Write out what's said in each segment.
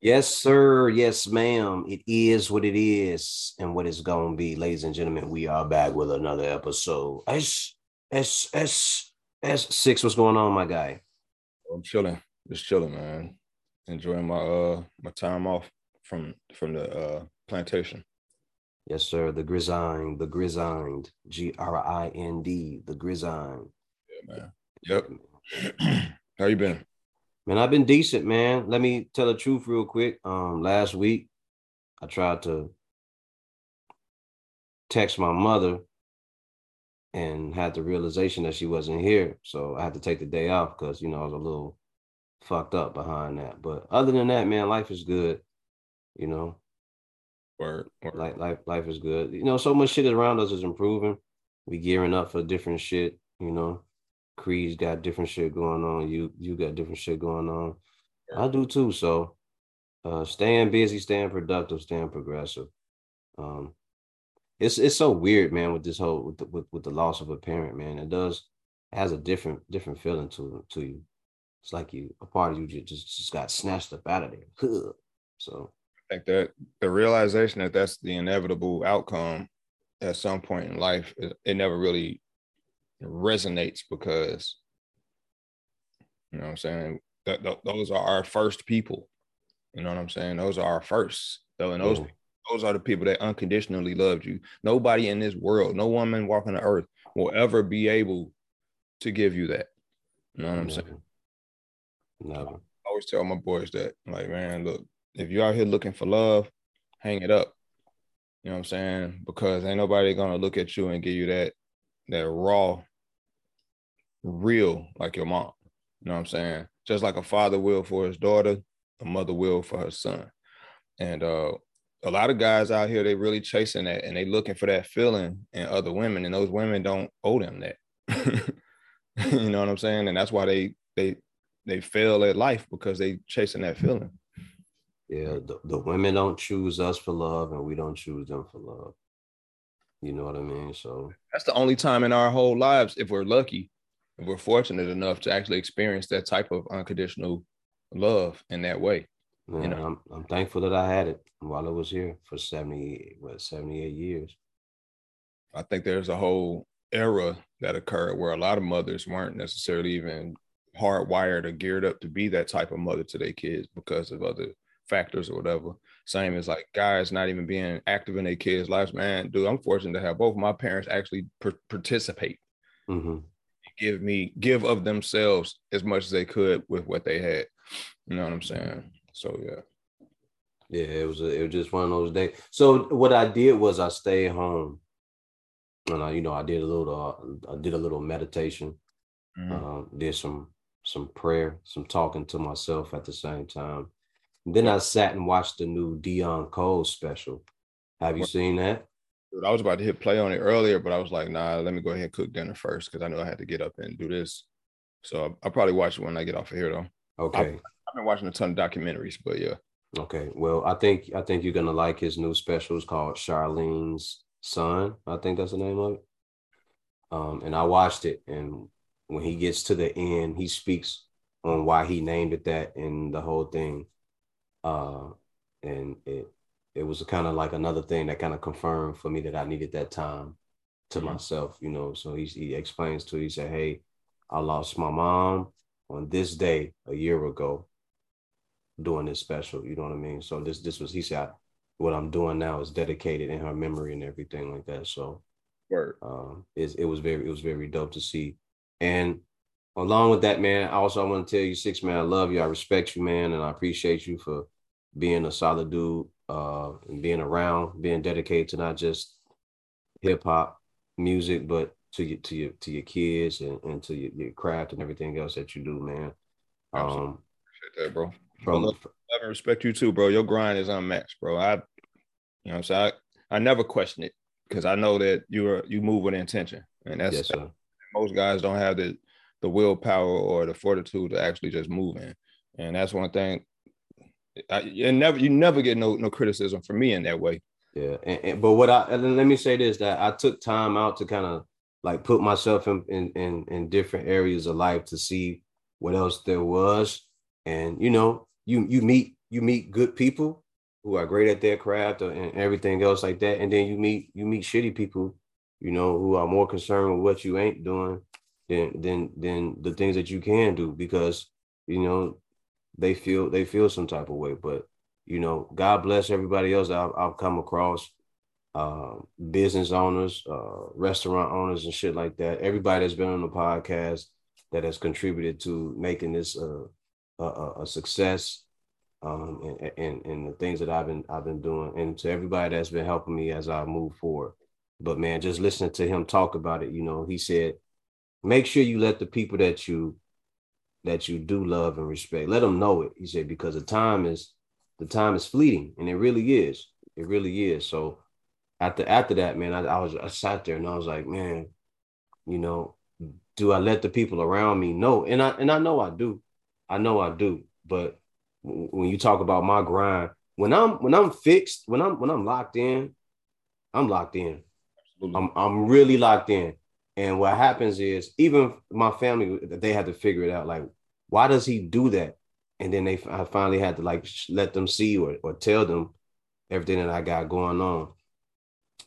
Yes, sir. Yes, ma'am. It is what it is and what it's going to be. Ladies and gentlemen, we are back with another episode. S, S, S, S6. What's going on, my guy? I'm chilling. Just chilling, man. Enjoying my uh my time off from from the uh plantation. Yes, sir. The grind, the grind, G R I N D, the grind. Yeah, man. Yep. How you been? Man, I've been decent, man. Let me tell the truth real quick. Um, last week I tried to text my mother and had the realization that she wasn't here. So I had to take the day off because you know I was a little fucked up behind that. But other than that, man, life is good. You know. Word, word. Like life, life is good. You know, so much shit around us is improving. We gearing up for different shit, you know. Creed's got different shit going on. You you got different shit going on. I do too. So uh staying busy, staying productive, staying progressive. Um it's it's so weird, man, with this whole with the, with, with the loss of a parent, man. It does it has a different different feeling to to you. It's like you a part of you just just got snatched up out of there. So I think that the realization that that's the inevitable outcome at some point in life, it, it never really resonates because you know what I'm saying that, that, those are our first people. You know what I'm saying? Those are our first. And those those are the people that unconditionally loved you. Nobody in this world, no woman walking the earth will ever be able to give you that. You know what I'm saying? No. I always tell my boys that, like, man, look, if you're out here looking for love, hang it up. You know what I'm saying? Because ain't nobody gonna look at you and give you that that raw real like your mom. You know what I'm saying? Just like a father will for his daughter, a mother will for her son. And uh, a lot of guys out here, they really chasing that and they looking for that feeling in other women, and those women don't owe them that. you know what I'm saying? And that's why they they they fail at life because they chasing that feeling. Yeah, the, the women don't choose us for love, and we don't choose them for love. You know what I mean? So that's the only time in our whole lives, if we're lucky, we're fortunate enough to actually experience that type of unconditional love in that way. Man, you know? I'm, I'm thankful that I had it while I was here for 70, what, 78 years. I think there's a whole era that occurred where a lot of mothers weren't necessarily even hardwired or geared up to be that type of mother to their kids because of other factors or whatever. Same as like guys not even being active in their kids' lives. Man, dude, I'm fortunate to have both my parents actually participate. Mm-hmm give me give of themselves as much as they could with what they had. You know what I'm saying? So yeah. Yeah, it was a, it was just one of those days. So what I did was I stayed home, and I, you know, I did a little, uh, I did a little meditation, mm-hmm. uh, did some some prayer, some talking to myself at the same time. And then I sat and watched the new Deon Cole special. Have you seen that? Dude, I was about to hit play on it earlier, but I was like, nah, let me go ahead and cook dinner first because I know I had to get up and do this. So I'll probably watch it when I get off of here, though. Okay. I've, I've been watching a ton of documentaries, but yeah. Okay. Well, I think I think you're gonna like his new special. It's called Charleen's Son. I think that's the name of it. Um, and I watched it, and when he gets to the end, he speaks on why he named it that and the whole thing. Uh, and it it was kind of like another thing that kind of confirmed for me that I needed that time to mm-hmm. myself, you know. So he, he explains to, he said, Hey, I lost my mom on this day a year ago doing this special, you know what I mean? So this, this was, he said, what I'm doing now is dedicated in her memory and everything like that. So Word. Um, it, it was very, it was very dope to see. And along with that, man, I also I want to tell you, six man, I love you. I respect you, man, and I appreciate you for being a solid dude uh, and being around, being dedicated to not just hip hop music, but to your to your to your kids and, and to your, your craft and everything else that you do, man. Um, Appreciate that, bro. From, love, love and respect you too, bro. Your grind is unmatched, bro. I, you know, so I I never question it because I know that you are you move with intention, and that's yes, most guys don't have the the willpower or the fortitude to actually just move in, and that's one thing I, you never you never get no no criticism from me in that way. Yeah, and, and, but what I let me say this that I took time out to kind of like put myself in, in in in different areas of life to see what else there was, and you know you you meet you meet good people who are great at their craft and everything else like that, and then you meet you meet shitty people, you know, who are more concerned with what you ain't doing than than than the things that you can do because you know they feel they feel some type of way. But you know, God bless everybody else I've, I've come across, uh, business owners, uh, restaurant owners, and shit like that. Everybody that's been on the podcast that has contributed to making this uh, a, a success um, and, and, and the things that I've been I've been doing, and to everybody that's been helping me as I move forward. But man, just listening to him talk about it, you know, he said, make sure you let the people that you that you do love and respect, let them know it. He said because the time is the time is fleeting, and it really is. It really is. So after after that, man, I, I was I sat there and I was like, man, you know, do I let the people around me know? And I and I know I do. I know I do. But when you talk about my grind, when I'm when I'm fixed, when I'm when I'm locked in, I'm locked in. Absolutely. I'm I'm really locked in. And what happens is even my family they had to figure it out. Like, why does he do that? And then they I finally had to like let them see or, or tell them everything that I got going on,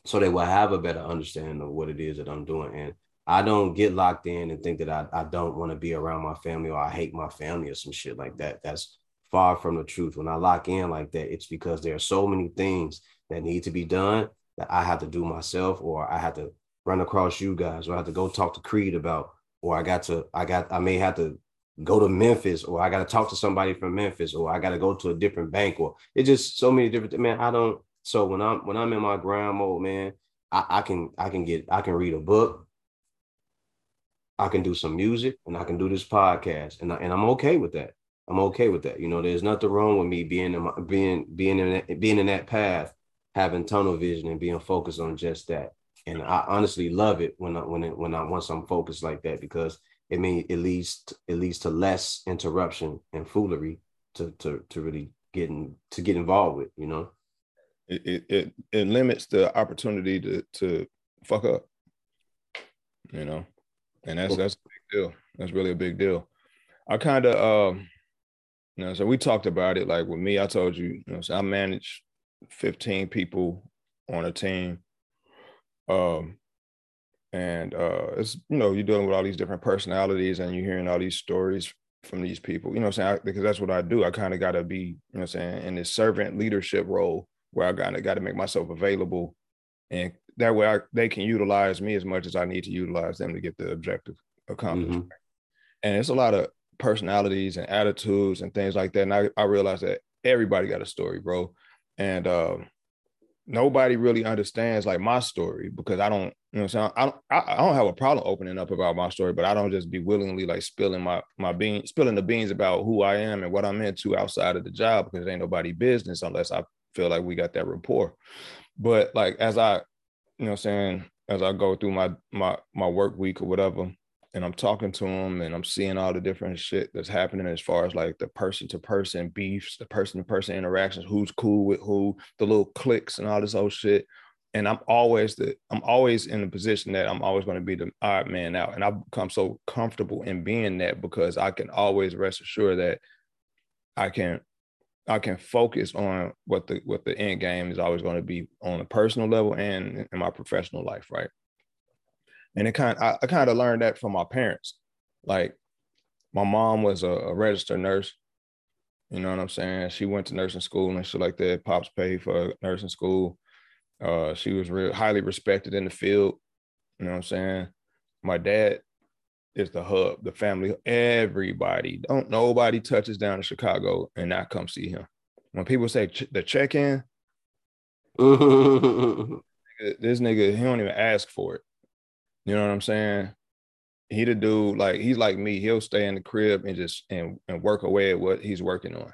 so they will have a better understanding of what it is that I'm doing. And I don't get locked in and think that I, I don't want to be around my family or I hate my family or some shit like that. That's far from the truth. When I lock in like that, it's because there are so many things that need to be done that I have to do myself or I have to run across you guys or I have to go talk to Creed about or I got to I got I may have to go to Memphis or I got to talk to somebody from Memphis or I got to go to a different bank or it's just so many different man I don't so when I'm when I'm in my grind mode man I, I can I can get I can read a book I can do some music and I can do this podcast and I, and I'm okay with that. I'm okay with that. You know, there's nothing wrong with me being in my, being being in that, being in that path, having tunnel vision and being focused on just that. And I honestly love it when I when it, when I once I'm focused like that because it mean it leads to, it leads to less interruption and foolery to to to really getting to get involved with. You know, it it it limits the opportunity to to fuck up. You know and that's that's a big deal. That's really a big deal. I kind of, um, you know, so we talked about it. Like with me, I told you, you know, so I manage 15 people on a team. Um, and uh, it's you know you're dealing with all these different personalities, and you're hearing all these stories from these people. You know, I'm saying I, because that's what I do. I kind of got to be, you know, I'm saying in this servant leadership role where I kind of got to make myself available and that way I, they can utilize me as much as I need to utilize them to get the objective accomplished. Mm-hmm. And it's a lot of personalities and attitudes and things like that. And I, I realized that everybody got a story, bro. And uh, nobody really understands like my story because I don't, you know, so I don't, I, don't have a problem opening up about my story, but I don't just be willingly like spilling my my bean, spilling the beans about who I am and what I'm into outside of the job because it ain't nobody business unless I feel like we got that rapport. But like as I you know, I'm saying as I go through my my my work week or whatever, and I'm talking to them and I'm seeing all the different shit that's happening as far as like the person to person beefs, the person to person interactions, who's cool with who, the little clicks and all this old shit. And I'm always the I'm always in the position that I'm always going to be the odd man out. And I've become so comfortable in being that because I can always rest assured that I can I can focus on what the what the end game is always going to be on a personal level and in my professional life, right? And it kind I, I kind of learned that from my parents. Like my mom was a, a, registered nurse. You know what I'm saying? She went to nursing school and shit like that. Pops paid for nursing school. Uh, she was real highly respected in the field. You know what I'm saying? My dad is the hub, the family. Everybody, don't nobody touches down in Chicago and not come see him. When people say ch- the check in, this nigga, he don't even ask for it. You know what I'm saying? He the dude, like he's like me. He'll stay in the crib and just and, and work away at what he's working on.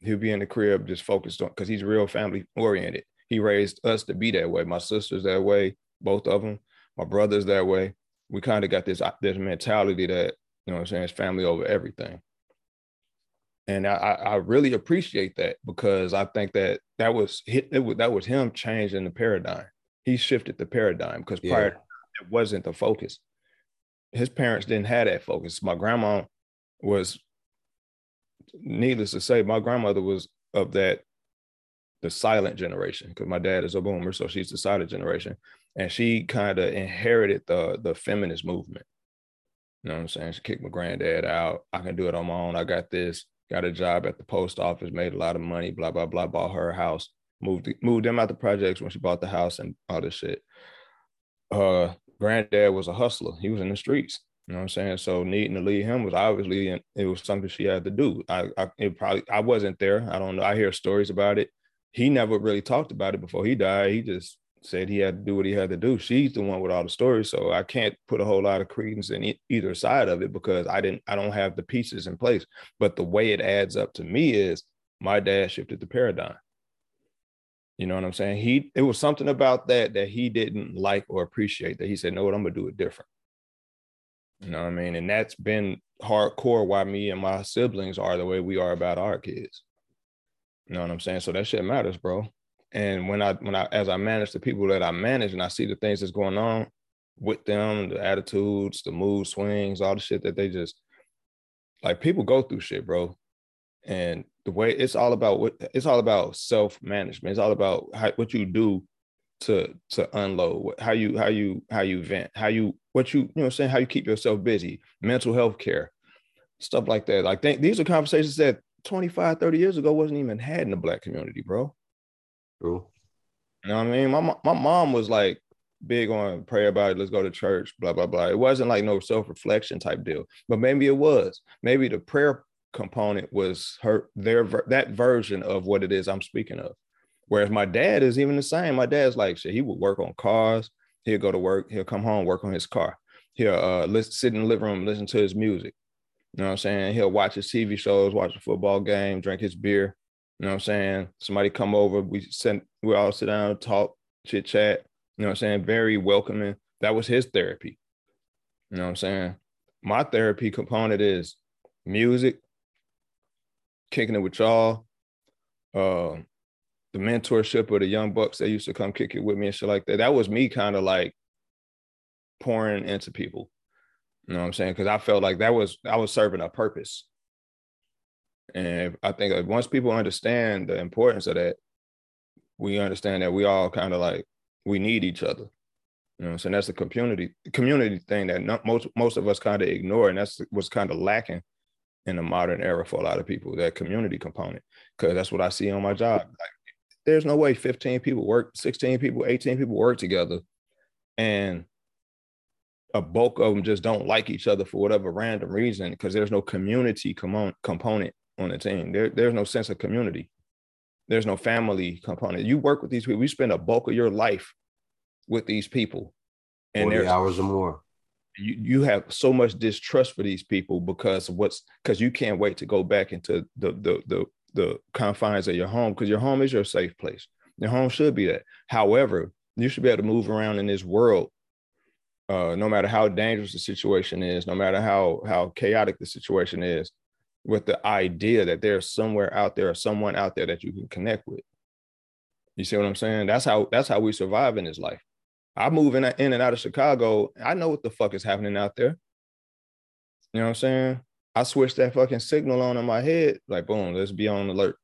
He'll be in the crib just focused on because he's real family oriented. He raised us to be that way. My sister's that way, both of them. My brother's that way we kind of got this uh, this mentality that you know what I'm saying it's family over everything. And I, I really appreciate that because I think that that was it was, that was him changing the paradigm. He shifted the paradigm because yeah. It wasn't the focus. His parents didn't have that focus. My grandma was, needless to say, my grandmother was of that the silent generation because my dad is a boomer, so she's the silent generation, and she kind of inherited the the feminist movement. You know what I'm saying? She kicked my granddad out. I can do it on my own. I got this. Got a job at the post office, made a lot of money. Blah blah blah. Bought her house. Moved moved them out the projects when she bought the house and all this shit. Uh, granddad was a hustler. He was in the streets. You know what I'm saying? So needing to leave him was obviously it was something she had to do. I, I it probably I wasn't there. I don't know. I hear stories about it. He never really talked about it before he died. He just said he had to do what he had to do. She's the one with all the stories, so I can't put a whole lot of credence in either side of it because I didn't. I don't have the pieces in place. But the way it adds up to me is my dad shifted the paradigm. You know what I'm saying? He it was something about that that he didn't like or appreciate. That he said, "No, what I'm gonna do it different." You know what I mean? And that's been hardcore why me and my siblings are the way we are about our kids. You know what I'm saying? So that shit matters, bro. And when I when I as I manage the people that I manage and I see the things that's going on with them, the attitudes, the mood swings, all the shit that they just like people go through shit, bro. And the way it's all about what it's all about self-management. It's all about how, what you do to to unload, how you how you how you vent, how you what you you know saying how you keep yourself busy, mental health care, stuff like that. Like think these are conversations that 25, 30 years ago wasn't even had in the black community, bro. True. You know what I mean? My my mom was like big on pray about it, let's go to church, blah, blah, blah. It wasn't like no self-reflection type deal, but maybe it was. Maybe the prayer component was her their that version of what it is I'm speaking of. Whereas my dad is even the same. My dad's like shit, he would work on cars, he'll go to work, he'll come home, work on his car. He'll uh listen, sit in the living room, listen to his music. You know what I'm saying? He'll watch his TV shows, watch a football game, drink his beer. You know what I'm saying? Somebody come over, we send we all sit down, talk, chit chat. You know what I'm saying? Very welcoming. That was his therapy. You know what I'm saying? My therapy component is music, kicking it with y'all, uh, the mentorship of the young bucks that used to come kick it with me and shit like that. That was me kind of like pouring into people. You know what I'm saying? Because I felt like that was I was serving a purpose. And I think once people understand the importance of that, we understand that we all kind of like we need each other. You know, saying that's the community community thing that not, most most of us kind of ignore, and that's what's kind of lacking in the modern era for a lot of people. That community component, because that's what I see on my job. Like, there's no way 15 people work, 16 people, 18 people work together, and a bulk of them just don't like each other for whatever random reason because there's no community com- component on the team. There, there's no sense of community. There's no family component. You work with these people. You spend a bulk of your life with these people, and there's hours or more. You you have so much distrust for these people because what's because you can't wait to go back into the the the the confines of your home because your home is your safe place. Your home should be that. However, you should be able to move around in this world uh, no matter how dangerous the situation is, no matter how how chaotic the situation is, with the idea that there's somewhere out there or someone out there that you can connect with. You see what I'm saying? That's how that's how we survive in this life. I move in, in and out of Chicago. I know what the fuck is happening out there. You know what I'm saying? I switch that fucking signal on in my head, like boom, let's be on alert.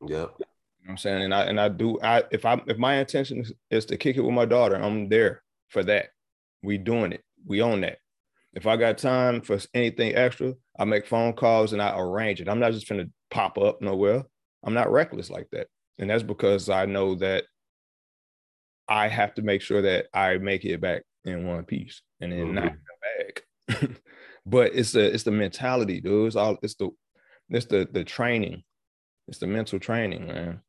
Yep. You know what I'm saying? And I and I do I if I if my intention is, is to kick it with my daughter, I'm there for that. We doing it. We own that. If I got time for anything extra, I make phone calls and I arrange it. I'm not just gonna pop up nowhere. I'm not reckless like that. And that's because I know that I have to make sure that I make it back in one piece and then mm-hmm. not come back. but it's the it's the mentality, dude. It's all it's the it's the the training. It's the mental training, man.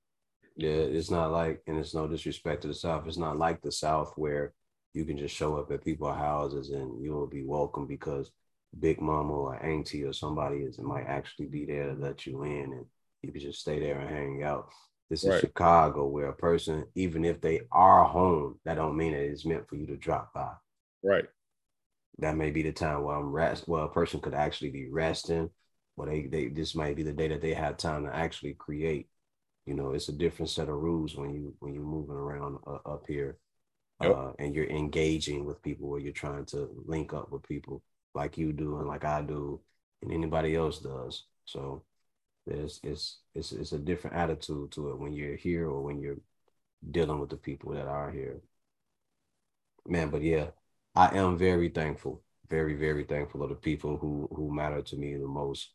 Yeah, it's not like, and it's no disrespect to the South. It's not like the South where you can just show up at people's houses and you will be welcome because big mama or auntie or somebody is might actually be there to let you in and you can just stay there and hang out. This is. Chicago where a person, even if they are home, that don't mean that it's meant for you to drop by. Right. That may be the time where I'm rest. Well, a person could actually be resting, or they they this might be the day that they have time to actually create. You know, it's a different set of rules when you when you're moving around uh, up here yep. uh, and you're engaging with people or you're trying to link up with people like you do and like I do and anybody else does. So It's it's it's a different attitude to it when you're here or when you're dealing with the people that are here. Man, but yeah, I am very thankful, very very thankful of the people who who matter to me the most.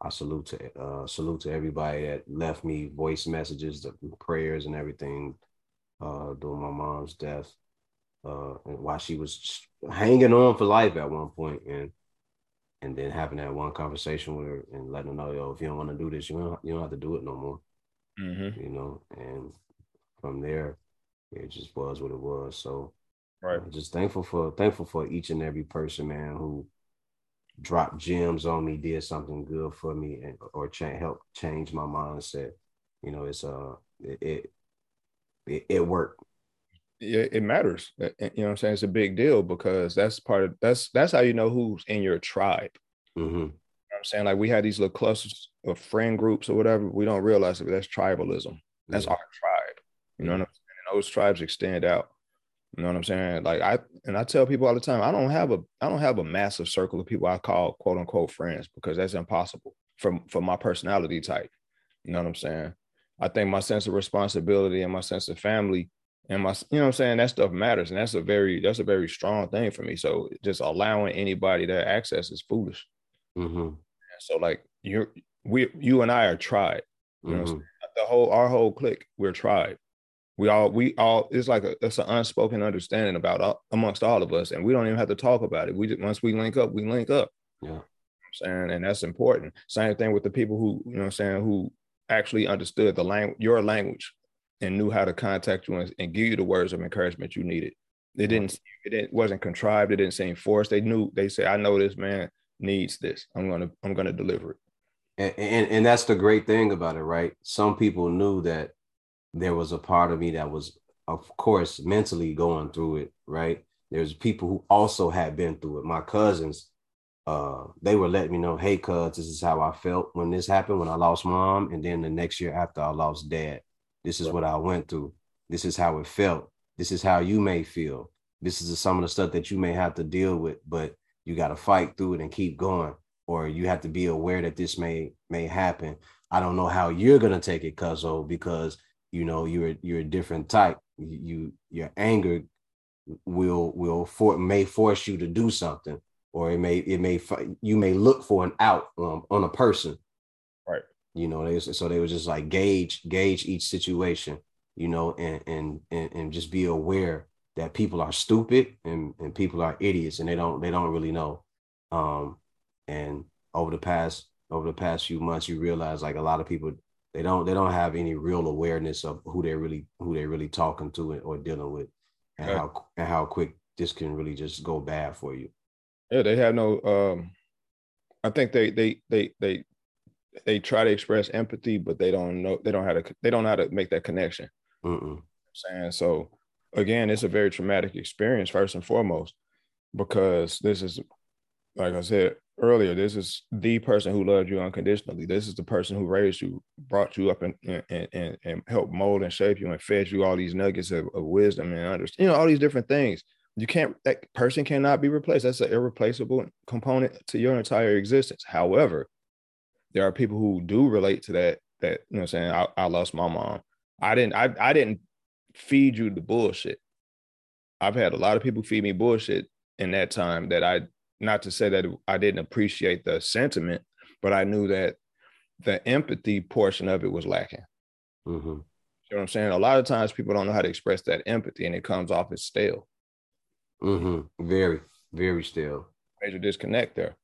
I salute to uh, salute to everybody that left me voice messages, the prayers, and everything uh, during my mom's death, uh, and while she was hanging on for life at one point, and and then having that one conversation with her and letting her know, yo, if you don't want to do this, you don't you don't have to do it no more. Mm-hmm. You know, and from there, it just was what it was. So, right, uh, just thankful for thankful for each and every person, man, who dropped gems on me, did something good for me, and or cha- help change my mindset. You know, it's uh, it, it it, it worked. Yeah, it matters. You know what I'm saying? It's a big deal because that's part of that's that's how you know who's in your tribe. Mm-hmm. You know I'm saying? Like we had these little clusters of friend groups or whatever. We don't realize that that's tribalism. That's yeah. our tribe. You know what I'm saying? And those tribes extend out. You know what I'm saying? Like I and I tell people all the time, I don't have a I don't have a massive circle of people I call quote unquote friends because that's impossible for for my personality type. You know what I'm saying? I think my sense of responsibility and my sense of family and my you know what I'm saying that stuff matters and that's a very that's a very strong thing for me. So just allowing anybody that access is foolish. Mm-hmm. So like you're we you and I are tried. You mm-hmm. know the whole our whole clique we're tried. We all we all it's like a it's an unspoken understanding about all, amongst all of us and we don't even have to talk about it. We just once we link up we link up. Yeah. You know saying and that's important. Same thing with the people who you know I'm saying who actually understood the language, your language, and knew how to contact you and, and, give you the words of encouragement you needed. It didn't, it didn't, wasn't contrived. It didn't seem forced. They knew. They said, "I know this man needs this. I'm gonna, I'm gonna deliver it." And, and and that's the great thing about it, right? Some people knew that there was a part of me that was, of course, mentally going through it, right? There's people who also had been through it. My cousins uh, they were letting me know, hey, cuz, this is how I felt when this happened, when I lost mom. And then the next year after I lost dad, this is what I went through. This is how it felt. This is how you may feel. This is some of the stuff that you may have to deal with, but you got to fight through it and keep going. Or you have to be aware that this may may happen. I don't know how you're gonna take it, cuzzo, because you know you're you're a different type. You your anger will will for may force you to do something or it may it may you may look for an out um, on a person you know they so they would just like gauge gauge each situation you know and and and, and just be aware that people are stupid and, and people are idiots and they don't they don't really know um and over the past over the past few months you realize like a lot of people they don't they don't have any real awareness of who they're really who they're really talking to or dealing with and how and how quick this can really just go bad for you yeah, they have no. Um, I think they they they they they try to express empathy, but they don't know they don't how to they don't know how to make that connection. I'm saying so. Again, it's a very traumatic experience first and foremost, because this is, like I said earlier, this is the person who loved you unconditionally. This is the person who raised you, brought you up, and and and, and helped mold and shape you, and fed you all these nuggets of, of wisdom and understand, you know, all these different things you can't that person cannot be replaced that's an irreplaceable component to your entire existence however there are people who do relate to that that you know i'm saying I, I lost my mom i didn't I, I didn't feed you the bullshit i've had a lot of people feed me bullshit in that time that i not to say that i didn't appreciate the sentiment but i knew that the empathy portion of it was lacking mm-hmm. you know what i'm saying a lot of times people don't know how to express that empathy and it comes off as stale Mm-hmm. Very, very stale. Major disconnect there.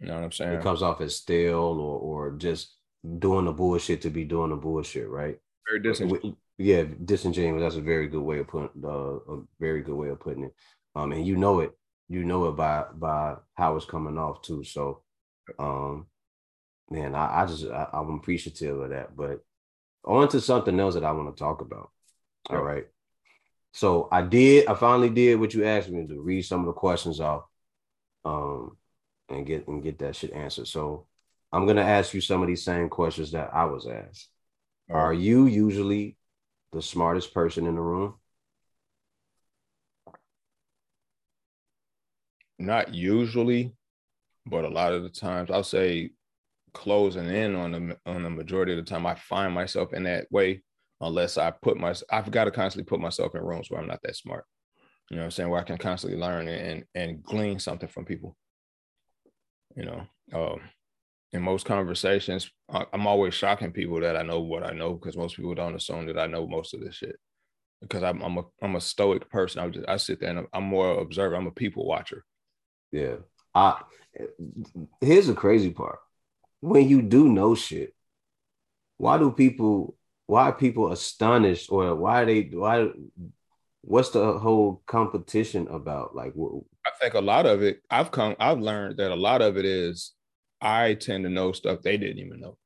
You know what I'm saying? It comes off as stale or or just doing the bullshit to be doing the bullshit, right? Very disingenuous. Yeah, disingenuous. That's a very good way of putting uh, a very good way of putting it. Um, and you know it, you know it by by how it's coming off too. So, um, man, I, I just I, am appreciative of that. But on to something else that I want to talk about. All right. So I did, I finally did what you asked me to do, read some of the questions off um and get and get that shit answered. So I'm gonna ask you some of these same questions that I was asked. Are you usually the smartest person in the room? Not usually, but a lot of the times I'll say closing in on the on the majority of the time. I find myself in that way unless I put my I've got to constantly put myself in rooms where I'm not that smart. You know what I'm saying? Where I can constantly learn and and glean something from people. You know, um, in most conversations, I'm always shocking people that I know what I know because most people don't assume that I know most of this shit. Because I'm I'm a I'm a stoic person. I just I sit there and I'm more observer. I'm a people watcher. Yeah. I here's the crazy part. When you do know shit, why do people why are people astonished or why they why what's the whole competition about like i think a lot of it i've come i've learned that a lot of it is i tend to know stuff they didn't even know.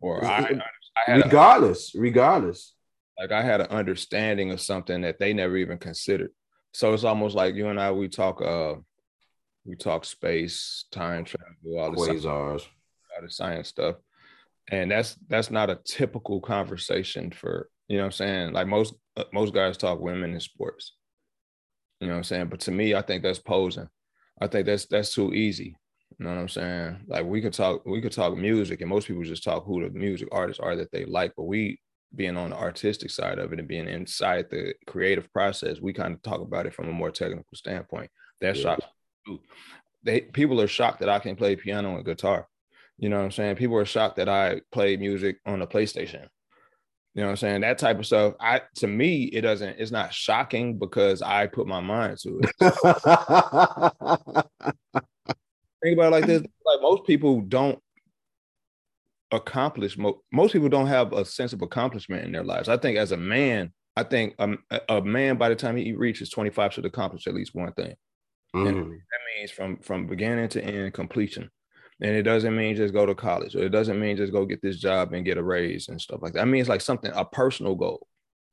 Or i, I regardless a, regardless like i had an understanding of something that they never even considered. So it's almost like you and i we talk uh we talk space time travel all the quasars. all the science stuff. And that's that's not a typical conversation for you know what i'm saying? Like most uh, most guys talk women in sports you know what i'm saying? But to me i think that's posing. I think that's that's too easy. You know what i'm saying? Like we could talk we could talk music and most people just talk who the music artists are that they like but we being on the artistic side of it and being inside the creative process we kind of talk about it from a more technical standpoint. That yeah. shocks they people are shocked that i can play piano and guitar. You know what I'm saying? People are shocked that I play music on a PlayStation. You know what I'm saying? That type of stuff. I to me, it doesn't, it's not shocking because I put my mind to it. Think about it like this. Like most people don't accomplish mo- most people don't have a sense of accomplishment in their lives. I think as a man, I think a, a man by the time he reaches 25 should accomplish at least one thing. Mm. And that means from from beginning to end completion. And it doesn't mean just go to college, or it doesn't mean just go get this job and get a raise and stuff like that. I mean, it's like something, a personal goal,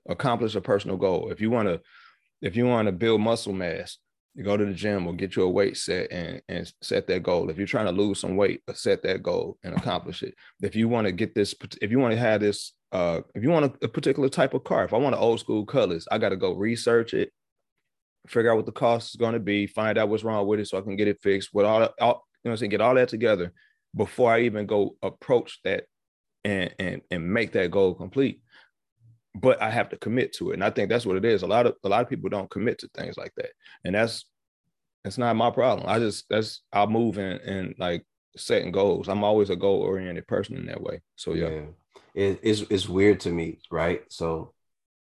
accomplish a personal goal. If you want to, if you want to build muscle mass, you go to the gym or get you a weight set and, and set that goal. If you're trying to lose some weight, set that goal and accomplish it. If you want to get this, if you want to have this, uh, if you want a, a particular type of car, if I want an old school colors, I got to go research it, figure out what the cost is going to be, find out what's wrong with it so I can get it fixed. With all, all know what I'm saying? Get all that together before I even go approach that and and and make that goal complete. But I have to commit to it. And I think that's what it is. A lot of a lot of people don't commit to things like that. And that's that's not my problem. I just that's I'll move in and like setting goals. I'm always a goal oriented person in that way. So yeah. yeah. It, it's it's weird to me, right? So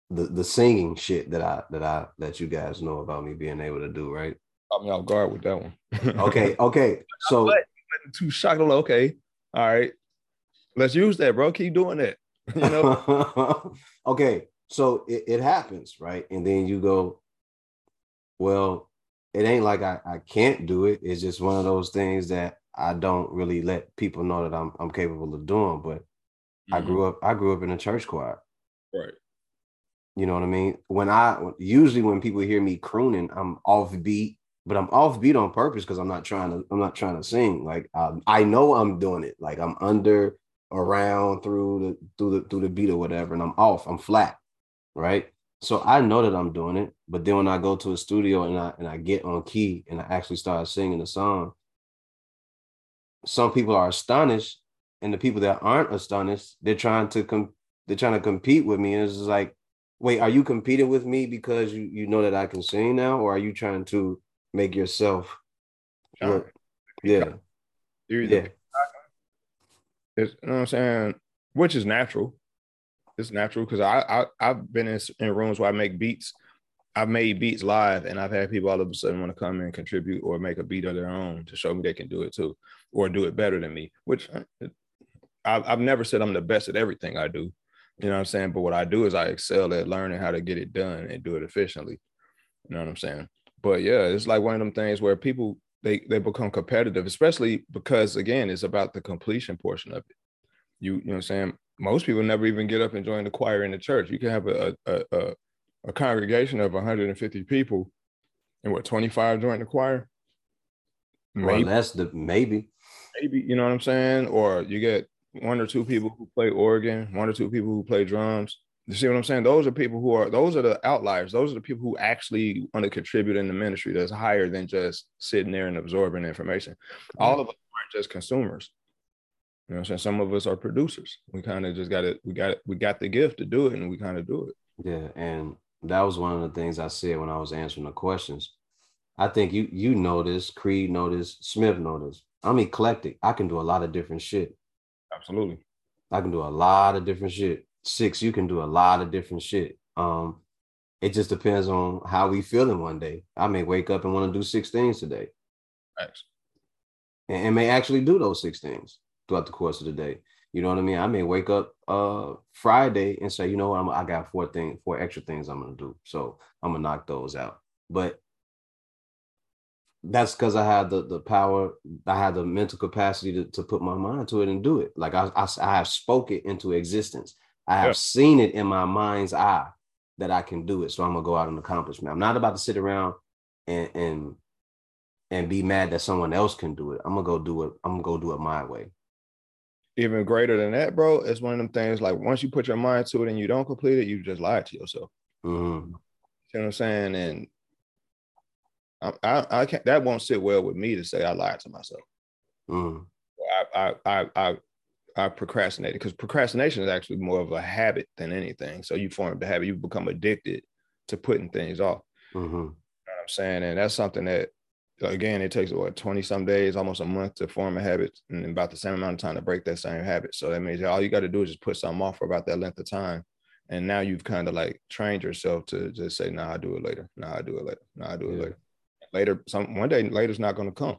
the the singing shit that I that I that you guys know about me being able to do, right? Caught me off guard with that one. okay, okay. So too shocked. Okay, all right. Let's use that, bro. Keep doing that. You know. okay, so it, it happens, right? And then you go, well, it ain't like I, I can't do it. It's just one of those things that I don't really let people know that I'm I'm capable of doing. But mm-hmm. I grew up I grew up in a church choir. Right. You know what I mean? When I usually when people hear me crooning, I'm offbeat but I'm offbeat on purpose because I'm not trying to I'm not trying to sing. Like um, I know I'm doing it. Like I'm under around through the through the through the beat or whatever, and I'm off. I'm flat, right? So I know that I'm doing it. But then when I go to a studio and I and I get on key and I actually start singing the song, some people are astonished, and the people that aren't astonished, they're trying to com- They're trying to compete with me, and it's like, wait, are you competing with me because you you know that I can sing now, or are you trying to make yourself. Yeah. yeah. It's, you know what I'm saying? Which is natural. It's natural because I, I I've been in, in rooms where I make beats. I've made beats live, and I've had people all of a sudden want to come and contribute or make a beat of their own to show me they can do it too, or do it better than me. Which uh, I've, I've never said I'm the best at everything I do. You know what I'm saying? But what I do is I excel at learning how to get it done and do it efficiently. You know what I'm saying? But yeah, it's like one of them things where people they they become competitive, especially because again, it's about the completion portion of it. You you know what I'm saying? Most people never even get up and join the choir in the church. You can have a a, a, a congregation of 150 people, and what 25 join the choir. Maybe well, that's the maybe. Maybe you know what I'm saying, or you get one or two people who play organ, one or two people who play drums, you see what I'm saying? Those are people who are those are the outliers. Those are the people who actually want to contribute in the ministry that's higher than just sitting there and absorbing information. Mm-hmm. All of us aren't just consumers. You know what I'm saying? Some of us are producers. We kind of just got it, we got it, we got the gift to do it and we kind of do it. Yeah. And that was one of the things I said when I was answering the questions. I think you you know this, Creed know this, Smith know this. I'm eclectic. I can do a lot of different shit. Absolutely. I can do a lot of different shit. Six, you can do a lot of different shit. Um, it just depends on how we feeling one day. I may wake up and want to do six things today. Thanks. And, and may actually do those six things throughout the course of the day. You know what I mean? I may wake up uh Friday and say, you know what, I'm, I got four things, four extra things I'm gonna do. So I'm gonna knock those out. But that's because I had the the power, I had the mental capacity to, to put my mind to it and do it. Like I, I, I have spoke it into existence. I have yeah. seen it in my mind's eye that I can do it. So I'm gonna go out and accomplish it. I'm not about to sit around and and and be mad that someone else can do it. I'm gonna go do it. I'm gonna go do it my way. Even greater than that, bro, it's one of them things like once you put your mind to it and you don't complete it, you just lie to yourself. Mm-hmm. You know what I'm saying? And I, I, I can't. That won't sit well with me to say I lied to myself. Mm. I, I, I, I, procrastinated because procrastination is actually more of a habit than anything. So you form the habit, you become addicted to putting things off. Mm-hmm. You know what I'm saying, and that's something that again it takes what 20 some days almost a month to form a habit and about the same amount of time to break that same habit so that means all you got to do is just put something off for about that length of time and now you've kind of like trained yourself to just say nah i do it later nah i do it later nah i do it yeah. later later some one day later's not going to come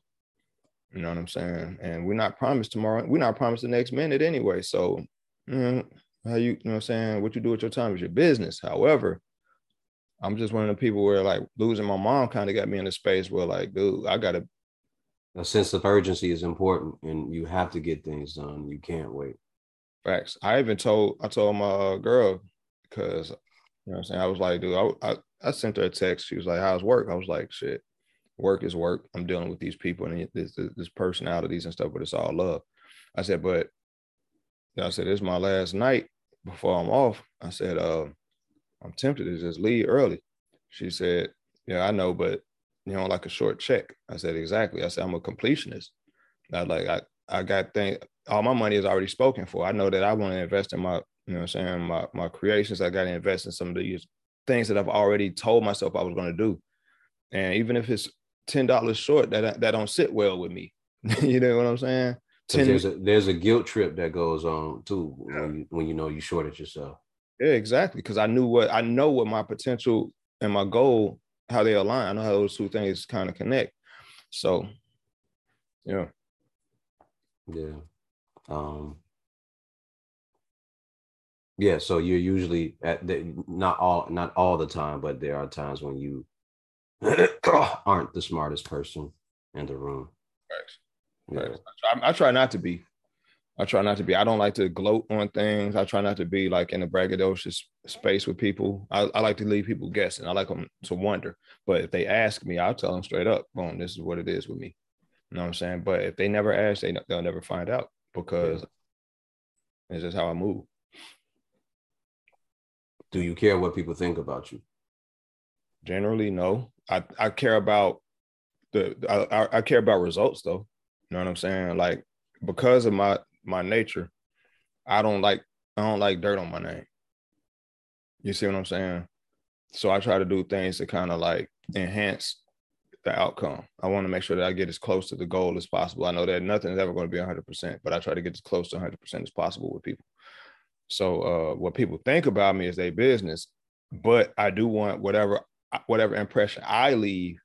you know what i'm saying? And we're not promised tomorrow we're not promised the next minute anyway. So you know, how you you know what i'm saying? What you do with your time is your business. However i'm just one of the people where like losing my mom kind of got me in a space where like dude i gotta a sense of urgency is important and you have to get things done. You can't wait. Facts. I even told i told my uh, girl because you know what i'm saying? I was like dude I, I I sent her a text. She was like, "How's work?" I was like, "Shit, work is work. I'm dealing with these people and this, this personalities and stuff, but it's all love. I said, but I said, it's my last night before I'm off. I said, uh, I'm tempted to just leave early. She said, yeah, I know, but you know, like a short check. I said, exactly. I said, I'm a completionist. I like, I, I got things, all my money is already spoken for. I know that I want to invest in my, you know I'm saying, my, my creations. I got to invest in some of these things that I've already told myself I was going to do. And even if it's ten dollars short, that that don't sit well with me. you know what I'm saying? 10 there's a there's a guilt trip that goes on too when you, when you know you shorted yourself. Yeah, exactly. Because I knew what I know what my potential and my goal how they align. I know how those two things kind of connect. So, yeah, yeah, um, yeah. So you're usually at the, not all not all the time, but there are times when you aren't the smartest person in the room. Right. Yeah. I, I, try not to be. I try not to be. I don't like to gloat on things. I try not to be like in a braggadocious space with people. I, I like to leave people guessing. I like them to wonder. But if they ask me, I'll tell them straight up, boom, this is what it is with me. You know what I'm saying? But if they never ask, they, they'll never find out because yeah. it's just how I move. Do you care what people think about you? Generally, no. I, I care about the I, I care about results though. You know what I'm saying? Like because of my my nature, I don't like I don't like dirt on my name. You see what I'm saying? So I try to do things to kind of like enhance the outcome. I want to make sure that I get as close to the goal as possible. I know that nothing is ever going to be 100%, but I try to get as close to 100% as possible with people. So uh, what people think about me is their business, but I do want whatever whatever impression I leave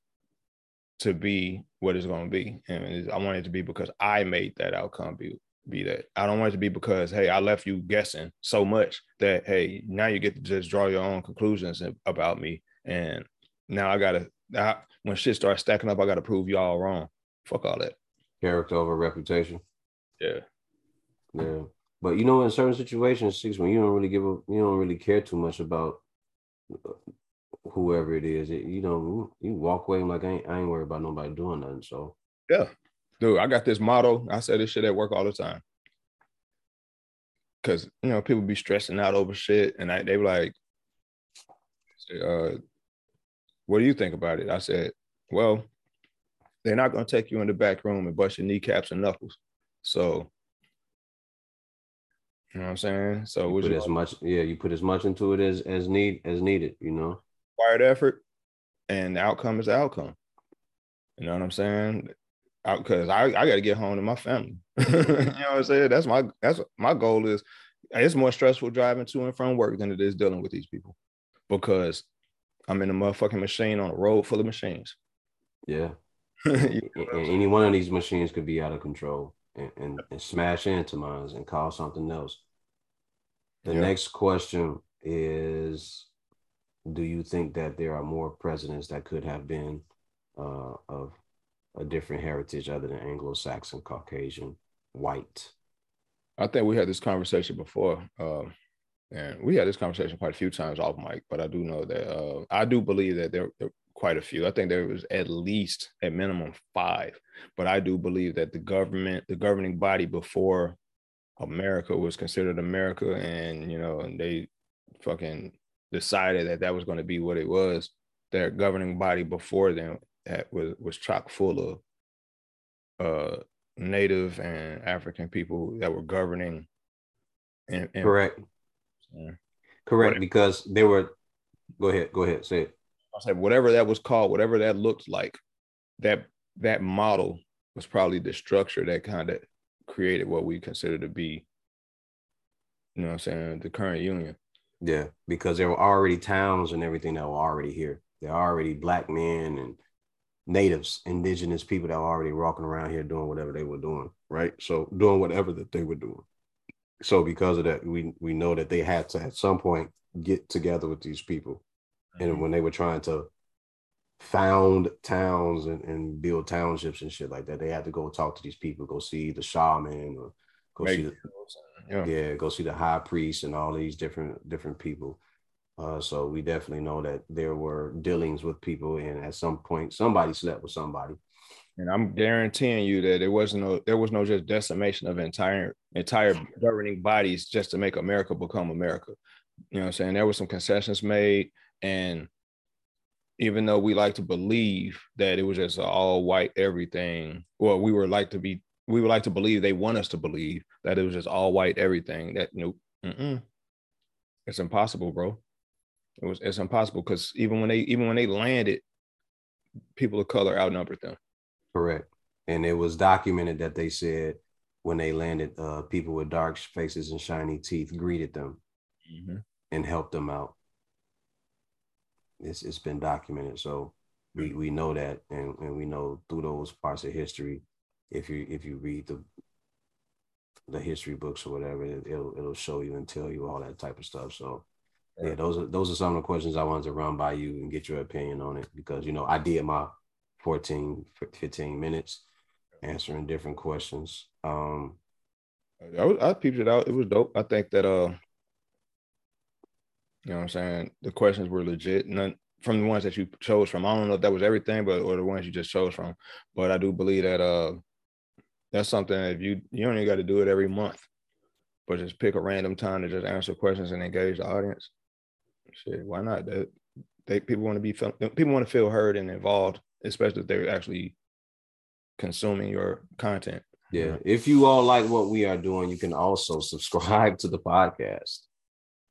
to be what it's going to be. And I want it to be because I made that outcome be be that. I don't want it to be because hey, I left you guessing so much that hey, now you get to just draw your own conclusions about me, and now I gotta when shit starts stacking up, I gotta prove y'all wrong. Fuck all that. Character over reputation. Yeah. Yeah. But you know, in certain situations, six when you don't really give a, you don't really care too much about whoever it is, it, you know, you walk away like I ain't, I ain't worried about nobody doing nothing. So yeah, dude, I got this motto. I say this shit at work all the time. Cause you know people be stressing out over shit, and I, they were like, uh, "What do you think about it?" I said, "Well, they're not gonna take you in the back room and bust your kneecaps and knuckles. So You know what I'm saying? So you put as much, yeah, you put as much into it as as need as needed. You know, required effort, and the outcome is the outcome. You know what I'm saying? Because I, I got to get home to my family. you know what I'm saying? That's my that's my goal is. It's more stressful driving to and from work than it is dealing with these people, because I'm in a motherfucking machine on a road full of machines. Yeah. any one of these machines could be out of control and, and, and smash into mines and cause something else. The yeah. next question is Do you think that there are more presidents that could have been uh, of a different heritage other than Anglo Saxon, Caucasian, white? I think we had this conversation before. Uh, and we had this conversation quite a few times off mic, but I do know that uh, I do believe that there, there quite a few. I think there was at least at minimum five. But I do believe that the government, the governing body before America was considered America, and you know, and they fucking decided that that was going to be what it was. Their governing body before them that was was chock full of uh native and African people that were governing. And, and correct, yeah. correct, because they were. Go ahead. Go ahead. Say it. I said whatever that was called, whatever that looked like, that that model was probably the structure that kind of created what we consider to be, you know, I'm saying the current union. Yeah, because there were already towns and everything that were already here. There are already black men and natives, indigenous people that were already walking around here doing whatever they were doing, right? So doing whatever that they were doing. So because of that, we we know that they had to at some point get together with these people and mm-hmm. when they were trying to found towns and, and build townships and shit like that, they had to go talk to these people, go see the shaman or go Make see the yeah. yeah, go see the high priest and all these different different people. Uh, so we definitely know that there were dealings with people, and at some point, somebody slept with somebody. And I'm guaranteeing you that there wasn't no there was no just decimation of entire entire governing bodies just to make America become America. You know what I'm saying? There were some concessions made. And even though we like to believe that it was just all white everything, well, we were like to be, we would like to believe they want us to believe that it was just all white everything. That nope, mm-mm. it's impossible, bro. It was it's impossible because even when they even when they landed, people of color outnumbered them. Correct, and it was documented that they said when they landed, uh, people with dark faces and shiny teeth greeted them mm-hmm. and helped them out it's it's been documented. So we we know that, and and we know through those parts of history, if you if you read the the history books or whatever, it, will it'll show you and tell you all that type of stuff. So yeah, those are those are some of the questions I wanted to run by you and get your opinion on it because you know I did my 14 15 minutes answering different questions. Um I, I peeped it out. It was dope. I think that uh you know what I'm saying? The questions were legit. None from the ones that you chose from. I don't know if that was everything, but or the ones you just chose from. But I do believe that uh that's something if you you only got to do it every month, but just pick a random time to just answer questions and engage the audience. Shit, why not? That they people want to be people want to feel heard and involved, especially if they're actually consuming your content. Yeah. If you all like what we are doing, you can also subscribe to the podcast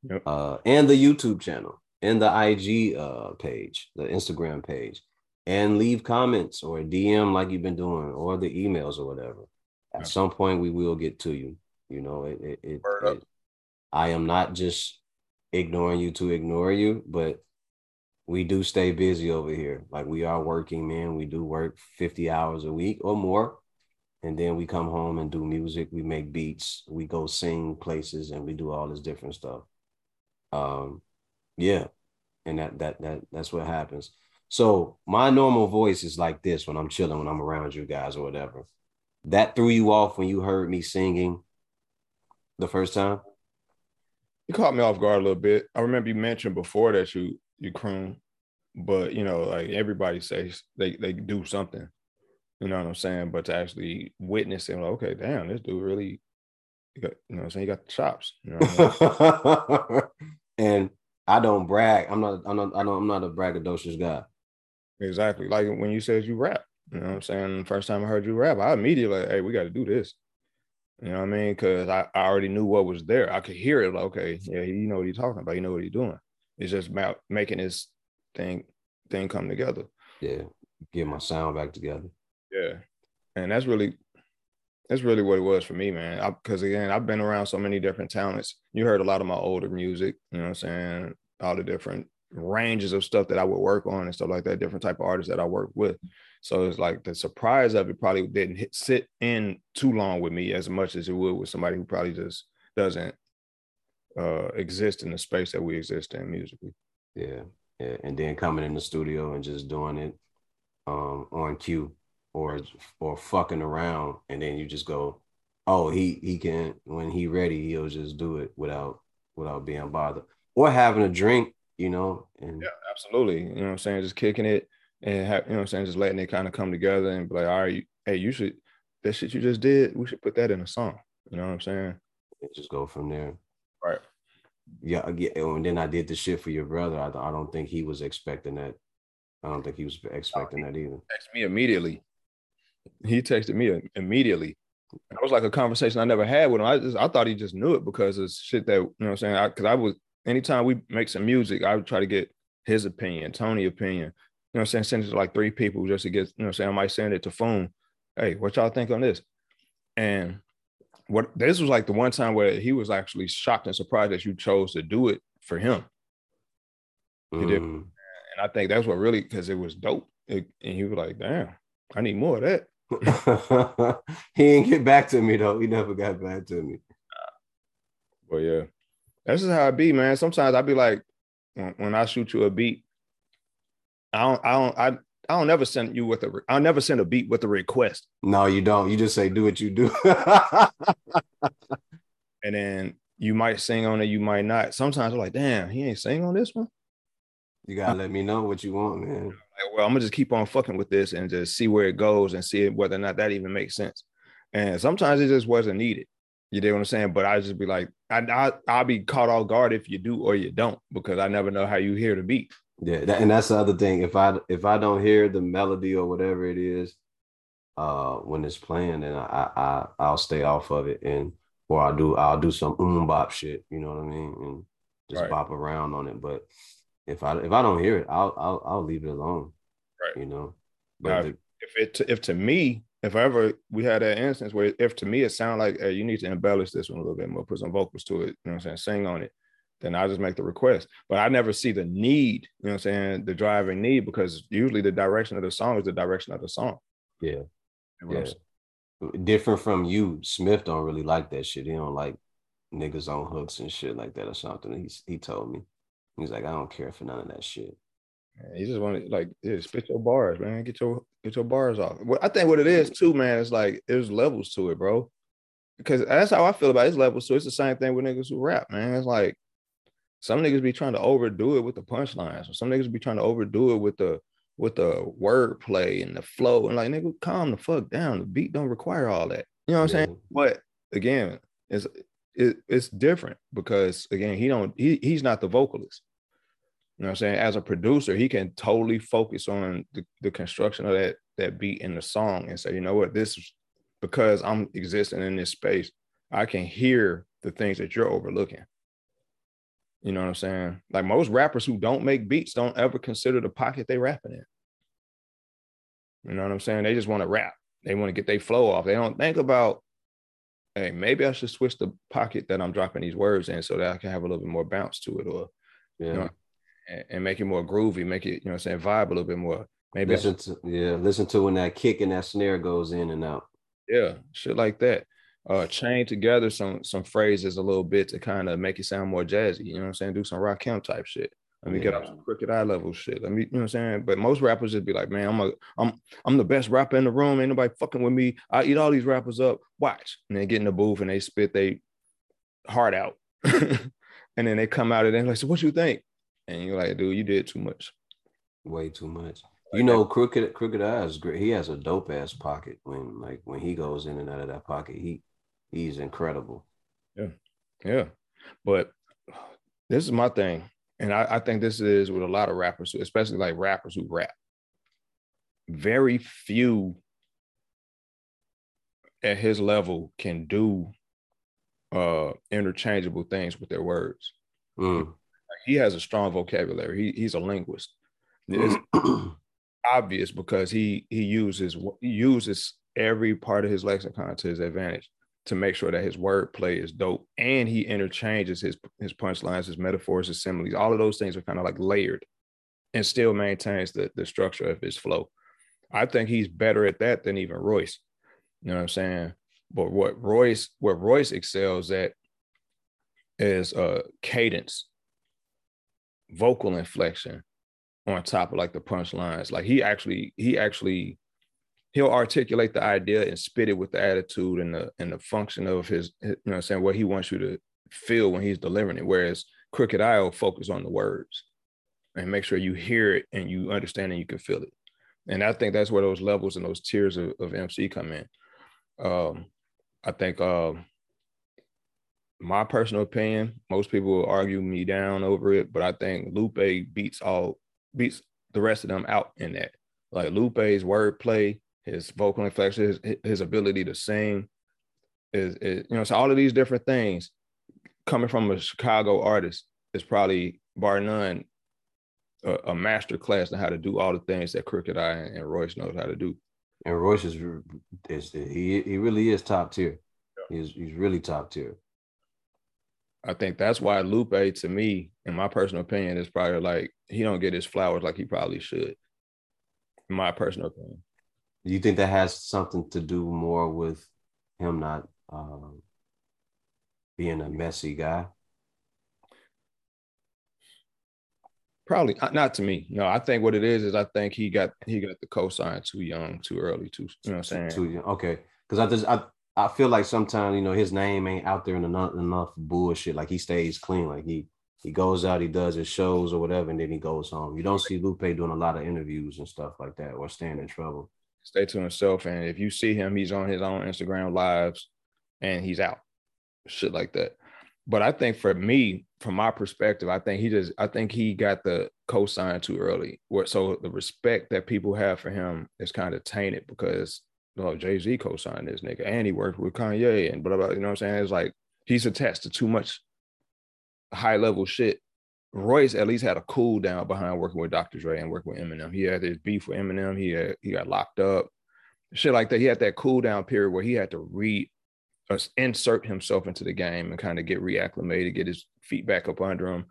yep. uh, and the YouTube channel and the IG uh, page, the Instagram page, and leave comments or DM like you've been doing, or the emails or whatever. At yep. some point, we will get to you. You know, it. it, it, it I am not just ignoring you to ignore you, but we do stay busy over here. Like we are working, man. We do work 50 hours a week or more. And then we come home and do music. We make beats. We go sing places and we do all this different stuff um yeah and that that that that's what happens so my normal voice is like this when i'm chilling when i'm around you guys or whatever that threw you off when you heard me singing the first time you caught me off guard a little bit i remember you mentioned before that you you croon but you know like everybody says they they do something you know what i'm saying but to actually witness it like, okay damn this dude really you, got, you know what i'm saying he got the chops you know and I don't brag. I'm not. I'm not. I don't, I'm not a braggadocious guy. Exactly. Like when you said you rap. You know what I'm saying? First time I heard you rap, I immediately like, hey, we got to do this. You know what I mean? Because I, I already knew what was there. I could hear it. Like, okay, yeah, you know what he's talking about. You know what he's doing. It's just about making this thing thing come together. Yeah, get my sound back together. Yeah, and that's really that's really what it was for me, man. Because again, I've been around so many different talents. You heard a lot of my older music. You know what I'm saying? All the different ranges of stuff that I would work on and stuff like that. Different type of artists that I work with. So it's like the surprise of it probably didn't hit, sit in too long with me as much as it would with somebody who probably just doesn't uh, exist in the space that we exist in musically. Yeah, yeah, and then coming in the studio and just doing it um, on cue or or fucking around, and then you just go, oh, he he can when he ready, he'll just do it without without being bothered or having a drink, you know. And yeah, absolutely, you know what I'm saying, just kicking it and have, you know what I'm saying, just letting it kind of come together and be like, all right, hey, you should that shit you just did, we should put that in a song. You know what I'm saying? And just go from there. Right. Yeah, yeah. And then I did the shit for your brother. I, I don't think he was expecting that. I don't think he was expecting that either. Text me immediately. He texted me immediately. It was like a conversation I never had with him. I just I thought he just knew it because of shit that you know what I'm saying. Because I, I was anytime we make some music, I would try to get his opinion, Tony opinion, know I'm saying, send it to like three people just to get, you know I'm saying, I might send it to phone. Hey, what y'all think on this? And what this was like the one time where he was actually shocked and surprised that you chose to do it for him. Mm. And I think that's what really because it was dope. It, and he was like, damn, I need more of that. he didn't get back to me though. He never got back to me. But yeah, that's just how I be, man. Sometimes I be like, when, when I shoot you a beat, I don't, I don't, I, I don't never send you with a, I'll never send a beat with a request. No, you don't. You just say, do what you do. and then you might sing on it, you might not. Sometimes I'm like, damn, he ain't sing on this one. You gotta let me know what you want, man. Like, well, I'm gonna just keep on fucking with this and just see where it goes and see whether or not that even makes sense. And sometimes it just wasn't needed. You know what I'm saying? But I just be like, I, I I'll be caught off guard if you do or you don't because I never know how you hear the beat. Yeah, that, and that's the other thing. If I if I don't hear the melody or whatever it is, uh, when it's playing, then I I I'll stay off of it, and or I'll do I'll do some um bop shit. You know what I mean? And just right. bop around on it. But if I if I don't hear it, I'll I'll I'll leave it alone. Right. You know. But now, the, if it if to me if ever we had that instance where if to me it sounded like hey, you need to embellish this one a little bit more, put some vocals to it, you know what I'm saying, sing on it then I just make the request. But I never see the need, you know what I'm saying, the driving need, because usually the direction of the song is the direction of the song. Yeah. yeah. Different from you, Smith don't really like that shit. He don't like niggas on hooks and shit like that or something. He's he told me. He's like, I don't care for none of that shit. Man, he just wanted like yeah, spit your bars, man. Get your get your bars off. What I think what it is too, man, it's like there's levels to it, bro. Because that's how I feel about his levels. So it's the same thing with niggas who rap, man. It's like some niggas be trying to overdo it with the punchlines, or some niggas be trying to overdo it with the with the wordplay and the flow. And like, nigga, calm the fuck down. The beat don't require all that. You know what I'm saying? But again, it's it, it's different because again, he don't he he's not the vocalist. You know what I'm saying? As a producer, he can totally focus on the, the construction of that that beat in the song and say, you know what, this is because I'm existing in this space, I can hear the things that you're overlooking. You know what I'm saying? Like most rappers who don't make beats don't ever consider the pocket they rapping in. You know what I'm saying? They just want to rap. They want to get their flow off. They don't think about, hey, maybe I should switch the pocket that I'm dropping these words in so that I can have a little bit more bounce to it, or yeah, you know, and, and, make it more groovy, make it, you know, what I'm saying, vibe a little bit more. Maybe listen to yeah, listen to when that kick and that snare goes in and out. Yeah, shit like that uh chain together some some phrases a little bit to kind of make it sound more jazzy. You know what I'm saying? Do some Rakim type shit. Let me yeah. get up some Crooked I level shit. Let me, you know what I'm saying? But most rappers just be like, man, I'm a I'm I'm the best rapper in the room. Ain't nobody fucking with me. I eat all these rappers up. Watch. And they get in the booth and they spit they heart out. and then they come out and they're like, so what you think? And you're like, dude, you did too much. Way too much. You know, crooked Crooked I's great. He has a dope ass pocket when like when he goes in and out of that pocket. He he's incredible. Yeah, yeah. But this is my thing, and I, I think this is with a lot of rappers, especially like rappers who rap. Very few, at his level can do uh interchangeable things with their words. Mm. He has a strong vocabulary. He, he's a linguist. It's obvious because he he uses he uses every part of his lexicon to his advantage to make sure that his wordplay is dope, and he interchanges his his punchlines, his metaphors, his similes. All of those things are kind of like layered, and still maintains the the structure of his flow. I think he's better at that than even Royce. You know what I'm saying? But what Royce, what Royce excels at is uh cadence, vocal inflection on top of like the punchlines. Like he actually, he actually he'll articulate the idea and spit it with the attitude and the and the function of his, you know I'm saying, what he wants you to feel when he's delivering it. Whereas Crooked I will focus on the words and make sure you hear it and you understand and you can feel it. And I think that's where those levels and those tiers of, of MC come in. Um, I think uh, my personal opinion, most people will argue me down over it, but I think Lupe beats all beats the rest of them out in that. Like Lupe's wordplay, his vocal inflection, his, his ability to sing, is, is you know, so all of these different things coming from a Chicago artist is probably bar none a, a master class on how to do all the things that Crooked I and Royce knows how to do. And Royce is, is he he really is top tier. Yeah. He's he's really top tier. I think that's why Lupe, to me, in my personal opinion, is probably like he don't get his flowers like he probably should. In my personal opinion. Do you think that has something to do more with him not uh, being a messy guy? Probably not to me. No, I think what it is is I think he got he got the cosign too young, too early, too. You know what I'm saying? Too young. Okay, because I just I I feel like sometimes you know his name ain't out there in enough enough bullshit. Like he stays clean. Like he he goes out, he does his shows or whatever, and then he goes home. You don't see Lupe doing a lot of interviews and stuff like that or staying in trouble. Stay to himself, and if you see him, he's on his own Instagram lives, and he's out, shit like that. But I think for me, from my perspective, I think he just I think he got the cosign too early. So the respect that people have for him is kind of tainted because you know, Jay Z co-signed this nigga, and he worked with Kanye, and blah blah. You know what I'm saying? It's like he's attached to too much high level shit. Royce at least had a cool down behind working with Dr. Dre and working with Eminem. He had his beef with Eminem. He had he got locked up, shit like that. He had that cool down period where he had to re uh, insert himself into the game and kind of get reacclimated, get his feet back up under him.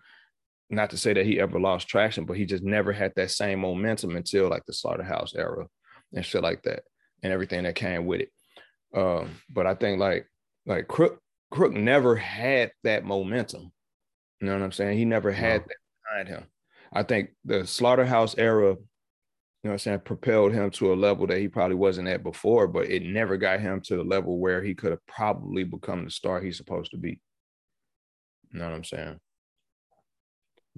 Not to say that he ever lost traction, but he just never had that same momentum until like the Slaughterhouse era and shit like that, and everything that came with it. Um, but I think like like Crook Crook never had that momentum. You know what I'm saying? He never had that behind him. I think the Slaughterhouse era you know what I'm saying, propelled him to a level that he probably wasn't at before, but it never got him to the level where he could have probably become the star he's supposed to be. You know what I'm saying?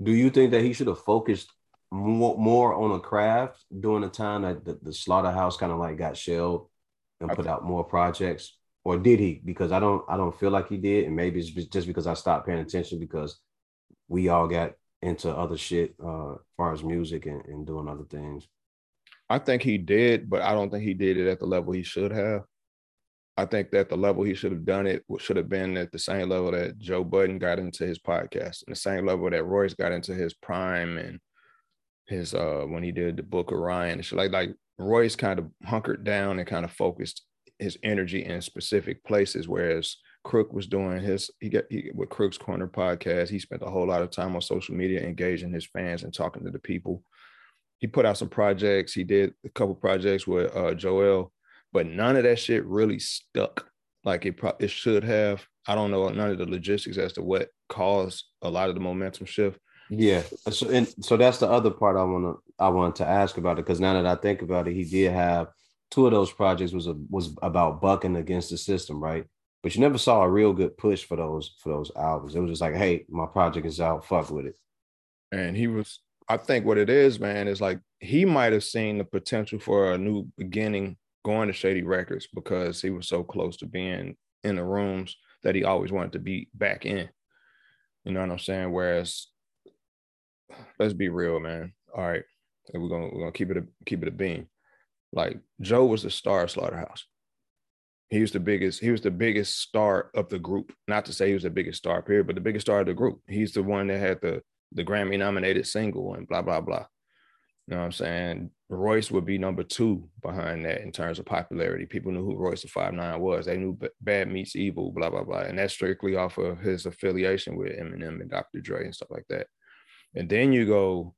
Do you think that he should have focused more, more on a craft during the time that the, the slaughterhouse kind of like got shelled and put out more projects? Or did he? Because I don't I don't feel like he did. And maybe it's just because I stopped paying attention because we all got into other shit uh far as music and, and doing other things. I think he did, but I don't think he did it at the level he should have. I think that the level he should have done it should have been at the same level that Joe Budden got into his podcast, and the same level that Royce got into his prime and his uh when he did the Book of Ryan. It's like like Royce kind of hunkered down and kind of focused his energy in specific places, whereas Crook was doing his he got he, with Crook's Corner podcast. He spent a whole lot of time on social media engaging his fans and talking to the people he put out some projects. He did a couple projects with uh, Joell, but none of that shit really stuck like it pro- it should have. I don't know none of the logistics as to what caused a lot of the momentum shift. Yeah, so and so that's the other part I want to I wanted to ask about it because now that I think about it, he did have two of those projects was a, was about bucking against the system, right? But you never saw a real good push for those for those albums. It was just like, hey, my project is out, fuck with it. And he was I think what it is, man, is like he might have seen the potential for a new beginning going to Shady Records because he was so close to being in the rooms that he always wanted to be back in. You know what I'm saying? Whereas, let's be real, man. All right, we're gonna we're gonna keep it a keep it a beam. Like Joe was the star of Slaughterhouse. He was the biggest, he was the biggest star of the group. Not to say he was the biggest star, period, but the biggest star of the group. He's the one that had the the Grammy nominated single and blah, blah, blah. You know what I'm saying? Royce would be number two behind that in terms of popularity. People knew who Royce the Five Nine was. They knew Bad Meets Evil, blah blah blah, and that's strictly off of his affiliation with Eminem and Dr. Dre and stuff like that. And then you go,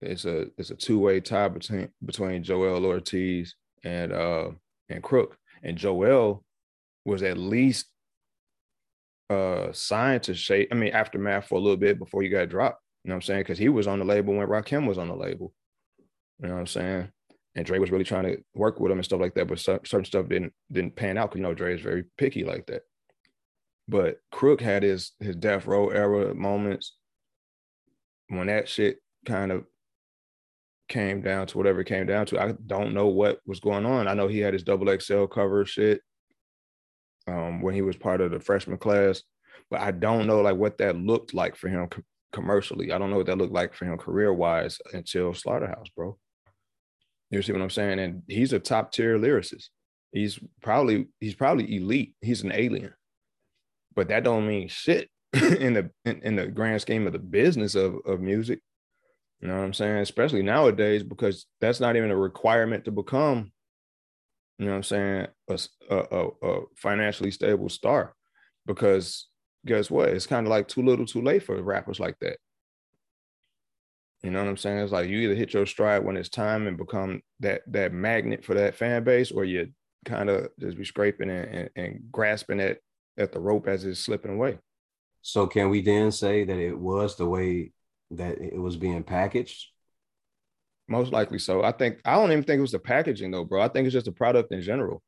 it's a it's a two way tie between between Joell Ortiz and uh and Crook, and Joell was at least uh signed to shape. I mean, aftermath for a little bit before you got dropped. You know what I'm saying? Because he was on the label when Rakim was on the label. You know what I'm saying? And Dre was really trying to work with him and stuff like that, but certain stuff didn't didn't pan out because you know Dre is very picky like that. But Crook had his his death row era moments when that shit kind of came down to whatever it came down to. I don't know what was going on. I know he had his double XL cover shit um, when he was part of the freshman class, but I don't know like what that looked like for him commercially. I don't know what that looked like for him career wise until Slaughterhouse, bro. You see what I'm saying? And he's a top tier lyricist. He's probably he's probably elite. He's an alien, but that don't mean shit in the in, in the grand scheme of the business of of music. You know what I'm saying? Especially nowadays, because that's not even a requirement to become, you know what I'm saying, a, a, a financially stable star. Because guess what? It's kind of like too little, too late for rappers like that. You know what I'm saying? It's like you either hit your stride when it's time and become that that magnet for that fan base, or you kind of just be scraping and, and, and grasping at at the rope as it's slipping away. So can we then say that it was the way that it was being packaged? Most likely so. I think I don't even think it was the packaging though, bro. I think it's just the product in general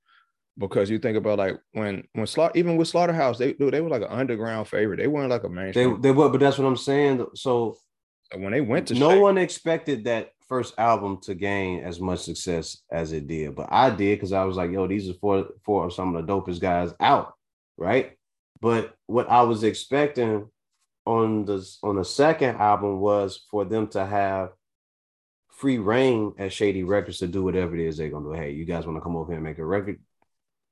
because you think about like when when slaughter even with slaughterhouse they they were like an underground favorite they weren't like a mainstream they, they were but that's what i'm saying so when they went to no Shaq, one expected that first album to gain as much success as it did but i did because i was like yo these are four four of some of the dopest guys out right but what i was expecting on the on the second album was for them to have free reign at Shady Records to do whatever it is they're gonna do. Hey, you guys want to come over here and make a record?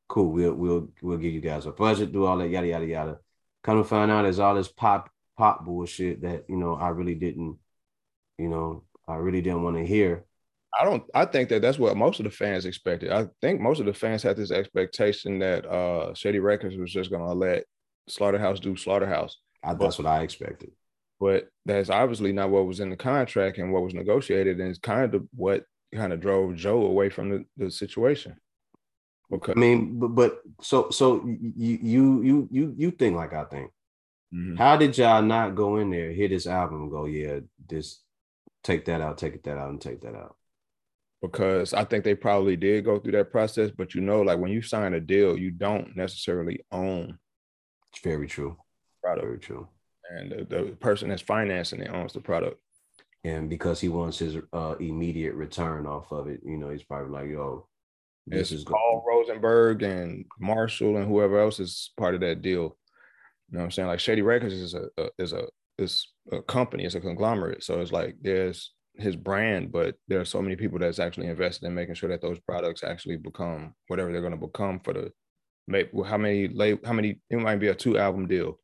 cool, we'll we'll we'll give you guys a budget, do all that, yada yada yada. Come to find out, there's all this pop pop bullshit that you know I really didn't, you know, I really didn't want to hear. I don't. I think that that's what most of the fans expected. I think most of the fans had this expectation that uh Shady Records was just gonna let Slaughterhouse do Slaughterhouse. I, that's what I expected. But that's obviously not what was in the contract and what was negotiated, and it's kind of what kind of drove Joe away from the, the situation. Okay. I mean, but, but so so you you you you you think like I think. Mm-hmm. How did y'all not go in there, hear this album, go, yeah, just take that out, take that out, and take that out? Because I think they probably did go through that process, but you know, like when you sign a deal, you don't necessarily own. It's very true. Product. Very true. And the, the person that's financing it owns the product. And because he wants his uh, immediate return off of it, you know, he's probably like, yo, this is Paul Rosenberg and Marshall and whoever else is part of that deal. You know what I'm saying? Like Shady Records is a, a is a is a company, it's a conglomerate. So it's like there's his brand, but there are so many people that's actually invested in making sure that those products actually become whatever they're going to become for the make how many late how many it might be a two album deal.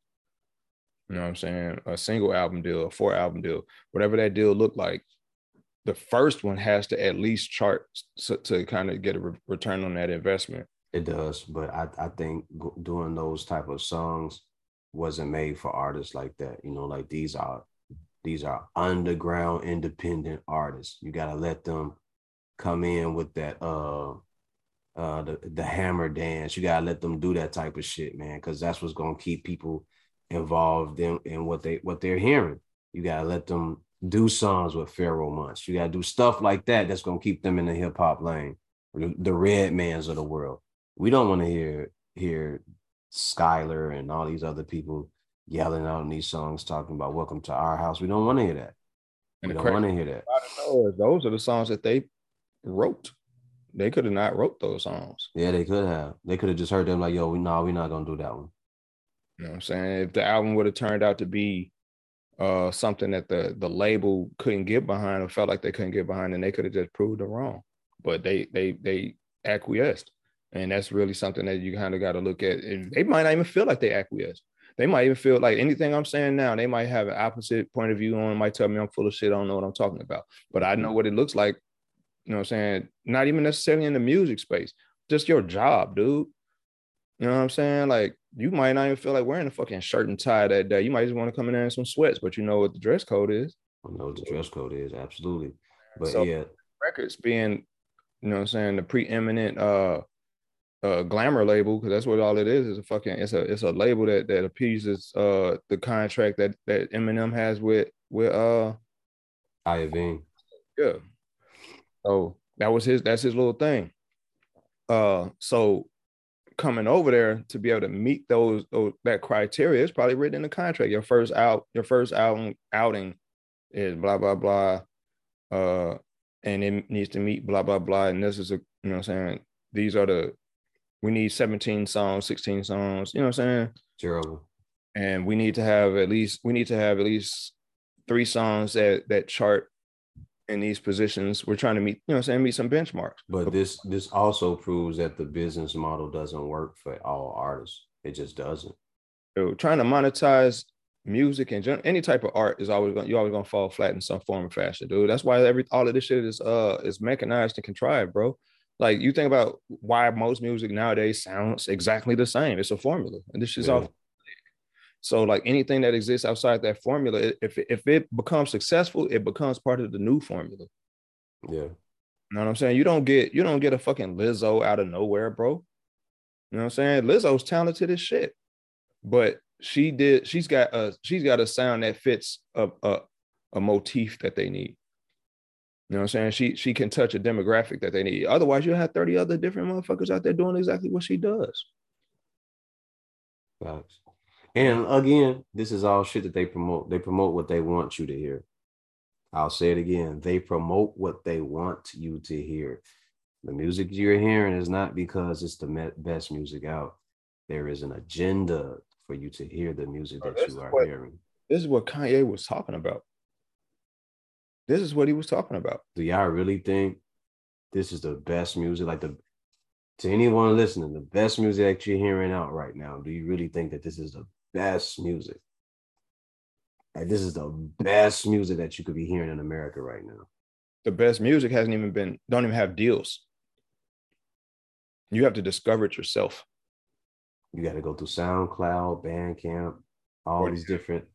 You know what I'm saying? A single album deal, a four album deal, whatever that deal looked like the first one has to at least chart to, to kind of get a re- return on that investment. It does, but I, I think doing those type of songs wasn't made for artists like that. You know, like these are these are underground independent artists. You got to let them come in with that uh uh the the hammer dance. You got to let them do that type of shit, man, cuz that's what's to keep people involved in in what they what they're hearing. You got to let them do songs with Pharoahe Monch. You got to do stuff like that that's going to keep them in the hip hop lane, the, the Redmans of the world. We don't want to hear hear Skylar and all these other people yelling out in these songs talking about "Welcome to Our House." We don't want to hear that. We don't want to hear that. Know, Those are the songs that they wrote. They could have not wrote those songs. Yeah, they could have. They could have just heard them like, "Yo, we no, we're not gonna do that one." You know what I'm saying? If the album would have turned out to be uh, something that the the label couldn't get behind or felt like they couldn't get behind, and they could have just proved them wrong. But they they they acquiesced, And that's really something that you kind of got to look at. And they might not even feel like they acquiesced. They might even feel like anything I'm saying now, they might have an opposite point of view on, might tell me I'm full of shit. I don't know what I'm talking about. But I know what it looks like, you know what I'm saying? Not even necessarily in the music space, just your job, dude. You know what I'm saying? Like you might not even feel like wearing a fucking shirt and tie that day. You might just want to come in there in some sweats, but you know what the dress code is. I know what the dress code is, absolutely. But So- yeah, Records being, you know what I'm saying, the preeminent uh uh glamour label, because that's what all it is, is a fucking it's a it's a label that that appeases uh the contract that that Eminem has with with uh Iovine. Yeah. So that was his that's his little thing. Uh so coming over there to be able to meet those, those that criteria, it's probably written in the contract. Your first out, your first album outing is blah blah blah. Uh and it needs to meet blah blah blah. And this is a you know what I'm saying, these are the we need 17 songs, 16 songs, you know what I'm saying? Terrible. and we need to have at least we need to have at least three songs that that chart in these positions. We're trying to meet, you know, saying meet some benchmarks. But this this also proves that the business model doesn't work for all artists. It just doesn't. So trying to monetize music and gen- any type of art is always going. you're always gonna fall flat in some form or fashion, dude. That's why every all of this shit is uh is mechanized and contrived, bro. Like you think about why most music nowadays sounds exactly the same. It's a formula, and this is Yeah. all. So like anything that exists outside that formula, if if it becomes successful, it becomes part of the new formula. Yeah. You know what I'm saying? You don't get you don't get a fucking Lizzo out of nowhere, bro. You know what I'm saying? Lizzo's talented as shit, but she did. She's got a she's got a sound that fits a a, a motif that they need. You know what I'm saying? She she can touch a demographic that they need. Otherwise, you'll have 30 other different motherfuckers out there doing exactly what she does. Facts. And again, this is all shit that they promote. They promote what they want you to hear. I'll say it again. They promote what they want you to hear. The music you're hearing is not because it's the best music out. There is an agenda for you to hear the music Oh, that this you are what- hearing. This is what Kanye was talking about. This is what he was talking about. Do y'all really think this is the best music? Like the to anyone listening, the best music that you're hearing out right now. Do you really think that this is the best music? Like this is the best music that you could be hearing in America right now. The best music hasn't even been don't even have deals. You have to discover it yourself. You got to go through SoundCloud, Bandcamp, all Or- these different.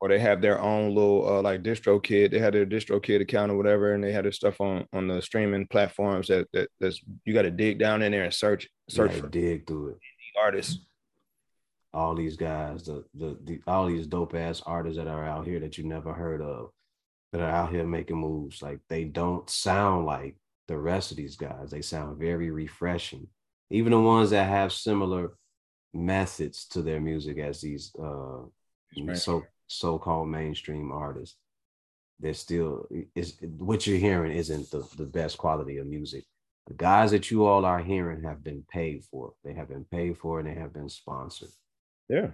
or they have their own little uh, like DistroKid. They had their DistroKid account or whatever, and they had their stuff on on the streaming platforms that that that's you got to dig down in there and search search for dig through it. the artists. All these guys, the, the the all these dope ass artists that are out here that you never heard of, that are out here making moves. Like they don't sound like the rest of these guys. They sound very refreshing. Even the ones that have similar methods to their music as these uh so so-called mainstream artists they're still is what you're hearing isn't the, the best quality of music the guys that you all are hearing have been paid for they have been paid for and they have been sponsored Yeah,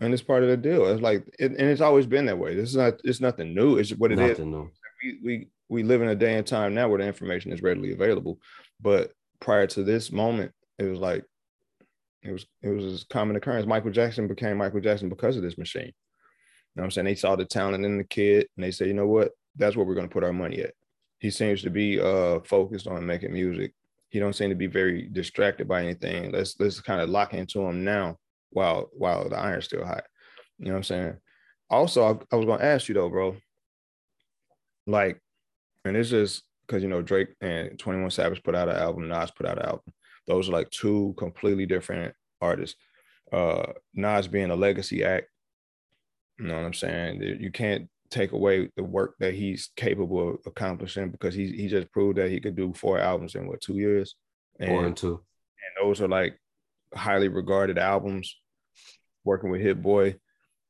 and it's part of the deal. It's like, it, and it's always been that way. This is not. It's nothing new. It's what it is. nothing new we, we we live in a day and time now where the information is readily available. But prior to this moment, it was like it was it was a common occurrence. Michael Jackson became Michael Jackson because of this machine. You know what I'm saying? They saw the talent in the kid and they said, you know what? That's where we're gonna put our money at. He seems to be uh focused on making music. He don't seem to be very distracted by anything. Let's let's kind of lock into him now while while the iron's still hot. You know what I'm saying? Also, I, I was gonna ask you though, bro like, and it's just because you know Drake and 21 Savage put out an album, Nas put out an album. Those are like two completely different artists. Uh Nas being a legacy act, you know what I'm saying? You can't take away the work that he's capable of accomplishing because he he just proved that he could do four albums in what two years. And, four and two and those are like highly regarded albums working with hit boy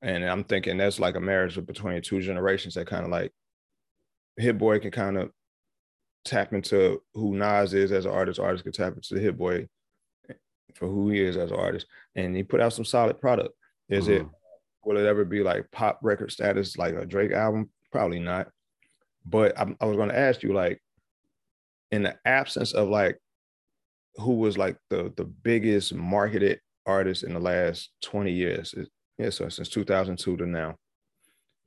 and i'm thinking that's like a marriage between two generations that kind of like hit boy can kind of tap into who nas is as an artist artist can tap into the hit boy for who he is as an artist and he put out some solid product. Is it Mhm. will it ever be like pop record status like a drake album? Probably not. But i, I was going to ask you like in the absence of like who was like the the biggest marketed artist in the last 20 years. Yeah, so since 2002 to now.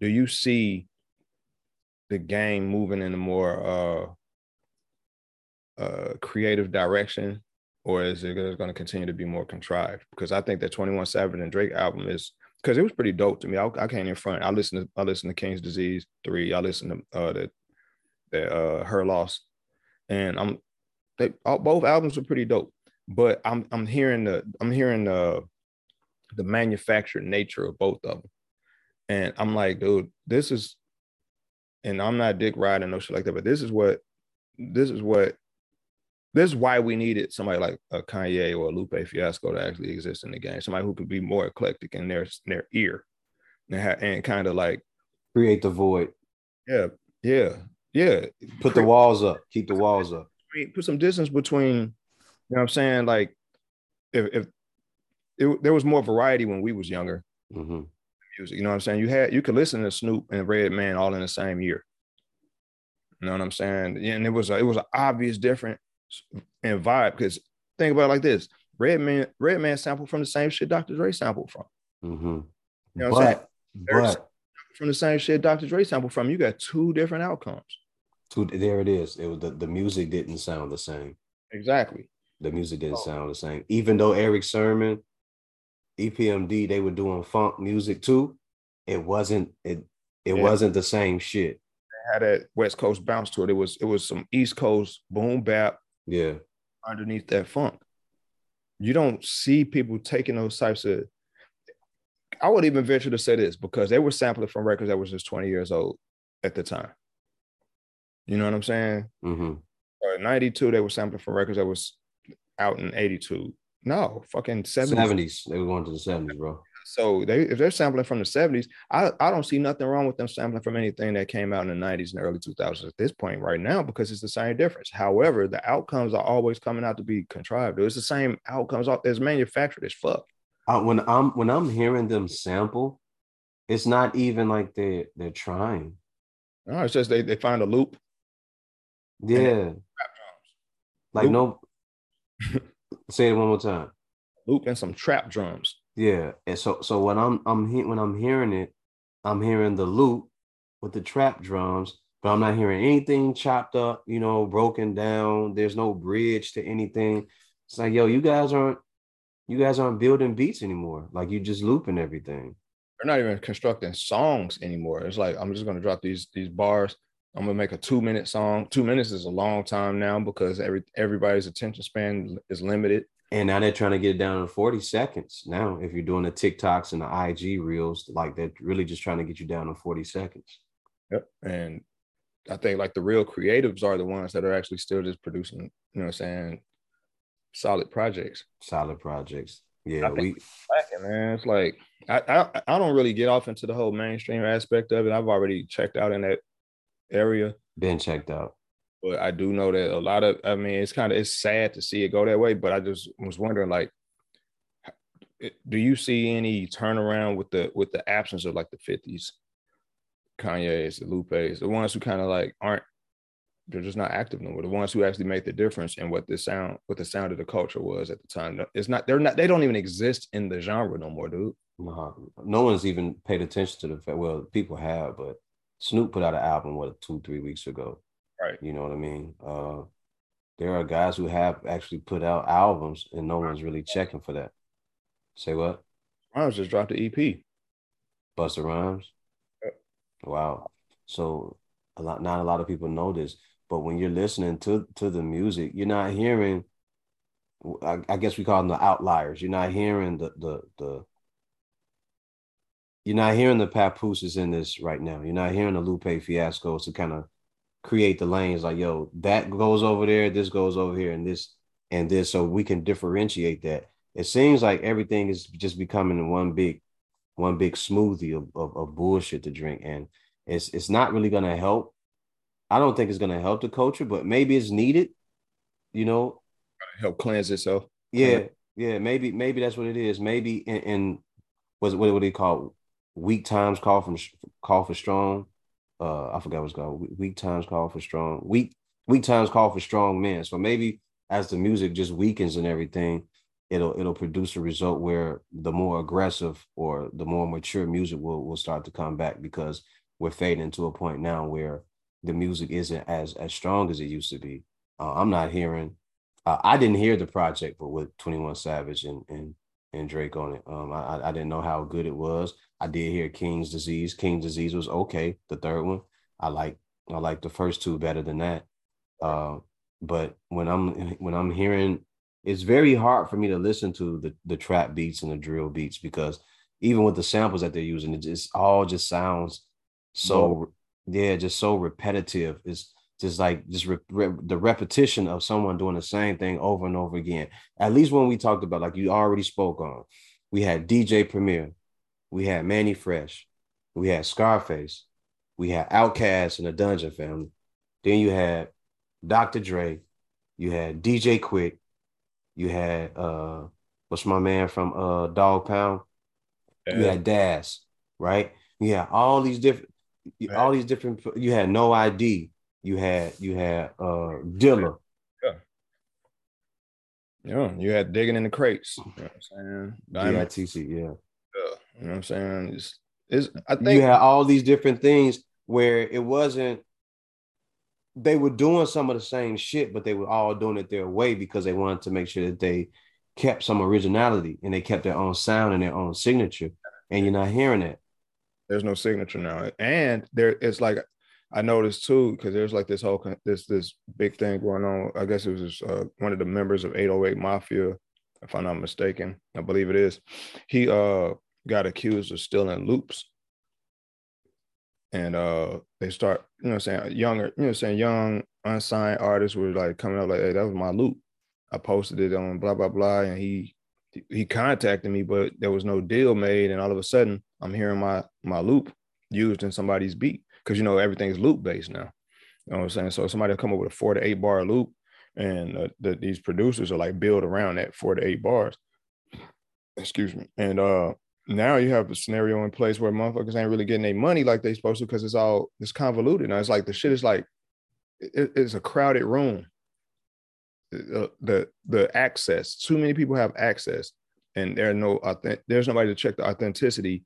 Do you see the game moving in a more uh uh creative direction or is it going to continue to be more contrived? Because I think that 21 Savage and Drake album is because it was pretty dope to me. I, I can't in front. I listen to I listen to King's Disease three. I listen to uh the the uh Her Loss, and I'm they all, both albums were pretty dope. But I'm I'm hearing the I'm hearing the the manufactured nature of both of them, and I'm like, dude, this is, and I'm not dick riding no shit like that, but this is what this is what this is why we needed somebody like a Kanye or a Lupe Fiasco to actually exist in the game. Somebody who could be more eclectic in their their ear, and, ha- and kind of like create the void. Yeah, yeah, yeah. Put the walls up. Keep the walls up. Put some distance between. You know what I'm saying? Like, if if it, there was more variety when we was younger. Mm-hmm. Music, you know what I'm saying? You had you could listen to Snoop and Redman all in the same year. You know what I'm saying? And it was a, it was an obvious difference and vibe. Because think about it like this: Redman, Redman sampled from the same shit Dr. Dre sampled from. Mm-hmm. You know what but, I'm saying? But from the same shit Dr. Dre sampled from, you got two different outcomes. Two, there it is. It was the, the music didn't sound the same. Exactly. The music didn't oh. sound the same. Even though Erick Sermon, EPMD, they were doing funk music too. It wasn't it it yeah. wasn't the same shit. They had that West Coast bounce to it. It was it was some East Coast boom bap yeah. Underneath that funk. You don't see people taking those types of I would even venture to say this because they were sampling from records that was just 20 years old at the time. You know what I'm saying? Mm-hmm. Uh, 92, they were sampling from records that was out in 82. No, fucking 70s. 70s. They were going to the 70s, bro. So they if they're sampling from the 70s, I, I don't see nothing wrong with them sampling from anything that came out in the 90s and early 2000s at this point right now because it's the same difference. However, the outcomes are always coming out to be contrived. It's the same outcomes. It's manufactured as fuck. Uh, when I'm when I'm hearing them sample, it's not even like they they're trying. No, it's just they they find a loop. Yeah. Like loop. no. say it one more time. Loop and some trap drums. Yeah, and so so when I'm I'm he- when I'm hearing it, I'm hearing the loop with the trap drums, but I'm not hearing anything chopped up, you know, broken down. There's no bridge to anything. It's like, yo, you guys aren't you guys aren't building beats anymore. Like you just looping everything. They're not even constructing songs anymore. It's like I'm just gonna drop these these bars. I'm gonna make a two minute song. Two minutes is a long time now because every everybody's attention span is limited. And now they're trying to get it down to 40 seconds. Now, if you're doing the TikToks and the IG reels, like they're really just trying to get you down to 40 seconds. Yep. And I think like the real creatives are the ones that are actually still just producing, you know what I'm saying, solid projects. Solid projects. Yeah, we lacking, man. It's like I, I I don't really get off into the whole mainstream aspect of it. I've already checked out in that area. Been checked out. But I do know that a lot of, I mean, it's kind of it's sad to see it go that way. But I just was wondering, like, do you see any turnaround with the with the absence of like the fifties, Kanye's, the Lupe's, the ones who kind of like aren't they're just not active no more. The ones who actually made the difference in what the sound, what the sound of the culture was at the time. It's not. They're not. They don't even exist in the genre no more, dude. No, no one's even paid attention to the fact. Well, people have, but Snoop put out an album what two, three weeks ago. Right. You know what I mean? Uh, there are guys who have actually put out albums and no one's really checking for that. Say what? Rhymes just dropped the EP. Busta Rhymes. Yep. Wow. So a lot not a lot of people know this, but when you're listening to to the music, you're not hearing. I, I guess we call them the outliers. You're not hearing the the the. You're not hearing the papooses in this right now. You're not hearing the Lupe fiascos to kind of create the lanes like yo that goes over there this goes over here and this and this. So we can differentiate that. It seems like everything is just becoming one big one big smoothie of, of, of bullshit to drink. And it's it's not really going to help. I don't think it's going to help the culture but maybe it's needed you know? Help cleanse itself. Yeah yeah. maybe maybe that's what it is. Maybe in, in what what do you call weak times call from call for strong uh I forgot what's called. Weak times call for strong. Weak weak times call for strong men. So maybe as the music just weakens and everything, it'll it'll produce a result where the more aggressive or the more mature music will will start to come back because we're fading to a point now where the music isn't as as strong as it used to be. Uh, I'm not hearing. Uh, I didn't hear the project, but with Twenty One Savage and and and Drake on it. Um, I I didn't know how good it was. I did hear King's Disease. King's Disease was okay. The third one, I like I like the first two better than that. Uh, but when I'm when I'm hearing, it's very hard for me to listen to the the trap beats and the drill beats because even with the samples that they're using, it just all just sounds so yeah, just so repetitive. It's just like just re- re- the repetition of someone doing the same thing over and over again. At least when we talked about, like you already spoke on, we had DJ Premier, we had Mannie Fresh, we had Scarface, we had Outkast and the Dungeon Family. Then you had Dr. Dre, you had DJ Quik, you had uh what's my man from uh Dog Pound? Yeah. You had Daz, right? Yeah, all these different all these different you had No I.D., you had you had uh Dilla. Yeah. Yeah, you had digging in the crates. You know what I'm saying? Diamond. Yeah, TC, yeah. Yeah. You know what I'm saying? It's, it's I think you had all these different things where it wasn't they were doing some of the same shit, but they were all doing it their way because they wanted to make sure that they kept some originality and they kept their own sound and their own signature. And you're not hearing it. There's no signature now, and there it's like I noticed too because there's like this whole this this big thing going on. I guess it was this, uh, one of the members of 808 Mafia, if I'm not mistaken. I believe it is. He uh got accused of stealing loops and uh they start, you know, saying younger, you know, saying young unsigned artists were like coming up like, hey, that was my loop. I posted it on blah blah blah, and he he contacted me, but there was no deal made, and all of a sudden I'm hearing my my loop used in somebody's beat because you know everything's loop based now. You know what I'm saying? So somebody come up with a four to eight bar loop, and uh, the, these producers are like build around that four to eight bars. Excuse me, and uh now you have a scenario in place where motherfuckers ain't really getting their money like they supposed to because it's all it's convoluted. Now it's like the shit is like it, it's a crowded room. The, the the access, too many people have access, and there are no there's nobody to check the authenticity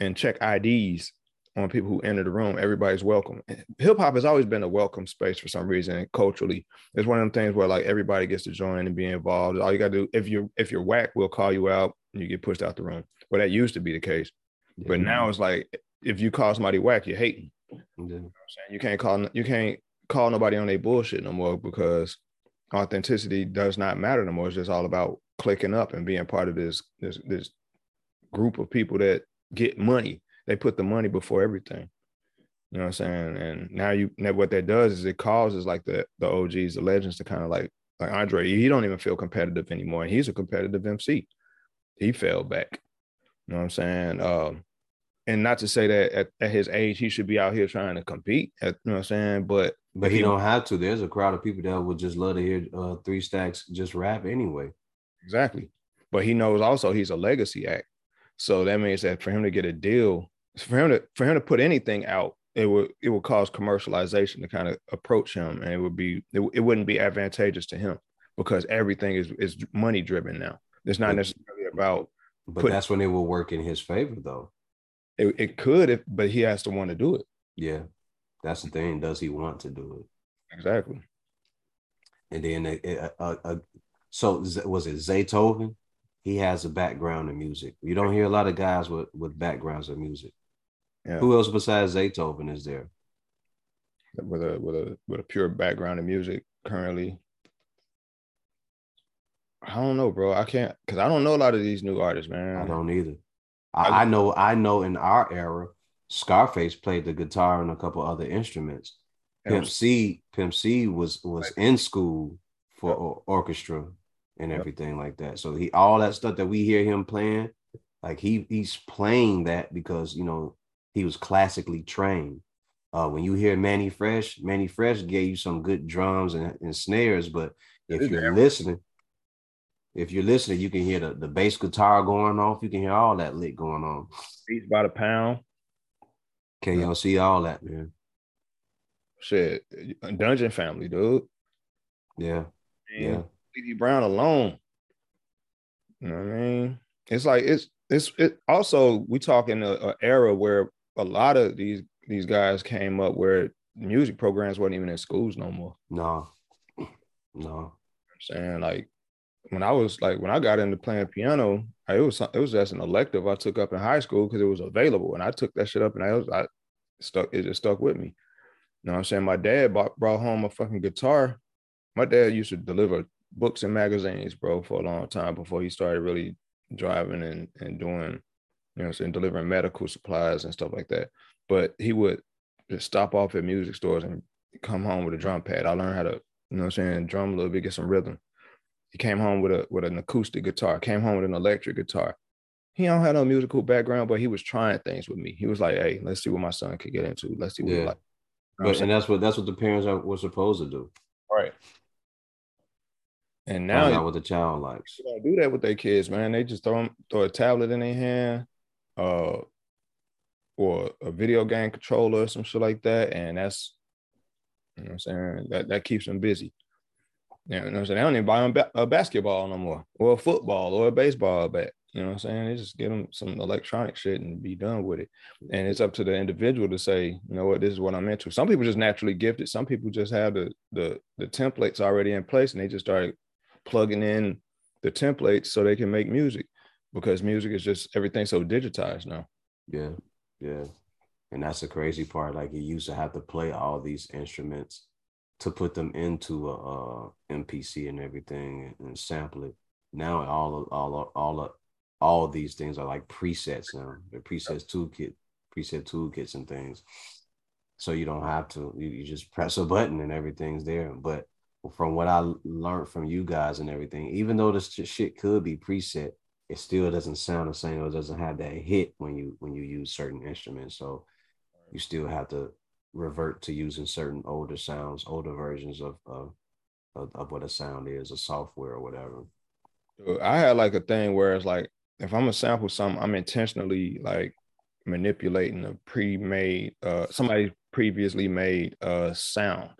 and check IDs on people who enter the room. Everybody's welcome. Hip hop has always been a welcome space for some reason. Culturally, it's one of them things where like everybody gets to join and be involved. All you gotta do if you're if you're whack, we'll call you out and you get pushed out the room. Well, that used to be the case, yeah. but now it's like if you call somebody whack, you're hating. Yeah. You, know you can't call you can't call nobody on their bullshit no more because authenticity does not matter no more. It's just all about clicking up and being part of this this this group of people that get money. They put the money before everything. You know what I'm saying? And now you now what that does is it causes like the the OGs, the legends to kind of like like Andre, he don't even feel competitive anymore. And He's a competitive MC. He fell back. You know what I'm saying? Um, and not to say that at, at, his age he should be out here trying to compete. At, you know what I'm saying? But but he, he don't have to. There's a crowd of people that would just love to hear uh, Three Stacks just rap anyway. Exactly. But he knows also he's a legacy act. So that means that for him to get a deal, for him to for him to put anything out, it would it would cause commercialization to kind of approach him, and it would be it, it wouldn't be advantageous to him because everything is is money driven now. It's not necessarily about but put, that's when it will work in his favor, though. It, it could, if, but he has to want to do it. Yeah, that's the thing. Does he want to do it? Exactly. And then, uh, uh, uh, so was it Zaytoven? He has a background in music. You don't hear a lot of guys with with backgrounds in music. Yeah. Who else besides Zaytoven is there? With a with a with a pure background in music currently, I don't know, bro. I can't because I don't know a lot of these new artists, man. I don't either. I, I, know. I know. In our era, Scarface played the guitar and a couple other instruments. Pimp C, Pimp C was was in school for orchestra and everything like that. So he all that stuff that we hear him playing, like he he's playing that because you know he was classically trained. Uh, when you hear Mannie Fresh, Mannie Fresh gave you some good drums and, and snares, but if you're listening, if you're listening, you can hear the, the bass guitar going off. You can hear all that lick going on. Beats by the pound. KLC, all see all that, man. Shit. Dungeon family, dude. Yeah. Yeah. Sleepy Brown alone. You know what I mean? It's like it's it's it also we talk in a, a era where a lot of these these guys came up where music programs weren't even in schools no more. No. No. I'm saying like when I was like when I got into playing piano, I, it was it was just an elective I took up in high school because it was available, and I took that shit up and I was I stuck it just stuck with me. You know what I'm saying? My dad bought, brought home a fucking guitar. My dad used to deliver books and magazines, bro, for a long time before he started really driving and, and doing, you know I'm saying, delivering medical supplies and stuff like that. But he would just stop off at music stores and come home with a drum pad. I learned how to, you know I'm saying, drum a little bit, get some rhythm. He came home with a with an acoustic guitar, came home with an electric guitar. He don't have no musical background, but he was trying things with me. He was like, "Hey, let's see what my son could get into. Let's see what yeah. like." You know but and that's what that's what the parents are were supposed to do, right? And now, out what the child likes. They don't do that with their kids, man. They just throw them, throw a tablet in their hand, uh, or a video game controller or some shit like that, and that's you know what I'm saying that that keeps them busy. You know what I'm saying? They don't even buy them a basketball no more, or a football, or a baseball bat. You know what I'm saying? They just get them some electronic shit and be done with it. And it's up to the individual to say, you know what, this is what I'm into. Some people just naturally gifted. Some people just have the the the templates already in place, and they just start plugging in the templates so they can make music because music is just everything so digitized now. Yeah, yeah. And that's the crazy part. Like you used to have to play all these instruments to put them into a, a MPC and everything and, and sample it. Now all all all all these things are like presets now. They're presets toolkit, preset toolkits and things. So you don't have to. You, you just press a button and everything's there. But from what I learned from you guys and everything, even though this shit could be preset, it still doesn't sound the same or doesn't have that hit when you when you use certain instruments. So you still have to revert to using certain older sounds, older versions of of, of, of what a sound is, a software or whatever. I had like a thing where it's like if I'm gonna sample something, I'm intentionally like manipulating a pre-made uh somebody previously made uh sound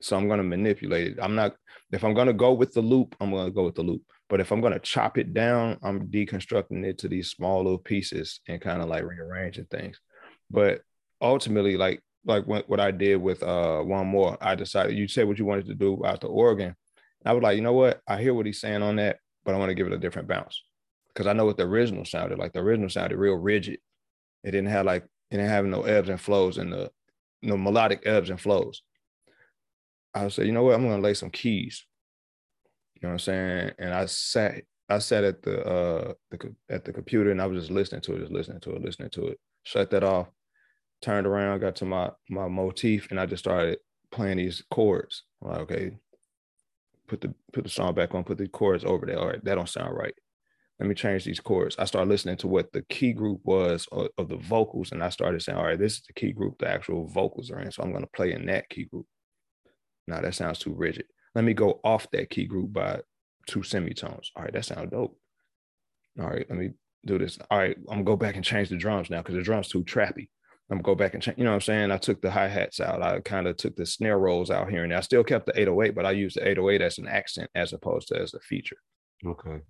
so I'm to manipulate it. I'm not, if I'm to go with the loop, I'm to go with the loop. But if I'm going to chop it down, I'm deconstructing it to these small little pieces and kind of like rearranging things. But ultimately, like, like what, I did with uh one more, I decided you said what you wanted to do out the organ. I was like, you know what? I hear what he's saying on that, but I want to give it a different bounce. Because I know what the original sounded like. The original sounded real rigid. It didn't have like it didn't have no ebbs and flows and the no melodic ebbs and flows. I said, you know what, I'm gonna lay some keys. You know what I'm saying? And I sat, I sat at the uh the at the computer and I was just listening to it, just listening to it, listening to it. Shut that off, turned around, got to my my motif, and I just started playing these chords. I'm like, okay, put the put the song back on, put the chords over there. All right, that don't sound right. Let me change these chords. I started listening to what the key group was of, of the vocals, and I started saying, all right, this is the key group the actual vocals are in. So I'm gonna play in that key group. Now that sounds too rigid. Let me go off that key group by two semitones. All right, that sounds dope. All right, let me do this. All right, I'm gonna go back and change the drums now because the drums too trappy. I'm gonna go back and change. You know what I'm saying? I took the hi hats out. I kind of took the snare rolls out here, and I still kept the 808, but I used the 808 as an accent as opposed to as a feature. Okay.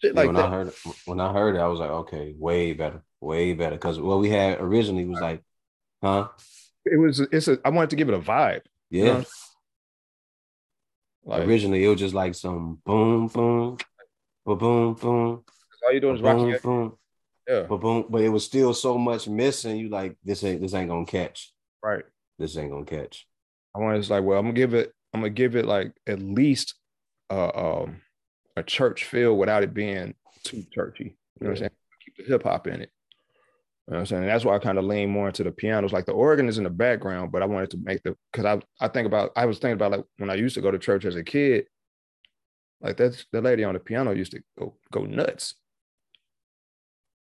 Shit like when that. I heard it, when I heard it, I was like, okay, way better, way better. Because what we had originally was like, huh? It was. It's a. I wanted to give it a vibe. Yeah. You know? Like, Originally, it was just like some boom, boom, boom, boom, boom. All you doing is boom, boom, yeah, but boom. But it was still so much missing. You like this ain't this ain't gonna catch. Right. This ain't gonna catch. I want to like, well, I'm gonna give it. I'm gonna give it like at least uh, um, a church feel without it being too churchy. You know what I'm saying? Keep the hip hop in it. You know what I'm saying? that's why I kind of lean more into the pianos. Like the organ is in the background, but I wanted to make the because I I think about I was thinking about like when I used to go to church as a kid, like that's the lady on the piano used to go go nuts.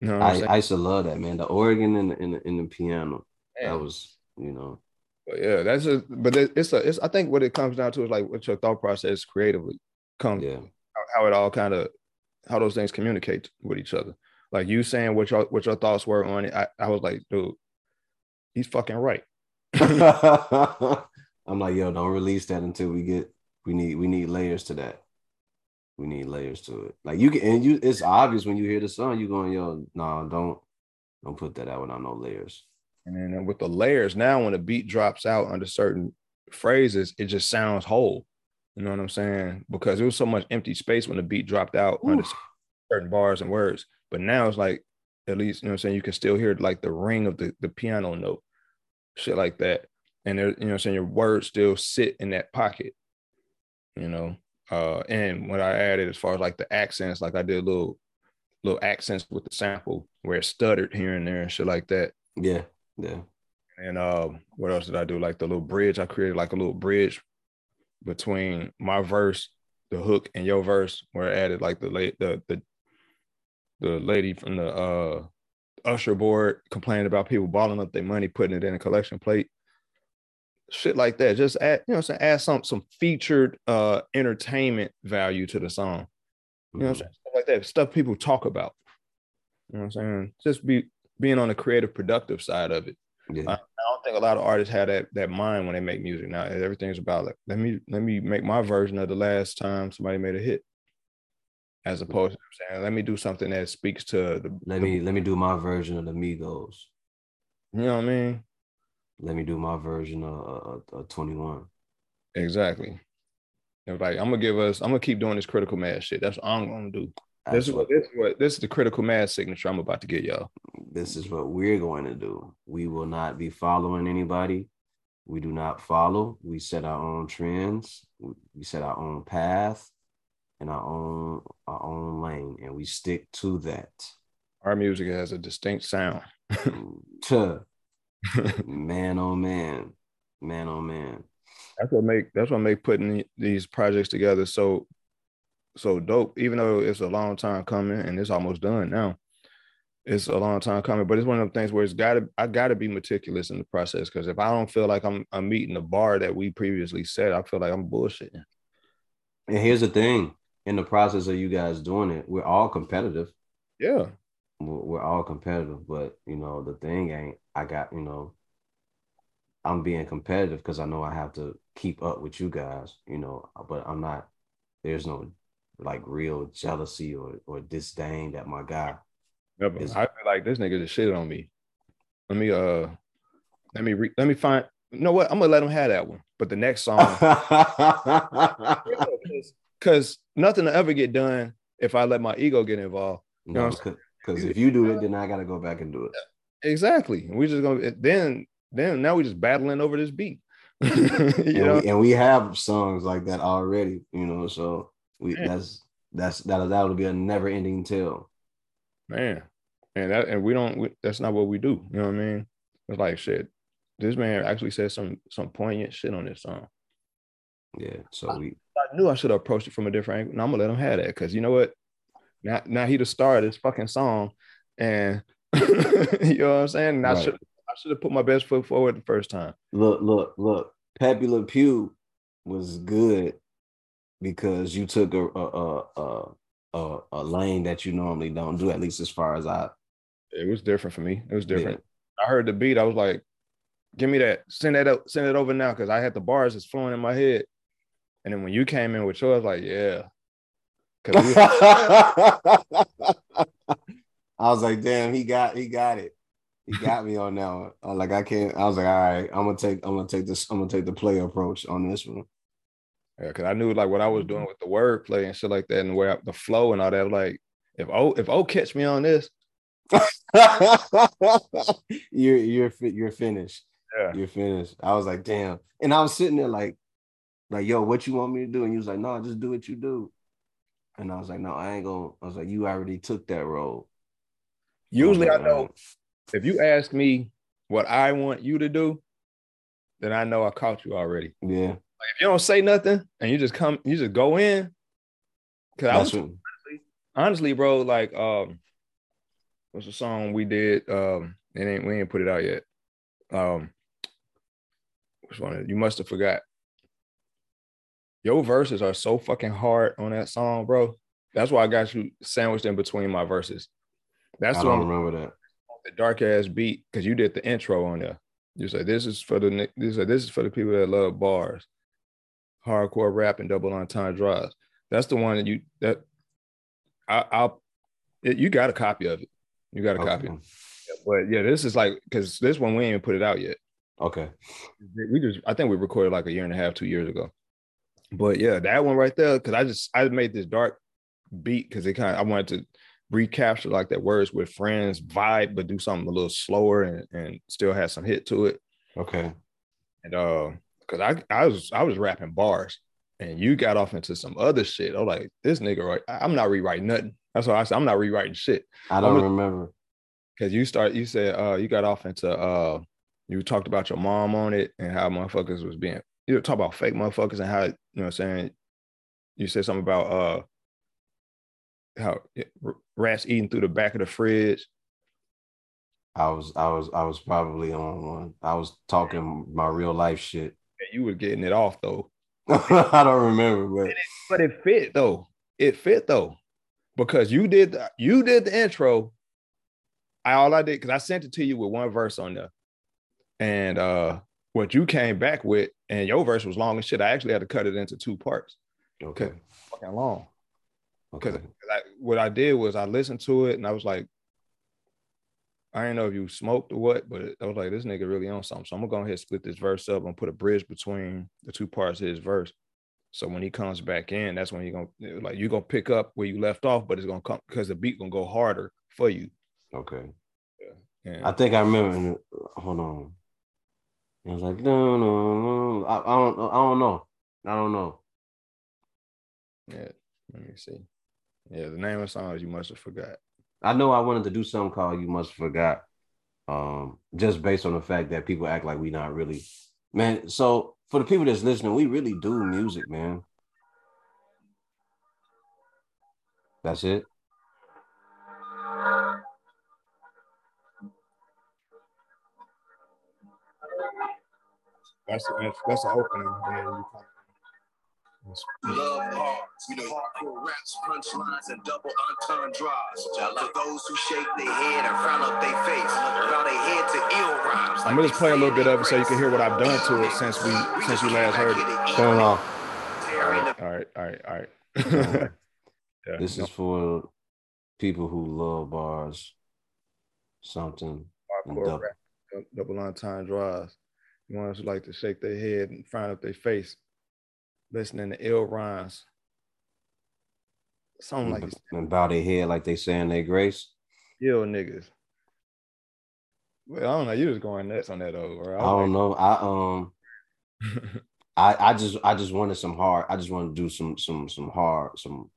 You know I, I used to love that man. The organ and the, in the, in the piano. Man. That was you know. But yeah, that's a but it's a it's I think what it comes down to is like what your thought process creatively comes. Yeah. How, how it all kind of how those things communicate with each other like you saying what your what your thoughts were on it, I, I was like, dude, he's fucking right. I'm like, yo, don't release that until we get We need we need layers to that. We need layers to it. Like you can and you it's obvious when you hear the song, you're going, yo, no, nah, don't don't put that out without no layers. And then uh, with the layers, now when the beat drops out under certain phrases, it just sounds whole. You know what I'm saying? Because there was so much empty space when the beat dropped out under certain bars and words. But now it's like, at least, you know what I'm saying? You can still hear like the ring of the, the piano note, shit like that. And there, you know what I'm saying? Your words still sit in that pocket, you know? Uh, and what I added as far as like the accents, like I did little little accents with the sample where it stuttered here and there and shit like that. Yeah, yeah. And um, what else did I do? Like the little bridge, I created like a little bridge between my verse, the hook, and your verse, where I added like the late the the the lady from the uh usher board complaining about people balling up their money, putting it in a collection plate. Shit like that. Just add, you know, saying add some some featured uh entertainment value to the song. You know. Stuff like that. Stuff people talk about. You know what I'm saying? Just be being on the creative productive side of it. Yeah. I, I, don't think a lot of artists have that that mind when they make music now. Everything's about like let me let me make my version of the last time somebody made a hit, as opposed to saying let me do something that speaks to the. Let the, me let me do my version of the Migos. You know what I mean? Let me do my version of, of, Twenty One. Exactly. Like I'm gonna give us. I'm gonna keep doing this critical mass shit. That's what I'm gonna do. This is what this is what this is the critical mass signature I'm about to get y'all. This is what we're going to do. We will not be following anybody. We do not follow. We set our own trends. We set our own path and our own our own lane, and we stick to that. Our music has a distinct sound. man, oh man, man, oh man. That's what make that's what make putting these projects together so so dope. Even though it's a long time coming and it's almost done now, it's a long time coming. But it's one of the things where it's got to I got to be meticulous in the process because if I don't feel like I'm I'm meeting the bar that we previously set, I feel like I'm bullshitting. And here's the thing: in the process of you guys doing it, we're all competitive. Yeah, we're all competitive. But you know, the thing ain't I got you know. I'm being competitive because I know I have to keep up with you guys, you know, but I'm not, there's no like real jealousy or or disdain that my guy. Yeah, is, I feel like this nigga just shit on me. Let me uh let me re- let me find you know what? I'm gonna let him have that one. But the next song because nothing will ever get done if I let my ego get involved. You no, because if you do it, then I gotta go back and do it. Exactly. We just gonna then then now we're just battling over this beat. you and know, we, and we have songs like that already, you know. So we man. that's that's that that would be a never ending tale. Man, and that and we don't. We, that's not what we do. You know what I mean? It's like shit. This man actually said some some poignant shit on this song. Yeah. So we. I knew I should have approached it from a different angle. And I'm gonna let him have that because you know what? Now now he the star of this fucking song, and you know what I'm saying. And right. I should I should have put my best foot forward the first time. Look, look, look. Pepe Le Pew was good because you took a a, a a, a lane that you normally don't do. At least as far as I, it was different for me. It was different. Yeah. I heard the beat. I was like, "Give me that. Send that up. Send it over now." Because I had the bars that's flowing in my head. And then when you came in with yours, like, "Yeah." We I was like, "Damn, he got he got it." He got me on that one. I like I can't. I was like, all right, I'm gonna take. I'm gonna take this. I'm gonna take the play approach on this one. Yeah, because I knew like what I was doing mm-hmm. with the wordplay and shit like that, and where I, the flow and all that. Like, if oh if oh catch me on this, you're you're you're finished. Yeah, you're finished. I was like, damn, and I was sitting there like, like, yo, what you want me to do? And you was like, no, just do what you do. And I was like, no, I ain't gonna. I was like, you already took that role. Usually, I, like, I know if you ask me what I want you to do, then I know I caught you already. Yeah. Like if you don't say nothing and you just come, you just go in. Cause I was honestly, honestly, bro, like um, what's the song we did? Um, it ain't we ain't put it out yet. Um, which one? You must have forgot. Your verses are so fucking hard on that song, bro. That's why I got you sandwiched in between my verses. That's I don't remember that. The dark ass beat because you did the intro on there. You said this is for the this is this is for the people that love bars hardcore rap and double entendres. That's the one that you that I, I'll it, you got a copy of it. You got a Okay. copy. But yeah, this is like because this one we ain't even put it out yet. Okay. We just I think we recorded like a year and a half, two years ago. But yeah, that one right there, because I just I made this dark beat because it kind of I wanted to recapture like that words with friends vibe, but do something a little slower and, and still have some hit to it. Okay. And uh, cause I I was I was rapping bars and you got off into some other shit. I was like, this nigga, right? I'm not rewriting nothing. That's why I said I'm not rewriting shit. I don't I'm remember. Cause you start, you said uh you got off into uh you talked about your mom on it and how motherfuckers was being you talk about fake motherfuckers and how know what I'm saying you said something about uh how rats eating through the back of the fridge. I was I was I was probably on one. I was talking my real life shit. You were getting it off though. I don't remember, but But it fit though. It fit though. Because you did the, you did the intro. I all I did because I sent it to you with one verse on there. And uh what you came back with, and your verse was long as shit. I actually had to cut it into two parts. okay. Fucking long. Okay. Because I, what I did was I listened to it and I was like, I didn't know if you smoked or what, but I was like, this nigga really on something. So I'm gonna go ahead and split this verse up and put a bridge between the two parts of his verse. So when he comes back in, that's when you're gonna like you're gonna pick up where you left off, but it's gonna come because the beat gonna go harder for you. Okay. And I think I remember. Hold on. It was like no, no, no. I, I don't. I don't know. I don't know. yeah, let me see. Yeah, the name of the song is you must have forgot. I know I wanted to do something called "You Must Have Forgot," um, just based on the fact that people act like we not really, man. So for the people that's listening, we really do music, man. That's it. That's that's, that's the opening. Yeah, you- Love bars, you know, hardcore raps, punchlines, and double entendres. For those who shake their head and frown up their face, bow their head to ill rhymes. I'm gonna just play a little bit of it so you can hear what I've done to it since we since you last heard it. Turn it off. All right, all right, all right, all right. yeah, This no, is for people who love bars. Something. hardcore double. rap, dou- double entendres. Ones who like to shake their head and frown up their face, listening to ill rhymes. Something like and, bow their head like they saying their grace. ill niggas. Well, I don't know. You was going nuts on that though, bro. I don't know. I um I I just I just wanted some hard. I just want to do some some some hard some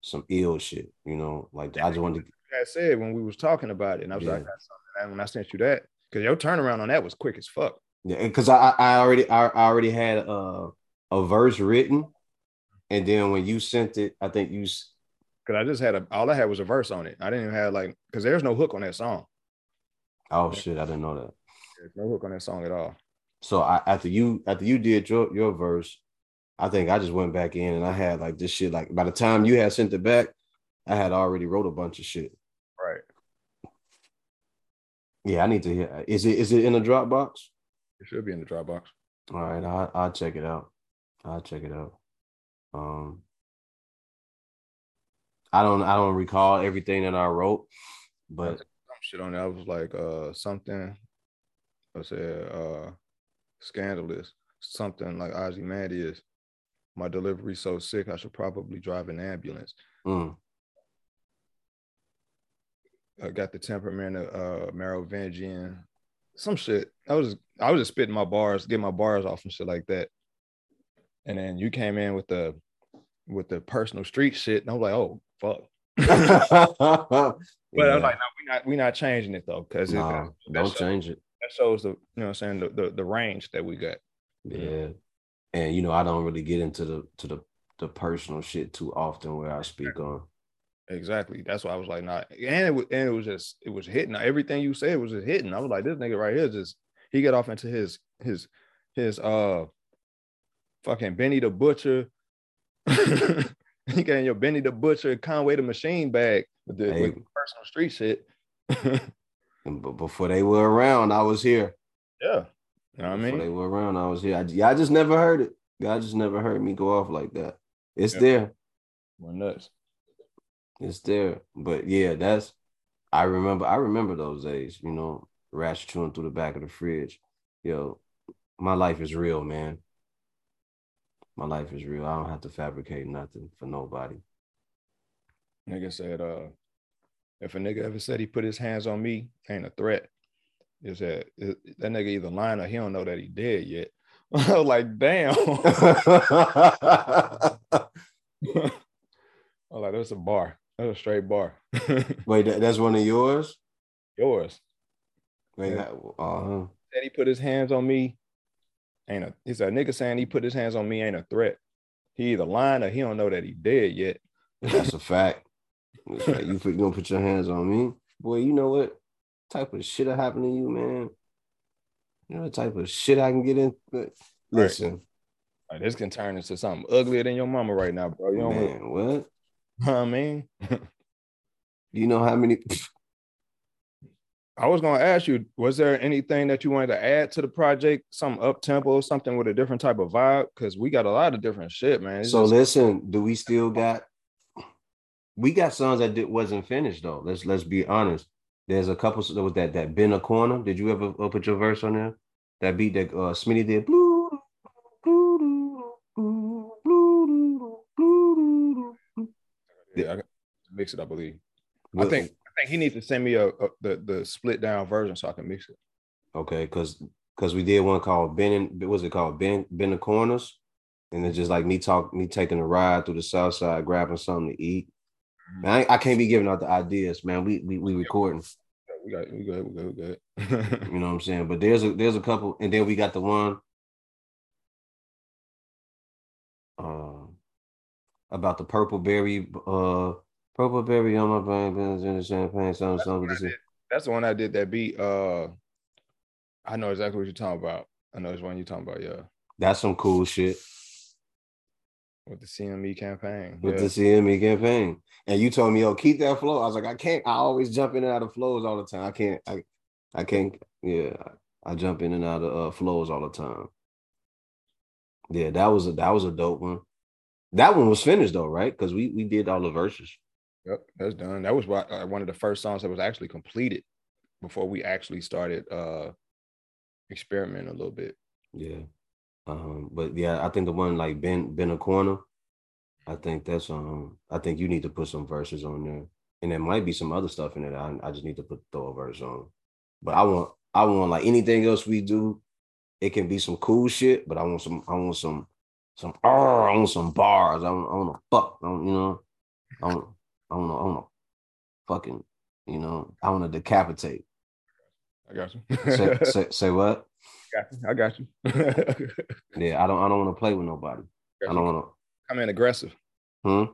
some ill shit. You know, like I just wanted to. I said when we was talking about it, and I was like, I got something. And when I sent you that, because your turnaround on that was quick as fuck. Yeah, because I I already I, I already had a a verse written, and then when you sent it, I think you Because I just had a all I had was a verse on it. I didn't even have like because there's no hook on that song. oh shit I didn't know that. There's no hook on that song at all. So I after you after you did your your verse, I think I just went back in and I had like this shit. Like by the time you had sent it back, I had already wrote a bunch of shit. Right. Yeah, I need to hear. Is it is it in the Dropbox? It should be in the Dropbox. All right, I'll, I'll check it out. I'll check it out. Um, I don't I don't recall everything that I wrote, but Some shit on there. I was like, uh, something. I said, uh, scandalous. Something like Ozzy Mad is. My delivery so sick, I should probably drive an ambulance. mm, I got the temperament of uh, Merovingian. Some shit. I was I was just spitting my bars, getting my bars off and shit like that. And then you came in with the with the personal street shit, and I was like, oh fuck. but But I was like, no, we not we not changing it though, because that, don't shows, change it. that shows the you know what I'm saying the, the the range that we got. Yeah, and you know I don't really get into the to the the personal shit too often where I speak on. Exactly. That's why I was like, nah. And it was and it was just it was hitting. Everything you said was just hitting. I was like, this nigga right here just he got off into his his his uh fucking Benny the Butcher. he got in your Benny the Butcher, Conway the Machine bag with the, Hey. with the personal street shit. But before they were around, I was here. yeah. You know what I Before mean? they were around, I was here. I, I just never heard it. God just never heard me go off like that. It's Yeah. there. We're nuts. It's there. But yeah, that's I remember I remember those days, you know, rats chewing through the back of the fridge. Yo, my life is real, man. My life is real. I don't have to fabricate nothing for nobody. Nigga said, uh, if a nigga ever said he put his hands on me, ain't a threat. Is that that nigga either lying or he don't know that he dead yet. I was like, damn. I was like, that's a bar. That's a straight bar. Wait, that, that's one of yours? Yours. Wait, Yeah. that- uh-huh. Said he put his hands on me. Ain't a he said nigga saying he put his hands on me ain't a threat. He either lying or he don't know that he dead yet. That's a fact. That's right. You put, gonna put your hands on me, boy. You know what type of shit have happened to you, man? You know the type of shit I can get in. But listen, Like, this can turn into something uglier than your mama right now, bro. You what man, what? I mean? You know how many? I was gonna ask you, was there anything that you wanted to add to the project? Some up tempo, something with a different type of vibe? Because we got a lot of different shit, man. It's so just- listen, do we still got? We got songs that did, wasn't finished though. Let's let's be honest. There's a couple. There was that that been a corner. Did you ever uh, put your verse on there? That beat that uh, Smitty did. Blue, blue, blue, blue, blue, blue. Yeah, I mix it, I believe. I think I think he needs to send me a, a the the split down version so I can mix it. Okay, because because we did one called Ben and what was it called Ben Ben the Corners, and it's just like me talk me taking a ride through the South Side, grabbing something to eat. Mm-hmm. Man, I, I can't be giving out the ideas, man. We we we recording, We got we good, we good, we good. you know what I'm saying. But there's a there's a couple, and then we got the one about the purple berry, uh, purple berry on my brain, in the champagne, something something. This is- That's the one I did that beat. Uh I know exactly what you're talking about. I know it's one you're talking about, yeah. That's some cool shit. With the CME campaign. with yeah. the CME campaign. And you told me, yo, keep that flow. I was like, I can't. I always jump in and out of flows all the time. I can't. I, I can't. Yeah, I jump in and out of uh, flows all the time. Yeah, that was a that was a dope one. That one was finished though, right? Because we we did all the verses. Yep, that's done. That was uh, one of the first songs that was actually completed before we actually started uh experimenting a little bit. Yeah. Um, but yeah, I think the one like Ben Ben a corner. I think that's um. I think you need to put some verses on there, and there might be some other stuff in it. I I just need to put throw a verse on. But I want I want like anything else we do, it can be some cool shit. But I want some I want some some I want some bars. I want I want to fuck. I you know. I want I to I want to fucking you know. I want to decapitate. I got you. Say, say say what? I got you. I got you. Yeah, I don't I don't want to play with nobody. I don't want to come in aggressive. Hmm.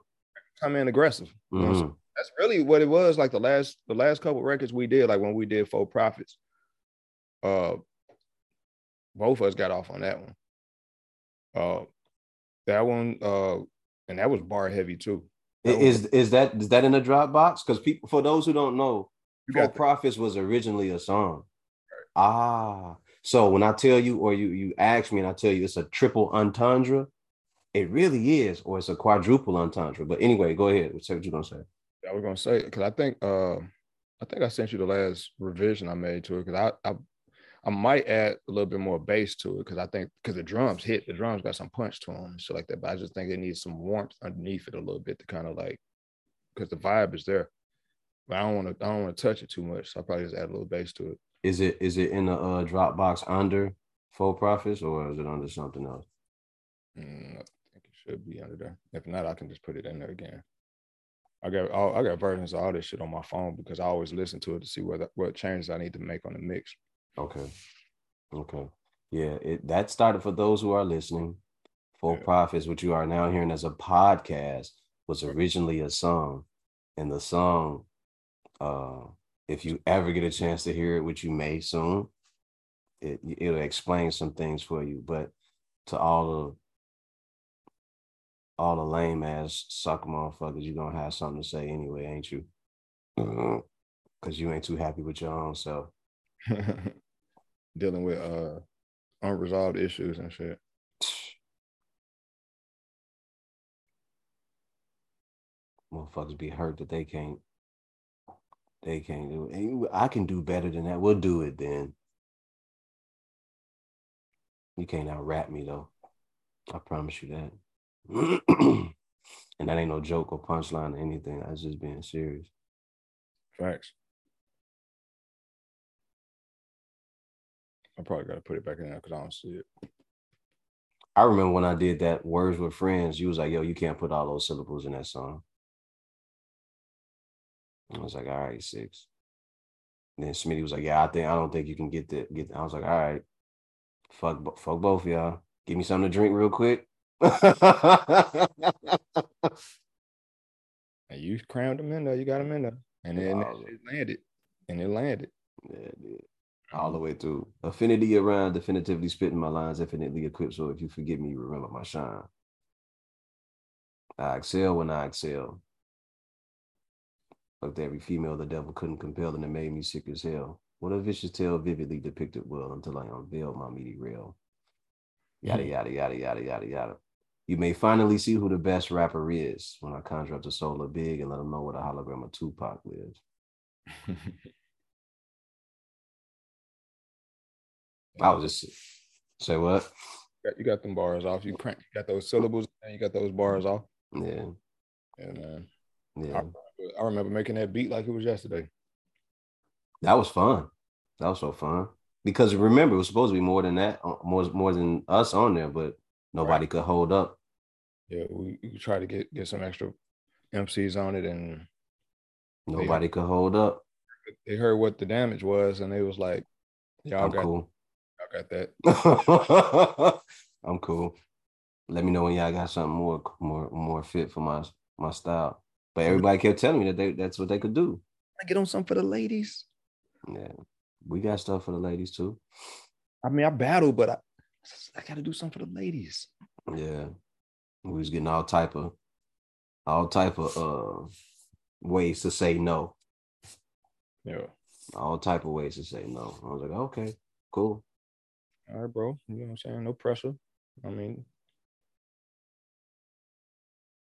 Come in aggressive. You know? Mhm. That's really what it was like the last the last couple records we did, like when we did Full Profits. Uh both of us got off on that one. Uh that one, uh, and that was bar heavy too. I- Is is that is that in the Dropbox? Because people, for those who don't know, You For Profits was originally a song. Ah, so when I tell you, or you you ask me, and I tell you it's a triple entendre, it really is, or it's a quadruple entendre. But anyway, go ahead. Say what you're gonna say. I was gonna say because I think uh I think I sent you the last revision I made to it because I, I I might add a little bit more bass to it because I think because the drums hit the drums got some punch to them and shit like that. But I just think it needs some warmth underneath it a little bit to kind of like because the vibe is there. But I don't want to I don't want to touch it too much. So I'll probably just add a little bass to it. Is it is it in the uh, Dropbox under Full Profits, or is it under something else? Mm, I think it should be under there. If not, I can just put it in there again. I got all, I got versions of all this shit on my phone because I always listen to it to see what what changes I need to make on the mix. Okay. Okay. Yeah, it that started for those who are listening. Full Yeah. Profits, which you are now hearing as a podcast, was originally a song. And the song, uh, if you ever get a chance to hear it, which you may soon, it it'll explain some things for you. But to all the all the lame ass suck motherfuckers, you gonna have something to say anyway, ain't you? Because you ain't too happy with your own self. dealing with uh unresolved issues and shit. Motherfuckers be hurt that they can't they can't do it. I can do better than that. We'll do it then. You can't out rap me though. I promise you that. and that ain't no joke or punchline or anything. I was just being serious. Facts. I probably got to put it back in there because I don't see it. I remember when I did that Words with Friends, you was like, yo, you can't put all those syllables in that song. I was like, all right, six. And then Smitty was like, yeah, I think I don't think you can get that. Get. I was like, all right, fuck, fuck both of y'all. Give me something to drink real quick. And you crammed them in there. You got them in there, and then Wow. it landed, and it landed. Yeah, dude. All the way through. Affinity around, definitively spitting my lines, infinitely equipped. So if you forget me, you remember my shine. I excel when I excel. Fucked every female the devil couldn't compel, and it made me sick as hell. What a vicious tale vividly depicted well until I unveiled my meaty rail. Yada yada yada yada yada yada. You may finally see who the best rapper is when I conjure up the soul of Big and let them know what a hologram of Tupac lives. I was just say what? You got them bars off. You crank. You got those syllables, and you got those bars off. Yeah, And man, yeah. I remember making that beat like it was yesterday. That was fun. That was so fun. Because remember, it was supposed to be more than that, uh, more more than us on there, but nobody could hold up. Yeah, we, we tried to get get some extra MCs on it, and Nobody could hold up. they heard what the damage was, and they was like, "Y'all I'm got, cool. Y'all got that." I'm cool. Let me know when y'all got something more more more fit for my my style. But everybody kept telling me that they that's what they could do. I get on some for the ladies. Yeah. We got stuff for the ladies too. I mean, I battle, but I, I got to do something for the ladies. Yeah. We was getting all type of all type of uh ways to say no. Yeah. All type of ways to say no. I was like, okay, cool. All right, bro. You know what I'm saying? No pressure. I mean,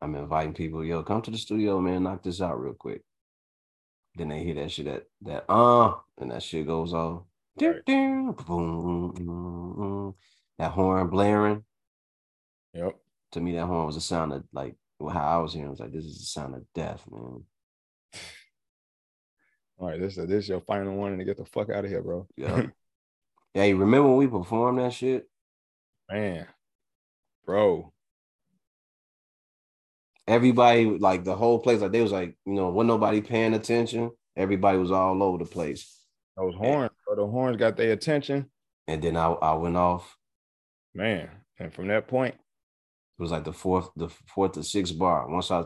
I'm inviting people, yo, come to the studio, man, knock this out real quick. Then they hear that shit that that uh and that shit goes off. Ding, Right. boom. That horn blaring. yep. To me, that horn was a sound of like how I was hearing. I was like, this is the sound of death, man. All right, this is this is your final warning to get the fuck out of here, bro. Yeah. hey, remember when we performed that shit? Man, bro. everybody like the whole place like they was like you know wasn't nobody paying attention everybody was all over the place Those horns, bro. The horns got their attention, and then i, I went off man. And from that point, it was like the fourth the fourth or sixth bar once i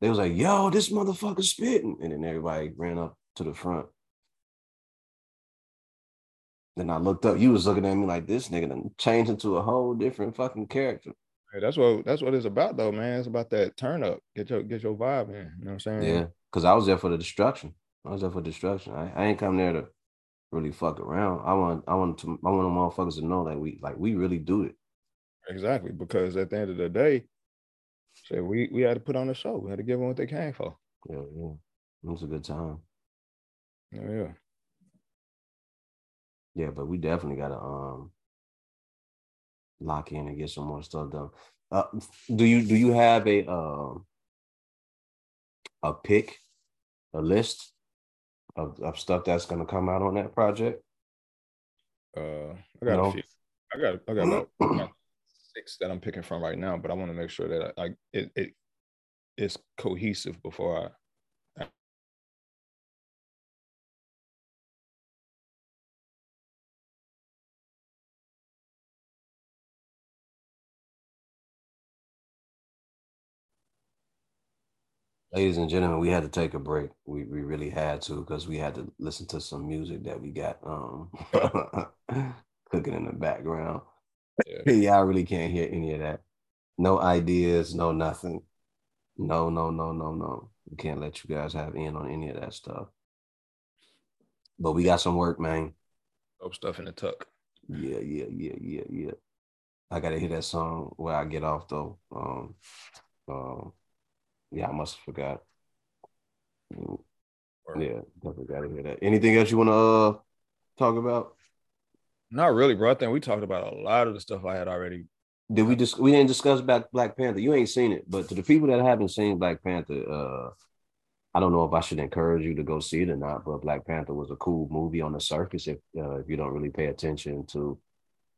they was like yo this motherfucker spitting and then everybody ran up to the front then i looked up you was looking at me like this nigga done changed into a whole different fucking character hey, that's what that's what it's about, though, man. It's about that turn up. Get your get your vibe in. You know what I'm saying? yeah because i was there for the destruction i was there for destruction i, I ain't come there to really fuck around i want i want to i want the motherfuckers to know that we like we really do it Exactly. Because at the end of the day, shit, we we had to put on a show. We had to give them what they came for. Yeah, yeah. It was a good time. Yeah, yeah. Yeah, but we definitely gotta um lock in and get some more stuff done. Uh do you do you have a um a pick, a list of, of stuff that's gonna come out on that project? Uh, I got No. a few. I got I got about I got six that I'm picking from right now, but I want to make sure that I, I it it is cohesive before Ladies and gentlemen, we had to take a break. We we really had to because we had to listen to some music that we got um cooking in the background. Yeah. Y'all really can't hear any of that. No ideas, no nothing. No, no, no, no, no. We can't let you guys have in on any of that stuff. But we got some work, man. Dope stuff in the tuck. Yeah, yeah, yeah, yeah, yeah. I gotta hear that song where I get off though. Um, um, yeah, I must have forgot. Yeah, definitely gotta hear that. Anything else you want to uh talk about? Not really, bro. I think we talked about a lot of the stuff I had already. Did we just we didn't discuss about Black Panther? You ain't seen it, but to the people that haven't seen Black Panther, uh, I don't know if I should encourage you to go see it or not. But Black Panther was a cool movie on the surface if uh, if you don't really pay attention to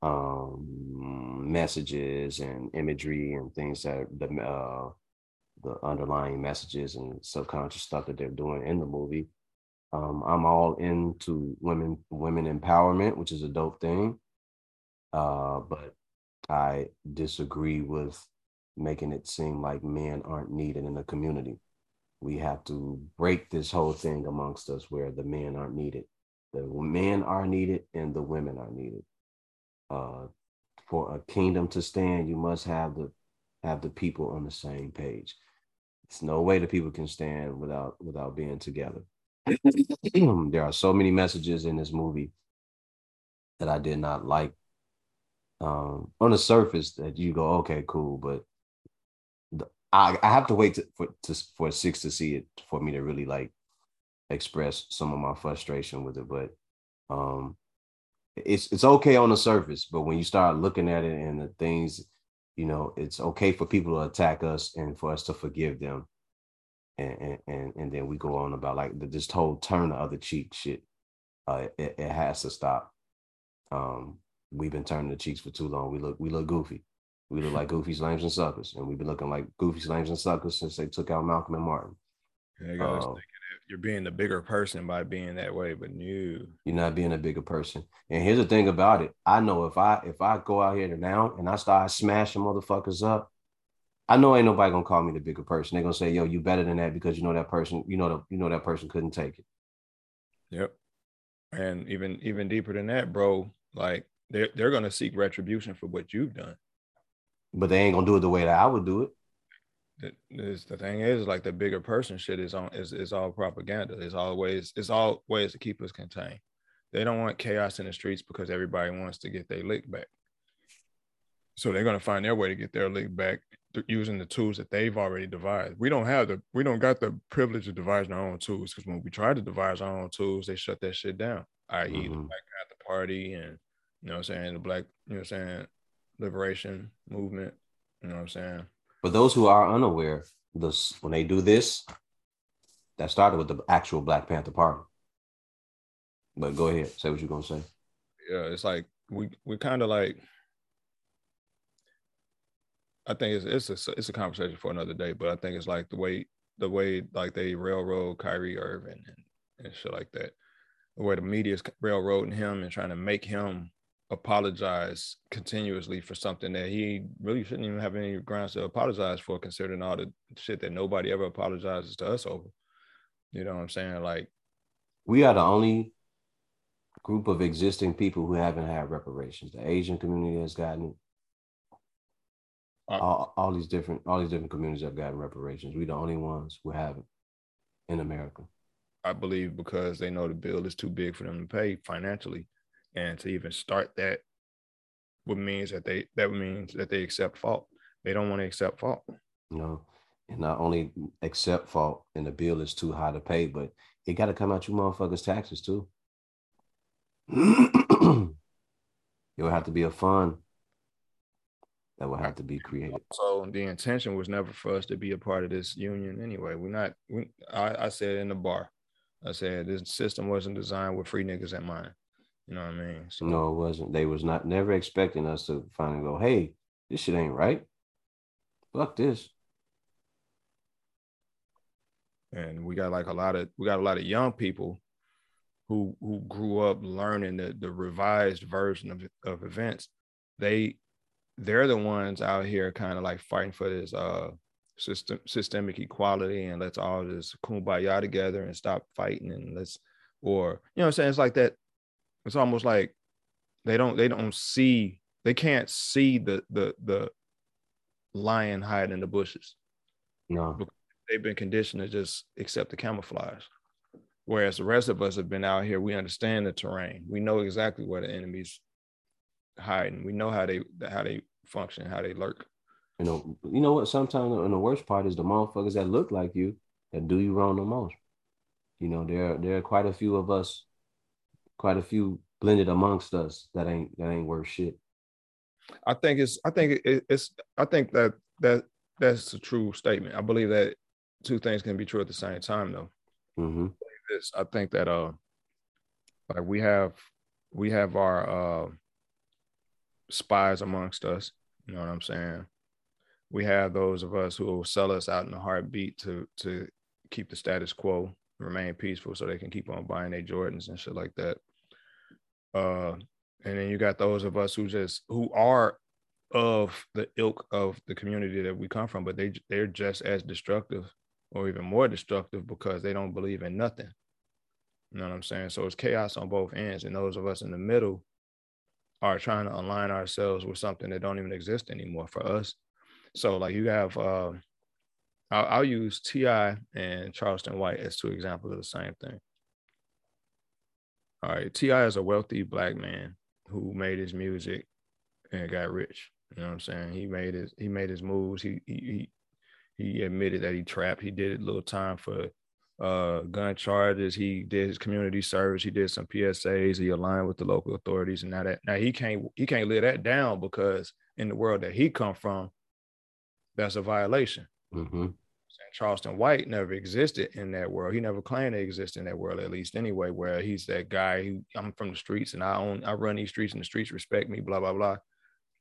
um messages and imagery and things that the uh the underlying messages and subconscious stuff that they're doing in the movie. Um, I'm all into women women empowerment, which is a dope thing. Uh, but I disagree with making it seem like men aren't needed in the community. We have to break this whole thing amongst us where the men aren't needed. The men are needed and the women are needed. Uh, for a kingdom to stand, you must have the have the people on the same page. It's no way that people can stand without without being together. there are so many messages in this movie that I did not like. Um, on the surface, that you go, okay, cool, but the, I, I have to wait to, for to, for six to see it for me to really like express some of my frustration with it. But um, it's it's okay on the surface, but when you start looking at it and the things, you know, it's okay for people to attack us and for us to forgive them and and and then we go on about like the, this whole turn the other cheek shit. Uh, it, it has to stop. Um, we've been turning the cheeks for too long. We look we look goofy. We look like goofy slames and suckers, and we've been looking like goofy slames and suckers since they took out Malcolm and Martin. Us Oh. thinking you're being the bigger person by being that way, but you. You're not being a bigger person. And here's the thing about it: I know if I if I go out here now and I start smashing motherfuckers up, I know ain't nobody gonna call me the bigger person. They're gonna say, "Yo, you better than that because you know that person. You know the you know that person couldn't take it." Yep. And even even deeper than that, bro, like they're they're gonna seek retribution for what you've done. But they ain't gonna do it the way that I would do it. The, this, the thing is, like the bigger person shit is on is, is all propaganda. It's always it's all ways to keep us contained. They don't want chaos in the streets because everybody wants to get their lick back. So they're gonna find their way to get their lick back using the tools that they've already devised. We don't have the we don't got the privilege of devising our own tools because when we try to devise our own tools, they shut that shit down. I.e. the Mhm. Black Panther Party and you know what I'm saying the Black you know what I'm saying liberation movement. You know what I'm saying. For those who are unaware, this when they do this, that started with the actual Black Panther Party. But go ahead, say what you're gonna say. yeah, it's like we we kind of like. I think it's it's a it's a conversation for another day, but I think it's like the way the way like they railroad Kyrie Irving and, and shit like that, the way the media's railroading him and trying to make him apologize continuously for something that he really shouldn't even have any grounds to apologize for, considering all the shit that nobody ever apologizes to us over. You know what I'm saying? Like, We are the only group of existing people who haven't had reparations. The Asian community has gotten. Uh, All, all these different all these different communities have gotten reparations. We're the only ones who haven't in America. I believe because they know the bill is too big for them to pay financially, and to even start that would means that they that means that they accept fault. They don't want to accept fault. You know, and not only accept fault and the bill is too high to pay, but it got to come out you motherfuckers' taxes too. it would have to be a fund that would have to be created. So the intention was never for us to be a part of this union anyway. We're not. We, I, I said in the bar, I said this system wasn't designed with free niggas in mind. You know what I mean? So No, it wasn't. They was not never expecting us to finally go, hey, this shit ain't right. Fuck this. and we got like a lot of we got a lot of young people who who grew up learning the the revised version of of events they they're the ones out here kind of like fighting for this uh system systemic equality and let's all just kumbaya together and stop fighting and let's or you know what I'm saying it's like that it's almost like they don't they don't see they can't see the the the lion hiding in the bushes No. they've been conditioned to just accept the camouflage. Whereas the rest of us have been out here, we understand the terrain. We know exactly where the enemy's hiding. We know how they how they function, how they lurk. You know, you know what? Sometimes and the worst part is the motherfuckers that look like you that do you wrong the most. You know, there there are quite a few of us, quite a few blended amongst us that ain't that ain't worth shit. I think it's I think it's I think that that that's a true statement. I believe that two things can be true at the same time though. Mm-hmm. It's, I think that uh like we have we have our uh spies amongst us, you know what I'm saying? We have those of us who will sell us out in a heartbeat to to keep the status quo, remain peaceful so they can keep on buying their Jordans and shit like that. Uh and then you got those of us who just who are of the ilk of the community that we come from, but they they're just as destructive or even more destructive because they don't believe in nothing. You know what I'm saying? So it's chaos on both ends, and those of us in the middle are trying to align ourselves with something that don't even exist anymore for us. So like you have, uh, I'll, I'll use T.I. and Charleston White as two examples of the same thing. All right, T.I. is a wealthy black man who made his music and got rich. You know what I'm saying? He made his he made his moves. He he he admitted that he trapped. He did a little time for uh, gun charges. He did his community service. He did some PSAs. He aligned with the local authorities, and now that now he can't he can't live that down because in the world that he come from, that's a violation. Mm-hmm. Charleston White never existed in that world. He never claimed to exist in that world, at least anyway. Where he's that guy who I'm from the streets and I own I run these streets and the streets respect me. Blah blah blah.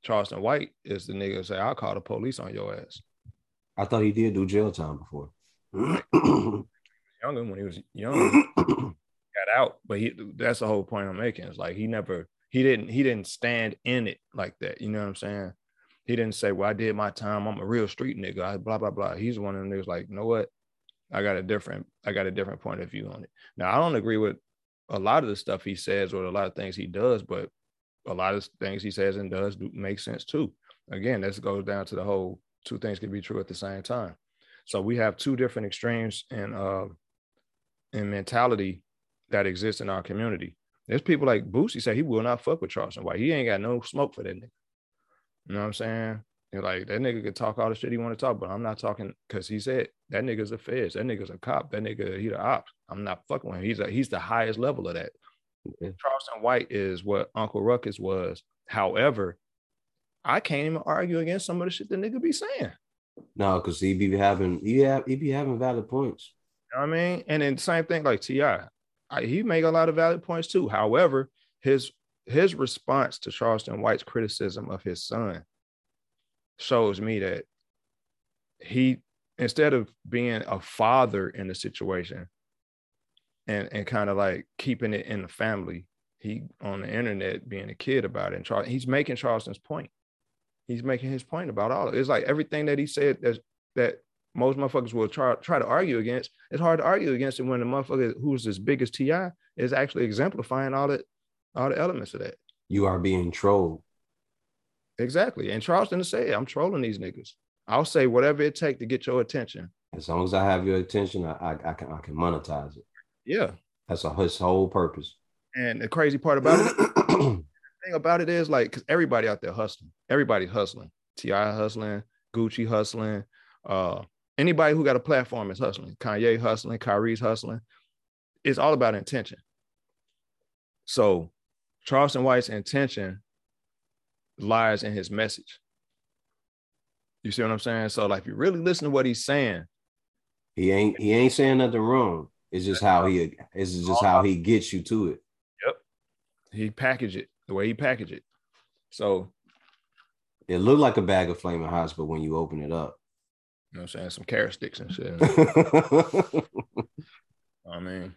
Charleston White is the nigga say I'll call the police on your ass. I thought he did do jail time before. Younger when he was young, got out, but he that's the whole point I'm making. It's like he never he didn't he didn't stand in it like that. You know what I'm saying? He didn't say, Well, I did my time. I'm a real street nigga. I, blah, blah, blah. He's one of them niggas like, you know what? I got a different, I got a different point of view on it. Now I don't agree with a lot of the stuff he says or a lot of things he does, but a lot of things he says and does do, make sense too. Again, this goes down to the whole two things can be true at the same time. So we have two different extremes in uh in mentality that exists in our community. There's people like Boosie say he will not fuck with Charleston White. He ain't got no smoke for that nigga. You know what I'm saying? You're like that nigga can talk all the shit he want to talk, but I'm not talking because he said that nigga's a feds, that nigga's a cop, that nigga he the ops. I'm not fucking with him. He's a, he's the highest level of that. Charleston White is what Uncle Ruckus was. However, I can't even argue against some of the shit the nigga be saying. No, because he be having he have he be having valid points. You know what I mean? And then same thing like T.I. he make a lot of valid points too. However, his his response to Charleston White's criticism of his son shows me that he instead of being a father in the situation and and kind of like keeping it in the family, he on the internet being a kid about it. And Charles, he's making Charleston's point. He's making his point about all of it. It's like everything that he said that that most motherfuckers will try try to argue against. It's hard to argue against it when the motherfucker who's as big as T.I. is actually exemplifying all that all the elements of that. You are being trolled. Exactly. And Charleston to say, I'm trolling these niggas. I'll say whatever it takes to get your attention. As long as I have your attention, I, I, I can I can monetize it. Yeah. That's a, his whole purpose. And the crazy part about it, the thing about it is like, because everybody out there hustling, everybody's hustling. T.I. hustling, Gucci hustling, uh, anybody who got a platform is hustling. Kanye hustling, Kyrie's hustling. It's all about intention. So Charleston White's intention lies in his message. You see what I'm saying? So, like, if you really listen to what he's saying, he ain't he ain't saying nothing wrong. It's just how he it's just how he gets you to it. Yep. He packaged it the way he packaged it. So it looked like a bag of flaming hots, but when you open it up, you know what I'm saying? Some carrot sticks and shit. I mean,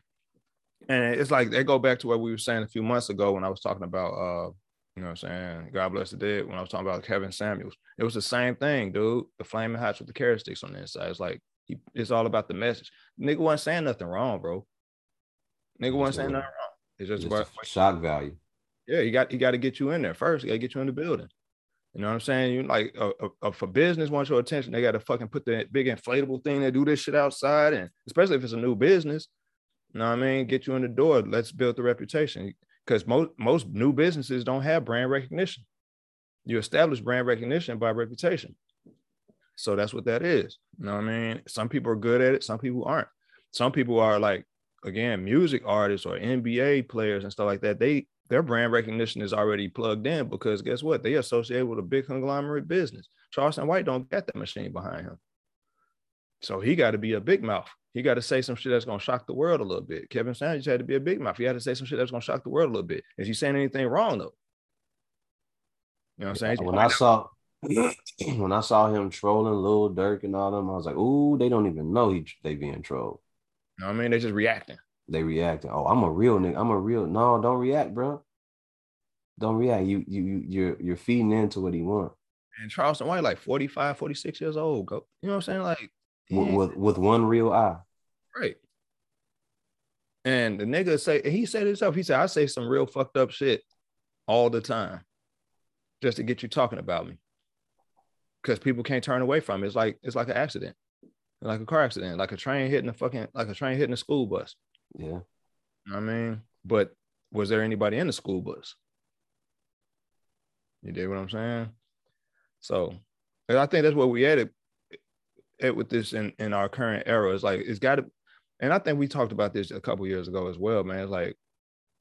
and it's like they go back to what we were saying a few months ago when I was talking about uh, you know what I'm saying, God bless the dead, when I was talking about Kevin Samuels. It was the same thing, dude. The flaming hots with the carrot sticks on the inside. It's like he, it's all about the message. Nigga wasn't saying nothing wrong, bro. Nigga wasn't saying nothing wrong. It's just, about shock value. Yeah, he got he got to get you in there first. He got to get you in the building. You know what I'm saying? You like uh, uh, for business wants your attention, they got to fucking put the big inflatable thing They do this shit outside, and especially if it's a new business, know what I mean? Get you in the door. Let's build the reputation. Because most most new businesses don't have brand recognition. You establish brand recognition by reputation. So that's what that is. You know what I mean? Some people are good at it, some people aren't. Some people are like again, music artists or NBA players and stuff like that, they their brand recognition is already plugged in because guess what? They associate with a big conglomerate business. Charleston White don't get that machine behind him. So he got to be a big mouth. He got to say some shit that's gonna shock the world a little bit. Kevin Sanders had to be a big mouth. He had to say some shit that's gonna shock the world a little bit. Is he saying anything wrong though? You know what I'm saying? When I saw when I saw him trolling Lil Durk and all them, I was like, "Ooh, they don't even know he they being trolled." You know what I mean? They just reacting. They reacting. Oh, I'm a real nigga. I'm a real. No, don't react, bro. Don't react. You you you you're you're feeding into what he want. And Charleston White, like 45, 46 years old. Go, you know what I'm saying? Like with, with with one real eye. Right. And the nigga say he said himself, he said, I say some real fucked up shit all the time just to get you talking about me. Because people can't turn away from it. It's like it's like an accident, like a car accident, like a train hitting a fucking like a train hitting a school bus. Yeah. You know I mean, but was there anybody in the school bus? You did what I'm saying? So I think that's what we added it with this in, in our current era. It's like it's got to, and I think we talked about this a couple years ago as well, man. It's like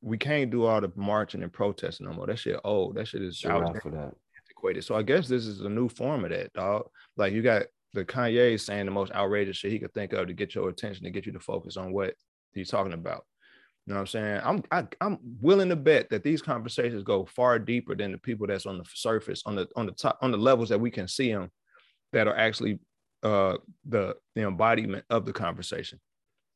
we can't do all the marching and protesting no more. That shit old. That shit is out for that. antiquated. So I guess this is a new form of that, dog. Like you got the Kanye saying the most outrageous shit he could think of to get your attention, to get you to focus on what he's talking about. You know what I'm saying? I'm I, am i am willing to bet that these conversations go far deeper than the people that's on the surface, on the on the top, on the levels that we can see them, that are actually uh the the embodiment of the conversation.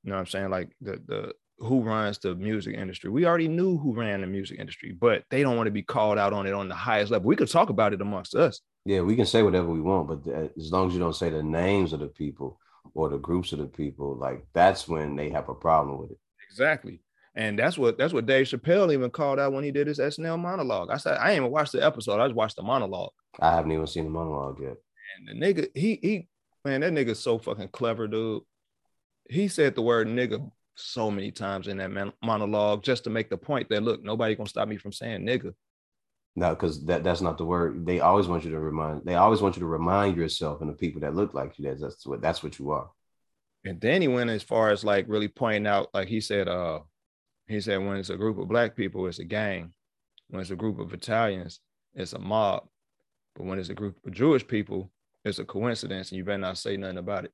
You know what I'm saying? Like the the who runs the music industry. We already knew who ran the music industry, but they don't want to be called out on it on the highest level. We could talk about it amongst us. Yeah, we can say whatever we want, but as long as you don't say the names of the people or the groups of the people, like that's when they have a problem with it. Exactly. And that's what that's what Dave Chappelle even called out when he did his SNL monologue. I said I ain't even watched the episode. I just watched the monologue. I haven't even seen the monologue yet. And the nigga, he he man, that nigga's so fucking clever, dude. He said the word nigga so many times in that man- monologue just to make the point that look, nobody gonna stop me from saying nigga. No, because that, that's not the word. They always want you to remind. They always want you to remind yourself and the people that look like you that that's what that's what you are. And then he went as far as like really pointing out, like he said, uh, he said when it's a group of black people, it's a gang. When it's a group of Italians, it's a mob. But when it's a group of Jewish people, it's a coincidence, and you better not say nothing about it.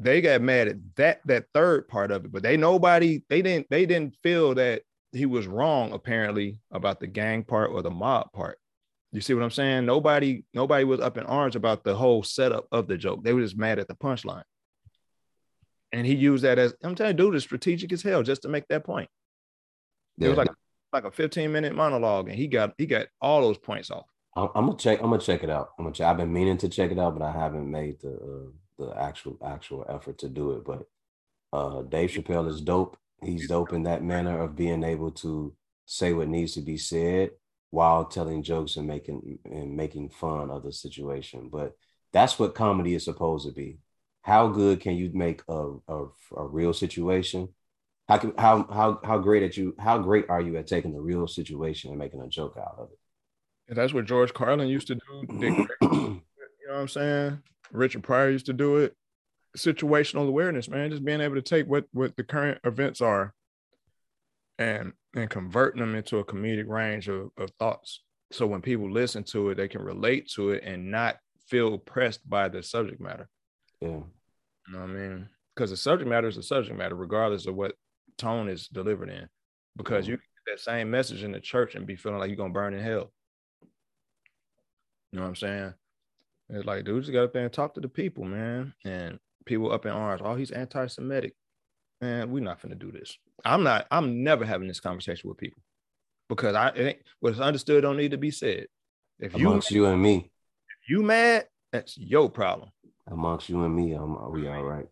They got mad at that that third part of it, but they nobody they didn't they didn't feel that he was wrong apparently about the gang part or the mob part. You see what I'm saying? Nobody nobody was up in arms about the whole setup of the joke. They were just mad at the punchline. And he used that as I'm telling you, dude, is strategic as hell just to make that point. Yeah. It was like like a 15 minute monologue, and he got he got all those points off. I'm, gonna check. I'm gonna check it out. I'm gonna check. I've been meaning to check it out, but I haven't made the uh, the actual actual effort to do it. But uh, Dave Chappelle is dope. He's dope in that manner of being able to say what needs to be said while telling jokes and making and making fun of the situation. But that's what comedy is supposed to be. How good can you make a, a, a real situation? How, can, how how how great at you? How great are you at taking the real situation and making a joke out of it? And that's what George Carlin used to do. Dick, you know what I'm saying? Richard Pryor used to do it. Situational awareness, man, just being able to take what what the current events are and and converting them into a comedic range of, of thoughts. So when people listen to it, they can relate to it and not feel pressed by the subject matter. Yeah. You know what I mean? Because the subject matter is the subject matter, regardless of what tone is delivered in. Because you get that same message in the church and be feeling like you're gonna burn in hell. You know what I'm saying? It's like, dude, just got up there and talk to the people, man. And people up in arms, oh, he's anti-Semitic. Man, we're not gonna do this. I'm not, I'm never having this conversation with people because I it ain't what's understood don't need to be said. If amongst you, you and me, if you mad, that's your problem. Amongst you and me, I'm are we all right?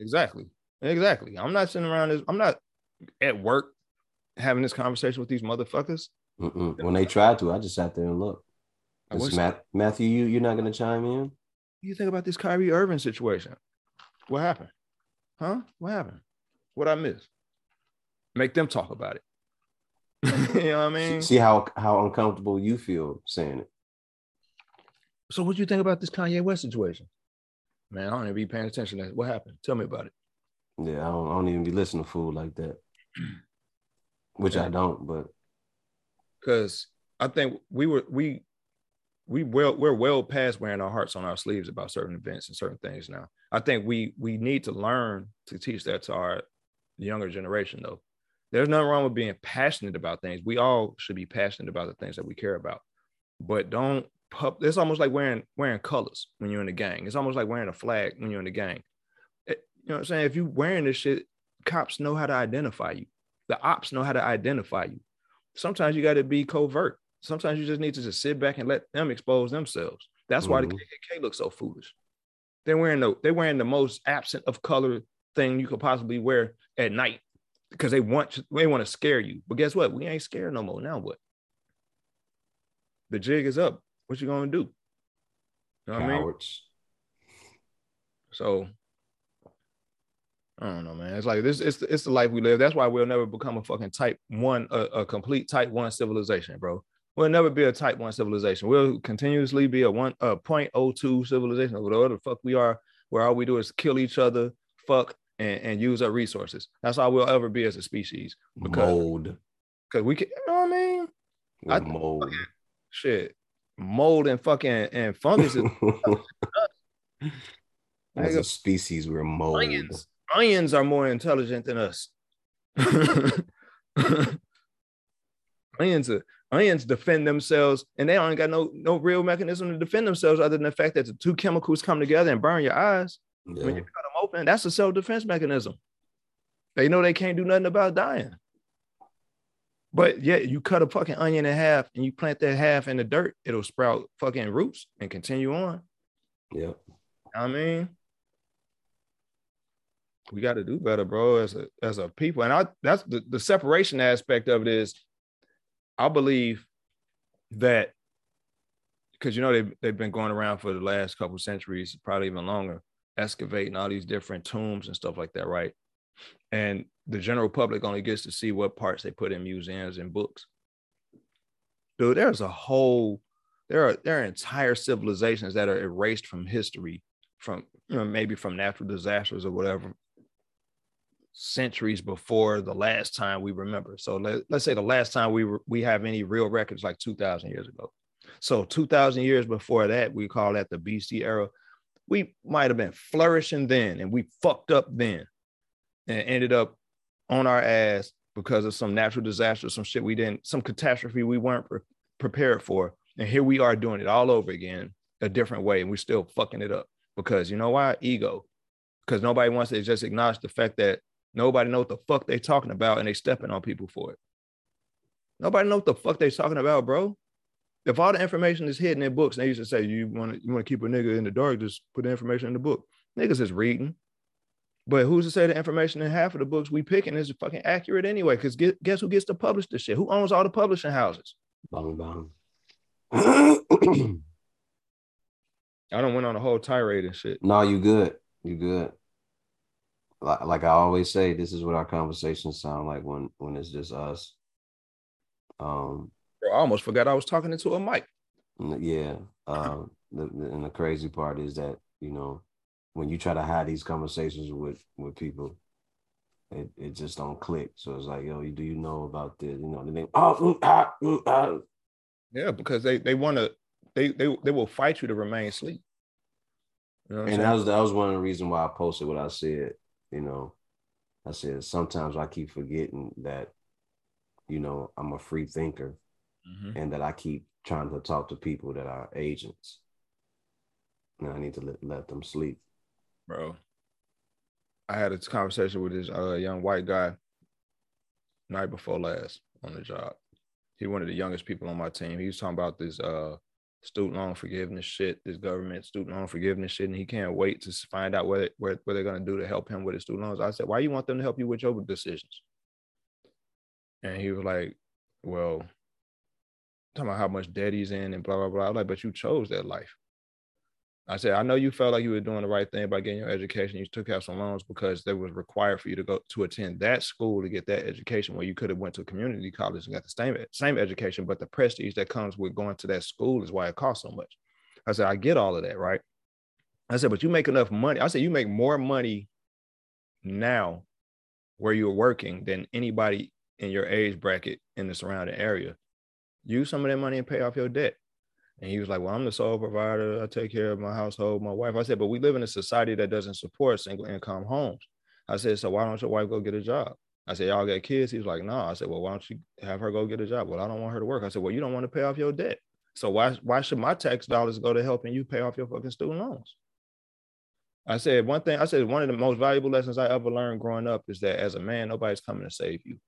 Exactly. Exactly. I'm not sitting around this, I'm not at work having this conversation with these motherfuckers. Mm-mm. When they tried to, I just sat there and looked. Matt, Matthew, you you're not gonna chime in? What do you think about this Kyrie Irving situation? What happened? Huh? What happened? What I miss? Make them talk about it. you know what I mean? See how how uncomfortable you feel saying it. So what do you think about this Kanye West situation? Man, I don't even be paying attention to that. What happened? Tell me about it. Yeah, I don't, I don't even be listening to fool like that, which I don't. But because I think we were we we well we're well past wearing our hearts on our sleeves about certain events and certain things now. I think we we need to learn to teach that to our younger generation though. There's nothing wrong with being passionate about things. We all should be passionate about the things that we care about. But don't it's almost like wearing wearing colors when you're in the gang. It's almost like wearing a flag when you're in the gang. It, you know what I'm saying? If you're wearing this shit, cops know how to identify you. The ops know how to identify you. Sometimes you got to be covert. Sometimes you just need to just sit back and let them expose themselves. That's why Mhm. the KKK looks so foolish. They're wearing the they're wearing the most absent of color thing you could possibly wear at night because they want to, they want to scare you. But guess what? We ain't scared no more. Now what? The jig is up. What you gonna do? You know what I mean? cowards. So I don't know, man. It's like this. It's it's the life we live. That's why we'll never become a fucking type one, a, a complete type one civilization, bro. We'll never be a type one civilization. We'll continuously be a one a point oh two civilization, or whatever the fuck we are, where all we do is kill each other, fuck, and, and use our resources. That's all we'll ever be as a species. Because Mold. because we can, you know what I mean? We're I- mold. Shit, mold and fucking and fungus is As a species, we're mold. onions. Onions are more intelligent than us. onions, are, onions defend themselves, and they don't got no no real mechanism to defend themselves other than the fact that the two chemicals come together and burn your eyes when you cut them open. That's a self defense mechanism. They know they can't do nothing about dying. But yet you cut a fucking onion in half and you plant that half in the dirt, it'll sprout fucking roots and continue on. yeah. I mean, we got to do better, bro, as a as a people. And I that's the, the separation aspect of it is I believe that because you know they've, they've been going around for the last couple centuries, probably even longer, excavating all these different tombs and stuff like that, right? And the general public only gets to see what parts they put in museums and books. Dude, there's a whole there are there are entire civilizations that are erased from history from you know maybe from natural disasters or whatever centuries before the last time we remember. So let, let's say the last time we were, we have any real records like 2000 years ago. So 2000 years before that we call that the bc era we might have been flourishing then and we fucked up then and ended up on our ass because of some natural disaster some shit we didn't some catastrophe we weren't pre- prepared for. And here we are doing it all over again a different way and we're still fucking it up because you know why? Ego. Because nobody wants to just acknowledge the fact that nobody know what the fuck they talking about and they stepping on people for it. Nobody know what the fuck they talking about bro. If all the information is hidden in books they used to say you want to you want to keep a nigga in the dark just put the information in the book. Niggas is reading. But who's to say the information in half of the books we picking is fucking accurate anyway? Because guess who gets to publish this shit? Who owns all the publishing houses? Bang bang. i don't went on a whole tirade and shit. No, you good. You good. Like, I always say, this is what our conversations sound like when when it's just us. Um, Bro, I almost forgot I was talking into a mic. yeah. Uh, the, the, and the crazy part is that you know when you try to have these conversations with with people, it, it just don't click. So it's like, yo, do you know about this? You know, they think, oh, mm, ah, mm, ah. Yeah, because they they want to they they they will fight you to remain asleep. You know and that was that was one of the reasons why I posted what I said. You know, I said sometimes I keep forgetting that, you know, I'm a free thinker Mhm. and that I keep trying to talk to people that are agents. And I need to let, let them sleep. bro. I had a conversation with this uh, young white guy night before last on the job. He one of the youngest people on my team. He was talking about this uh, student loan forgiveness shit, this government student loan forgiveness shit, and he can't wait to find out what what, what they're gonna do to help him with his student loans. I said, why you want them to help you with your decisions? And he was like, well, talking about how much debt he's in and blah blah blah. I'm like, but you chose that life. I said, I know you felt like you were doing the right thing by getting your education. You took out some loans because they was required for you to go to attend that school to get that education where you could have went to a community college and got the same, same education, but the prestige that comes with going to that school is why it costs so much. I said, I get all of that, right? I said, but you make enough money. I said, you make more money now where you're working than anybody in your age bracket in the surrounding area. Use some of that money and pay off your debt. And he was like, Well, I'm the sole provider. I take care of my household, my wife. I said, But we live in a society that doesn't support single income homes. I said, So why don't your wife go get a job? I said, Y'all got kids? He was like, No. I said, Well, why don't you have her go get a job? Well, I don't want her to work. I said, Well, you don't want to pay off your debt. So why why should my tax dollars go to helping you pay off your fucking student loans? I said one thing, I said one of the most valuable lessons I ever learned growing up is that as a man, nobody's coming to save you.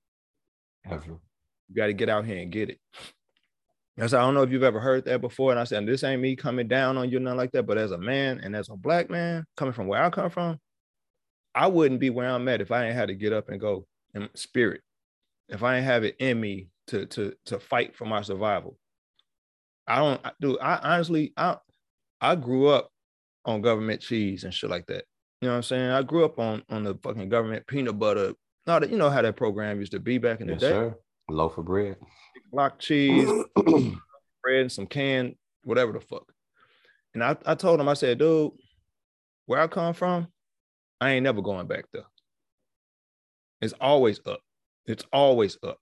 Ever. You got to get out here and get it. I said, I don't know if you've ever heard that before. And I said, this ain't me coming down on you, nothing like that. But as a man and as a black man coming from where I come from, I wouldn't be where I'm at if I ain't had to get up and go in spirit. If I ain't have it in me to to to fight for my survival. I don't do I honestly I I grew up on government cheese and shit like that. You know what I'm saying? I grew up on on the fucking government peanut butter. Now that you know how that program used to be back in the Yes, day. sir. Loaf of bread. Block cheese, bread, and some canned whatever the fuck. And I, I told him, I said, dude, where I come from, I ain't never going back there. It's always up. It's always up.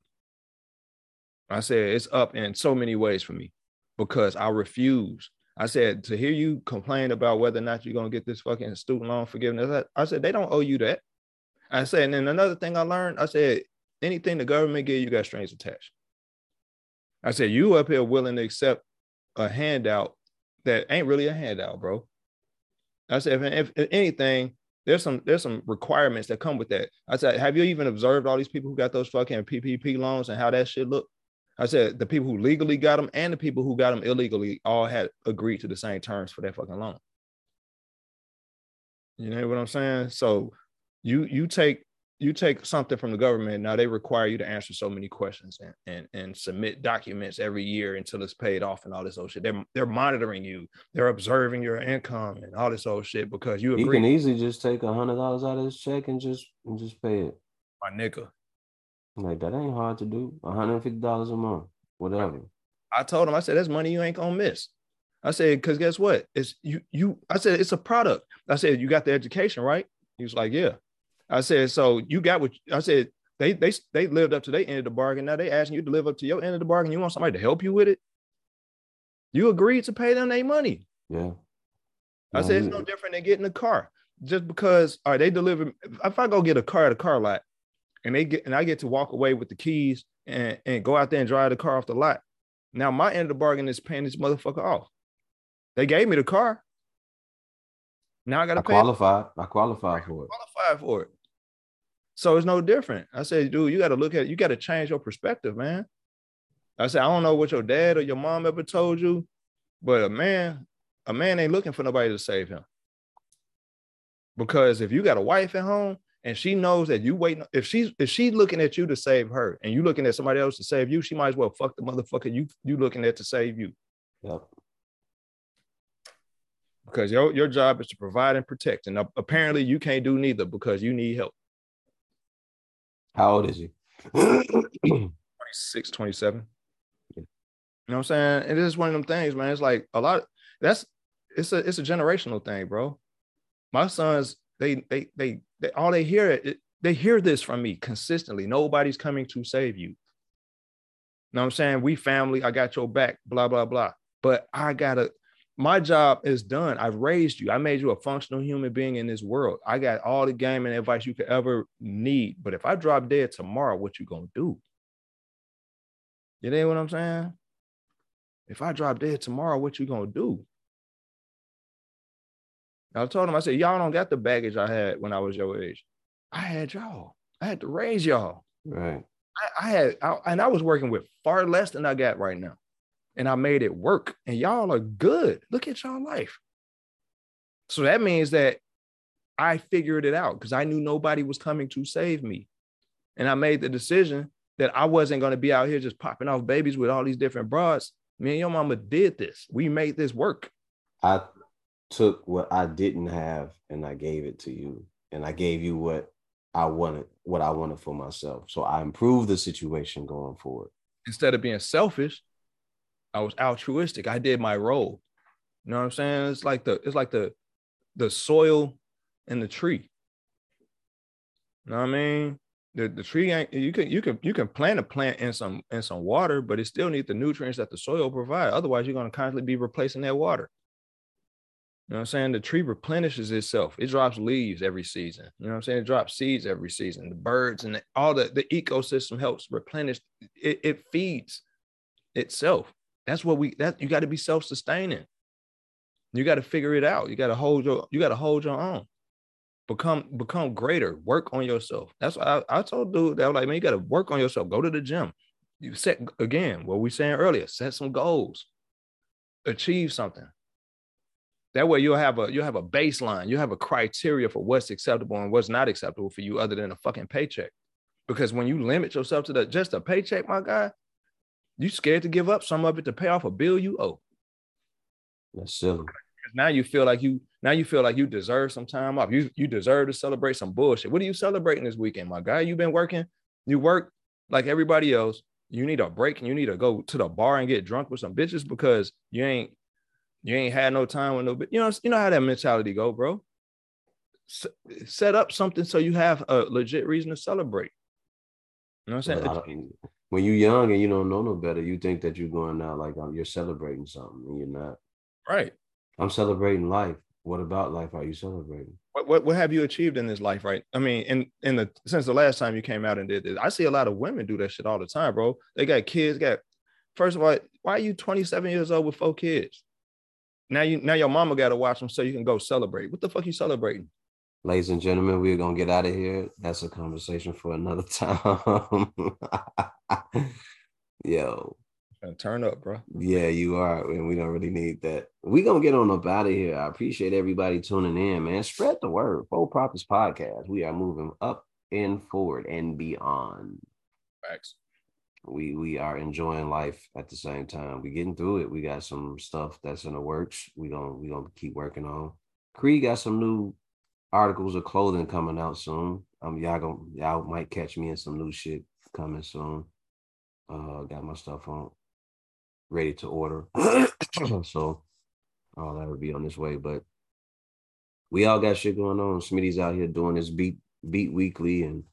I said it's up in so many ways for me because I refuse. I said to hear you complain about whether or not you're gonna get this fucking student loan forgiveness. I, I said they don't owe you that. I said, and then another thing I learned, I said anything the government give you got strings attached. I said you up here willing to accept a handout that ain't really a handout, bro. I said if, if, anything, there's some there's some requirements that come with that. I said, have you even observed all these people who got those fucking PPP loans and how that shit look? I said the people who legally got them and the people who got them illegally all had agreed to the same terms for that fucking loan. You know what I'm saying? So you you take you take something from the government now they require you to answer so many questions and and, and submit documents every year until it's paid off and all this old shit. They're they're monitoring you. They're observing your income and all this old shit because you He agree, can easily just take a hundred dollars out of his check and just and just pay it. my nigga. Like that ain't hard to do. One hundred and fifty dollars a month, whatever. I told him, I said, that's money you ain't gonna miss. I said, because guess what? It's you, you, I said, it's a product. I said, you got the education, right? He was like, Yeah. I said, so you got what I said, they they they lived up to their end of the bargain. Now they asking you to live up to your end of the bargain. You want somebody to help you with it? You agreed to pay them their money. Yeah. I said it's no mm-hmm. different than getting a car. Just because all right, they deliver. If I go get a car at a car lot and they get and I get to walk away with the keys and, and go out there and drive the car off the lot. Now my end of the bargain is paying this motherfucker off. They gave me the car. Now I gotta I pay qualify. I qualify for it. qualify for it. So it's no different. I said, dude, you got to look at you got to change your perspective, man. I said, I don't know what your dad or your mom ever told you, but a man, a man ain't looking for nobody to save him. Because if you got a wife at home and she knows that you waiting, if she's if she's looking at you to save her and you looking at somebody else to save you, she might as well fuck the motherfucker you you looking at to save you. Yep. Because your, your job is to provide and protect. And apparently you can't do neither because you need help. How old is he? 26, 27. You know what I'm saying? It is one of them things, man. It's like a lot. That's it's a it's a generational thing, bro. My sons, they they they, they all they hear it, they hear this from me consistently. Nobody's coming to save you. You know what I'm saying? We family, I got your back, blah, blah, blah. But I gotta, my job is done. I've raised you. I made you a functional human being in this world. I got all the game and advice you could ever need. But if I drop dead tomorrow, what you gonna do? You know what I'm saying? If I drop dead tomorrow, what you gonna do? I told him, I said, y'all don't got the baggage I had when I was your age. I had y'all. I had to raise y'all. right. I, I had, I, and I was working with far less than I got right now, and I made it work. And y'all are good. Look at y'all life. So that means that I figured it out because I knew nobody was coming to save me, and I made the decision that I wasn't going to be out here just popping off babies with all these different broads. Me and your mama did this. We made this work. I took what I didn't have and I gave it to you. And I gave you what I wanted, what I wanted for myself. So I improved the situation going forward. Instead of being selfish, I was altruistic. I did my role. You know what I'm saying? It's like the it's like the the soil and the tree. You know what I mean? The, the tree ain't you can you can you can plant a plant in some in some water, but it still needs the nutrients that the soil provide. Otherwise, you're gonna constantly be replacing that water. You know what I'm saying? The tree replenishes itself. It drops leaves every season. You know what I'm saying? It drops seeds every season. The birds and the, all the, the ecosystem helps replenish. It, it feeds itself. That's what we that you got to be self-sustaining. You got to figure it out. You got to hold your you got to hold your own. Become become greater. Work on yourself. That's what I, I told dude that I was like, man, you got to work on yourself. Go to the gym. You set again what we saying earlier. Set some goals. Achieve something. That way you'll have a you'll have a baseline. You have a criteria for what's acceptable and what's not acceptable for you, other than a fucking paycheck. Because when you limit yourself to the just a paycheck, my guy, you scared to give up some of it to pay off a bill you owe. That's silly. Now you feel like you now you feel like you deserve some time off. You you deserve to celebrate some bullshit. What are you celebrating this weekend, my guy? You've been working. You work like everybody else. You need a break and you need to go to the bar and get drunk with some bitches because you ain't you ain't had no time with no bitch. You know you know how that mentality go, bro. S- set up something so you have a legit reason to celebrate. You know what I'm saying? When you're young and you don't know no better, you think that you're going out like um, you're celebrating something, and you're not. Right. I'm celebrating life. What about life are you celebrating? What, what what have you achieved in this life, right? I mean, in in the since the last time you came out and did this, I see a lot of women do that shit all the time, bro. They got kids, got first of all, why are you 27 years old with four kids? Now you now your mama gotta watch them so you can go celebrate. What the fuck you celebrating? Ladies and gentlemen, we're gonna get out of here. That's a conversation for another time. Yo. Turn up, bro. Yeah, you are. And we don't really need that. we gonna get on up out of here. I appreciate everybody tuning in, man. Spread the word. Full Profits Podcast. We are moving up and forward and beyond. Facts. We we are enjoying life at the same time. We're getting through it. We got some stuff that's in the works. We gonna we gonna keep working on. Creed got some new articles of clothing coming out soon. Um, y'all gonna y'all might catch me in some new shit coming soon. Uh, got my stuff on ready to order. so all that would be on this way. But we all got shit going on. Smitty's out here doing his beat beat weekly and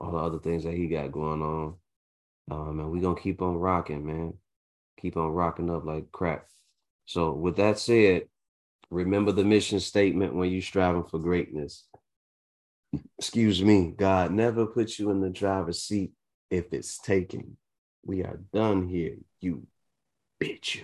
all the other things that he got going on. Um, and we gonna keep on rocking, man. Keep on rocking up like crap. So with that said, remember the mission statement when you're striving for greatness. Excuse me, God never puts you in the driver's seat if it's taken. We are done here, you bitch you.